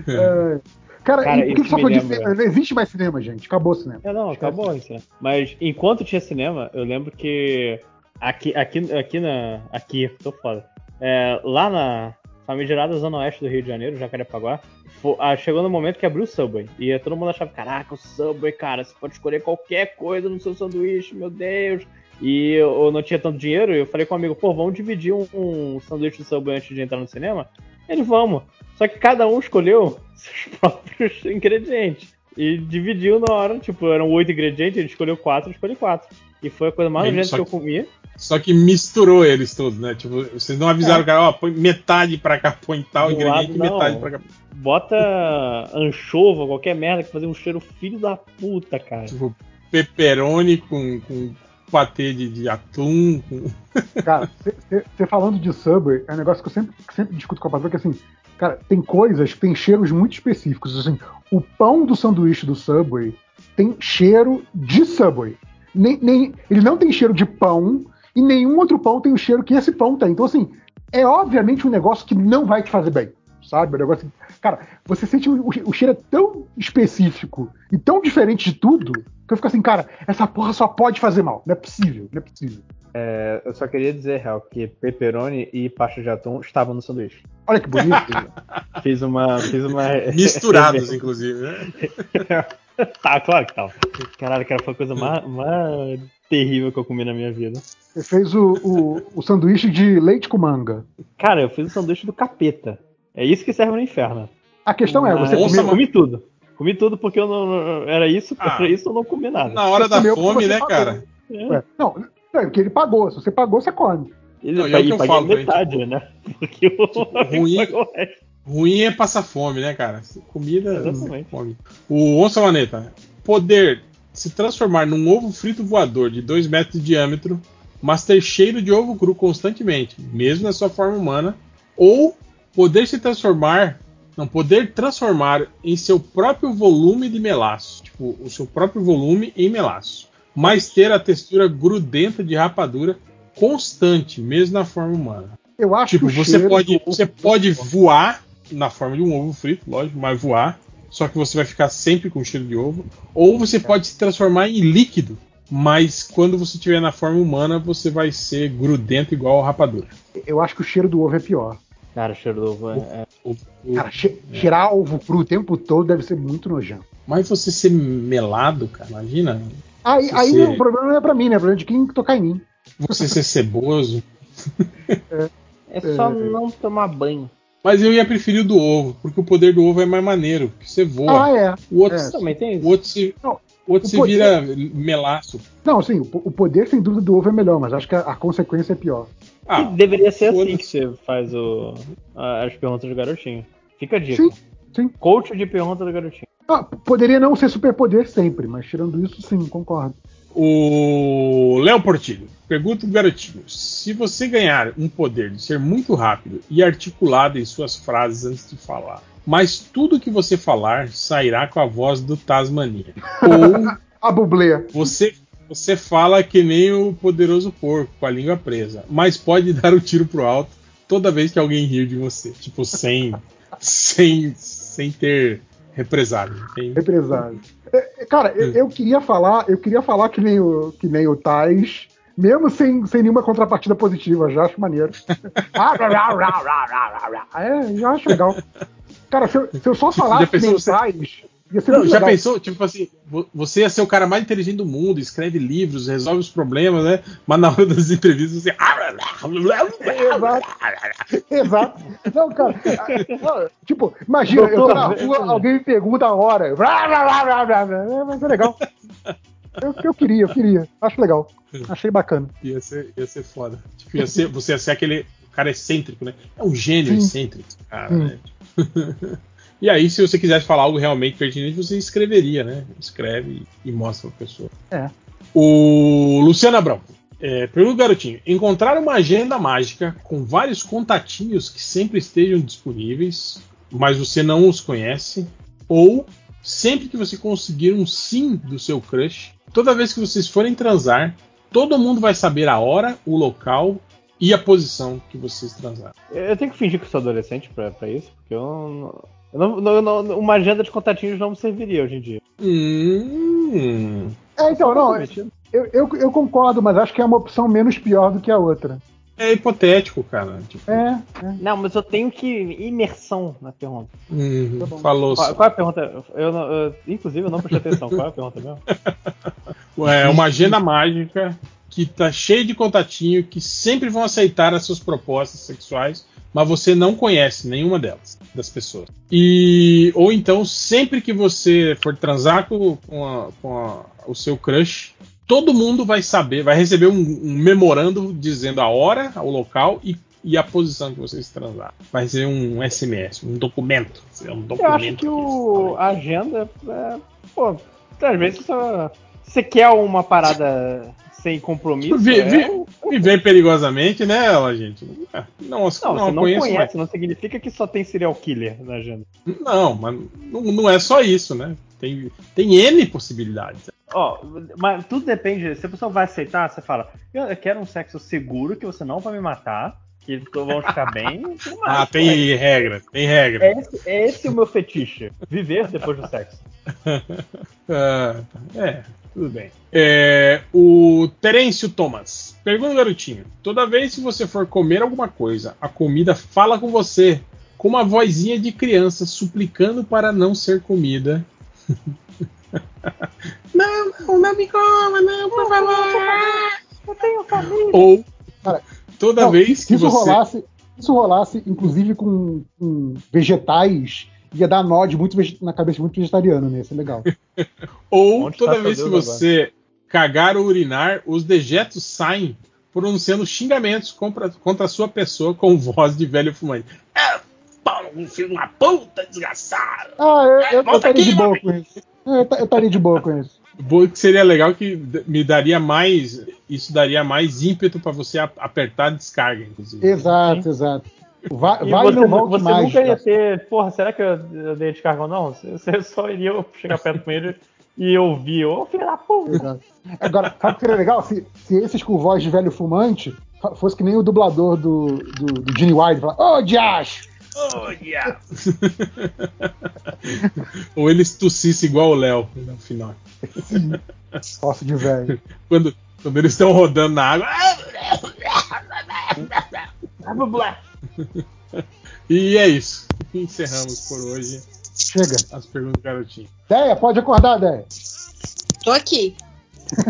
É. Cara, Cara, e que só foi de cinema? Não existe mais cinema, gente. Acabou o cinema. É, não, acabou isso? Mas enquanto tinha cinema, eu lembro que aqui, aqui, aqui na. Aqui, tô foda. É, lá na famigerada Zona Oeste do Rio de Janeiro, Jacarepaguá, fo- ah, chegou no momento que abriu o Subway. E todo mundo achava, caraca, o Subway, cara, você pode escolher qualquer coisa no seu sanduíche, meu Deus. E eu, eu não tinha tanto dinheiro, e eu falei com um amigo, pô, vamos dividir um, um sanduíche do Subway antes de entrar no cinema? Ele, vamos. Só que cada um escolheu [LAUGHS] seus próprios ingredientes. E dividiu na hora, tipo, eram oito ingredientes, ele escolheu quatro, eu escolhi quatro. E foi a coisa mais nojenta só que eu que- comia. Só que misturou eles todos, né? Tipo, vocês não avisaram É. o cara, ó, põe metade pra cá, põe tal Do ingrediente e lado, metade pra cá. Bota anchova, qualquer merda que fazia um cheiro filho da puta, cara. Tipo, pepperoni com, com patê de, de atum. com- [LAUGHS] Cara, você falando de Subway, é um negócio que eu sempre, que sempre discuto com a patroa, que assim, cara, tem coisas que tem cheiros muito específicos. Assim, o pão do sanduíche do Subway tem cheiro de Subway. Nem, nem, ele não tem cheiro de pão e nenhum outro pão tem o cheiro que esse pão tem. Então, assim, é obviamente um negócio que não vai te fazer bem. Sabe? Um negócio que- cara, você sente o, o cheiro é tão específico e tão diferente de tudo que eu fico assim, cara, essa porra só pode fazer mal. Não é possível, não é possível. Eu só queria dizer, real, que pepperoni e pasta de atum estavam no sanduíche. Olha que bonito. [LAUGHS] Fiz uma. Fiz uma Misturados, [LAUGHS] inclusive, né? [LAUGHS] [LAUGHS] tá, claro que tava. Caralho, cara, foi a coisa mais, mais terrível que eu comi na minha vida. Você fez o, o, o sanduíche de leite com manga. Cara, eu fiz o sanduíche do capeta. É isso que serve no inferno. A questão é, você Mas comeu. eu comi tudo. Comi tudo porque eu não. Era isso, Ah. era [LAUGHS] isso eu não comi nada. Na hora Você da fome, né, pagou. cara? É. Não, é porque ele pagou. Se você pagou, você come. Ele Não, e é que eu paguei falo, metade, gente, né? [LAUGHS] Porque o ruim- pagou o resto. Ruim é passar fome, né, cara? Comida. Exatamente. Fome. O Onça Maneta. Poder se transformar num ovo frito voador de 2 metros de diâmetro, mas ter cheiro de ovo cru constantemente, mesmo na sua forma humana. Ou poder se transformar. Não, poder transformar em seu próprio volume de melaço. Tipo, o seu próprio volume em melaço. Mas ter a textura grudenta de rapadura constante, mesmo na forma humana. Eu acho Tipo, que o você pode, do- você pode voar na forma de um ovo frito, lógico, mas voar. Só que você vai ficar sempre com cheiro de ovo. Ou você pode se transformar em líquido, mas quando você estiver na forma humana, você vai ser grudento igual a rapadura. Eu acho que o cheiro do ovo é pior. Cara, cheiro do ovo é. é- O- o- Cara, che- cheirar ovo cru o tempo todo deve ser muito nojento. Mas você ser melado, cara, imagina. Aí, Você aí ser- o problema não é pra mim, né? É problema de quem tocar em mim. Você ser ceboso. [LAUGHS] É só É. não tomar banho. Mas eu ia preferir o do ovo, porque o poder do ovo é mais maneiro, porque você voa. Ah, é. o outro, é. Também tem o isso. outro se, Não, o outro o se poder- vira melaço. Não, assim, o, o poder sem dúvida do ovo é melhor, mas acho que a, a consequência é pior. Ah, Que deveria ser assim que você faz o, as perguntas do garotinho. Fica a dica. Sim, sim. Coach de pergunta do garotinho. Ah, poderia não ser superpoder sempre, mas tirando isso, sim, concordo. O Léo Portilho pergunta pro garotinho: se você ganhar um poder de ser muito rápido e articulado em suas frases antes de falar, mas tudo que você falar sairá com a voz do Tasmania, [LAUGHS] ou A bublê. você você fala que nem o poderoso porco com a língua presa, mas pode dar o tiro pro alto toda vez que alguém rir de você, tipo sem [LAUGHS] sem sem ter represado. Represado. É, Cara, Hum. eu, eu queria falar, eu queria falar que nem o, que nem o Tais, mesmo sem, sem nenhuma contrapartida positiva, já acho maneiro. [LAUGHS] Ah, é, já acho legal. Cara, se eu, se eu só falasse que nem o Tais, Não, já pensou, tipo assim, vo- você ia ser o cara mais inteligente do mundo, escreve livros, resolve os problemas, né? Mas na hora das entrevistas você. Exato. Não, cara. Tipo, imagina, eu tô na rua, alguém me pergunta a hora. É, Mas é legal. Eu, eu queria, eu queria. Acho legal. Achei bacana. Ia ser, ia ser foda. Tipo, ia ser, você ia ser aquele cara excêntrico, né? É um gênio Sim. excêntrico, cara, Sim. né? [LAUGHS] e aí, se você quisesse falar algo realmente pertinente, você escreveria, né? Escreve e mostra pra pessoa. É. O Luciano Abrão. É, pergunta garotinho: encontrar uma agenda mágica com vários contatinhos que sempre estejam disponíveis, mas você não os conhece, ou sempre que você conseguir um sim do seu crush, toda vez que vocês forem transar, todo mundo vai saber a hora, o local e a posição que vocês transaram. Eu tenho que fingir que sou adolescente pra, pra isso, porque eu não, eu não- não- não- Uma agenda de contatinhos não me serviria hoje em dia. Hum. É, então, não, eu, eu, eu concordo, mas acho que é uma opção menos pior do que a outra. É hipotético, cara. Tipo, É, é. Não, mas eu tenho que imersão na pergunta. hum, Tá falou. Qual, qual é a pergunta? Eu, eu- inclusive, eu não prestei atenção. Qual é a pergunta mesmo? [LAUGHS] É uma agenda mágica que tá cheia de contatinho que sempre vão aceitar as suas propostas sexuais, mas você não conhece nenhuma delas, das pessoas. E ou então sempre que você for transar com, com a- com a- o seu crush, todo mundo vai saber, vai receber um, um memorando dizendo a hora, o local e, e a posição que vocês transaram. Vai ser um SMS, um documento. É um documento Eu acho que o, a agenda. É, pô, às vezes você quer uma parada sem compromisso. Vi- é vi- um- Viver perigosamente, né, ela, gente? Não, não, não, não, conheço, conhece, não significa que só tem serial killer na agenda. mas- não, mas não, não é só isso, né? Tem, tem N possibilidades. Ó, mas tudo depende. Se a pessoa vai aceitar, você fala: eu quero um sexo seguro, que você não vai me matar, que vão ficar bem. Ah, tem regra, tem regra. É esse, é esse o meu fetiche. Viver depois do sexo. Ah, é, tudo bem. É, o Terêncio Thomas. Pergunta, garotinho. Toda vez que você for comer alguma coisa, a comida fala com você com uma vozinha de criança suplicando para não ser comida. não, não, não me coma, não, por favor. Eu tenho família. Ou Cara, toda Não, vez que isso você. rolasse, se isso rolasse, inclusive com, com vegetais, ia dar nó de muito na cabeça de muito vegetariano, né? Isso é legal. [LAUGHS] Ou Onde toda tá vez que Deus você cagar ou urinar, os dejetos saem pronunciando xingamentos contra, contra a sua pessoa com voz de velho fumante. É, pau, no filho de uma puta, desgraçado. Ah, eu, eu, eu Volta estaria de boa com isso. Eu, eu estaria de boa com isso. Que seria legal que me daria mais. Isso daria mais ímpeto para você apertar a descarga, inclusive. Exato, exato. Vai, E vai você, você mais. nunca ia ter. Porra, será que eu, eu dei descarga ou não? [LAUGHS] Você só iria chegar perto com ele e ouvir. Ô, filho da puta! Exato. Agora, sabe o que seria legal? Se, se esses com voz de velho fumante fosse que nem o dublador do, do, do Gene Wilde, falar, ô, diacho! Olha! [LAUGHS] Ou eles tossissem igual o Léo no final. Posso de velho. Quando, quando eles estão rodando na água. [LAUGHS] E é isso. Encerramos por hoje Chega. as perguntas do garotinho. Deia, pode acordar, Deia. Tô aqui.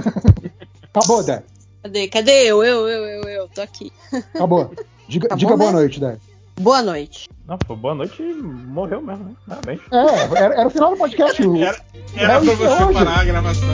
[LAUGHS] Acabou, Deia. Cadê? Cadê eu? Eu, eu, eu, eu. Tô aqui. Acabou. Diga, Tá diga boa né? noite, Deia. Boa noite. Não, pô, boa noite e morreu mesmo, né? Parabéns. É, era, era o final do podcast. o- Era, era pra você hoje. parar a gravação.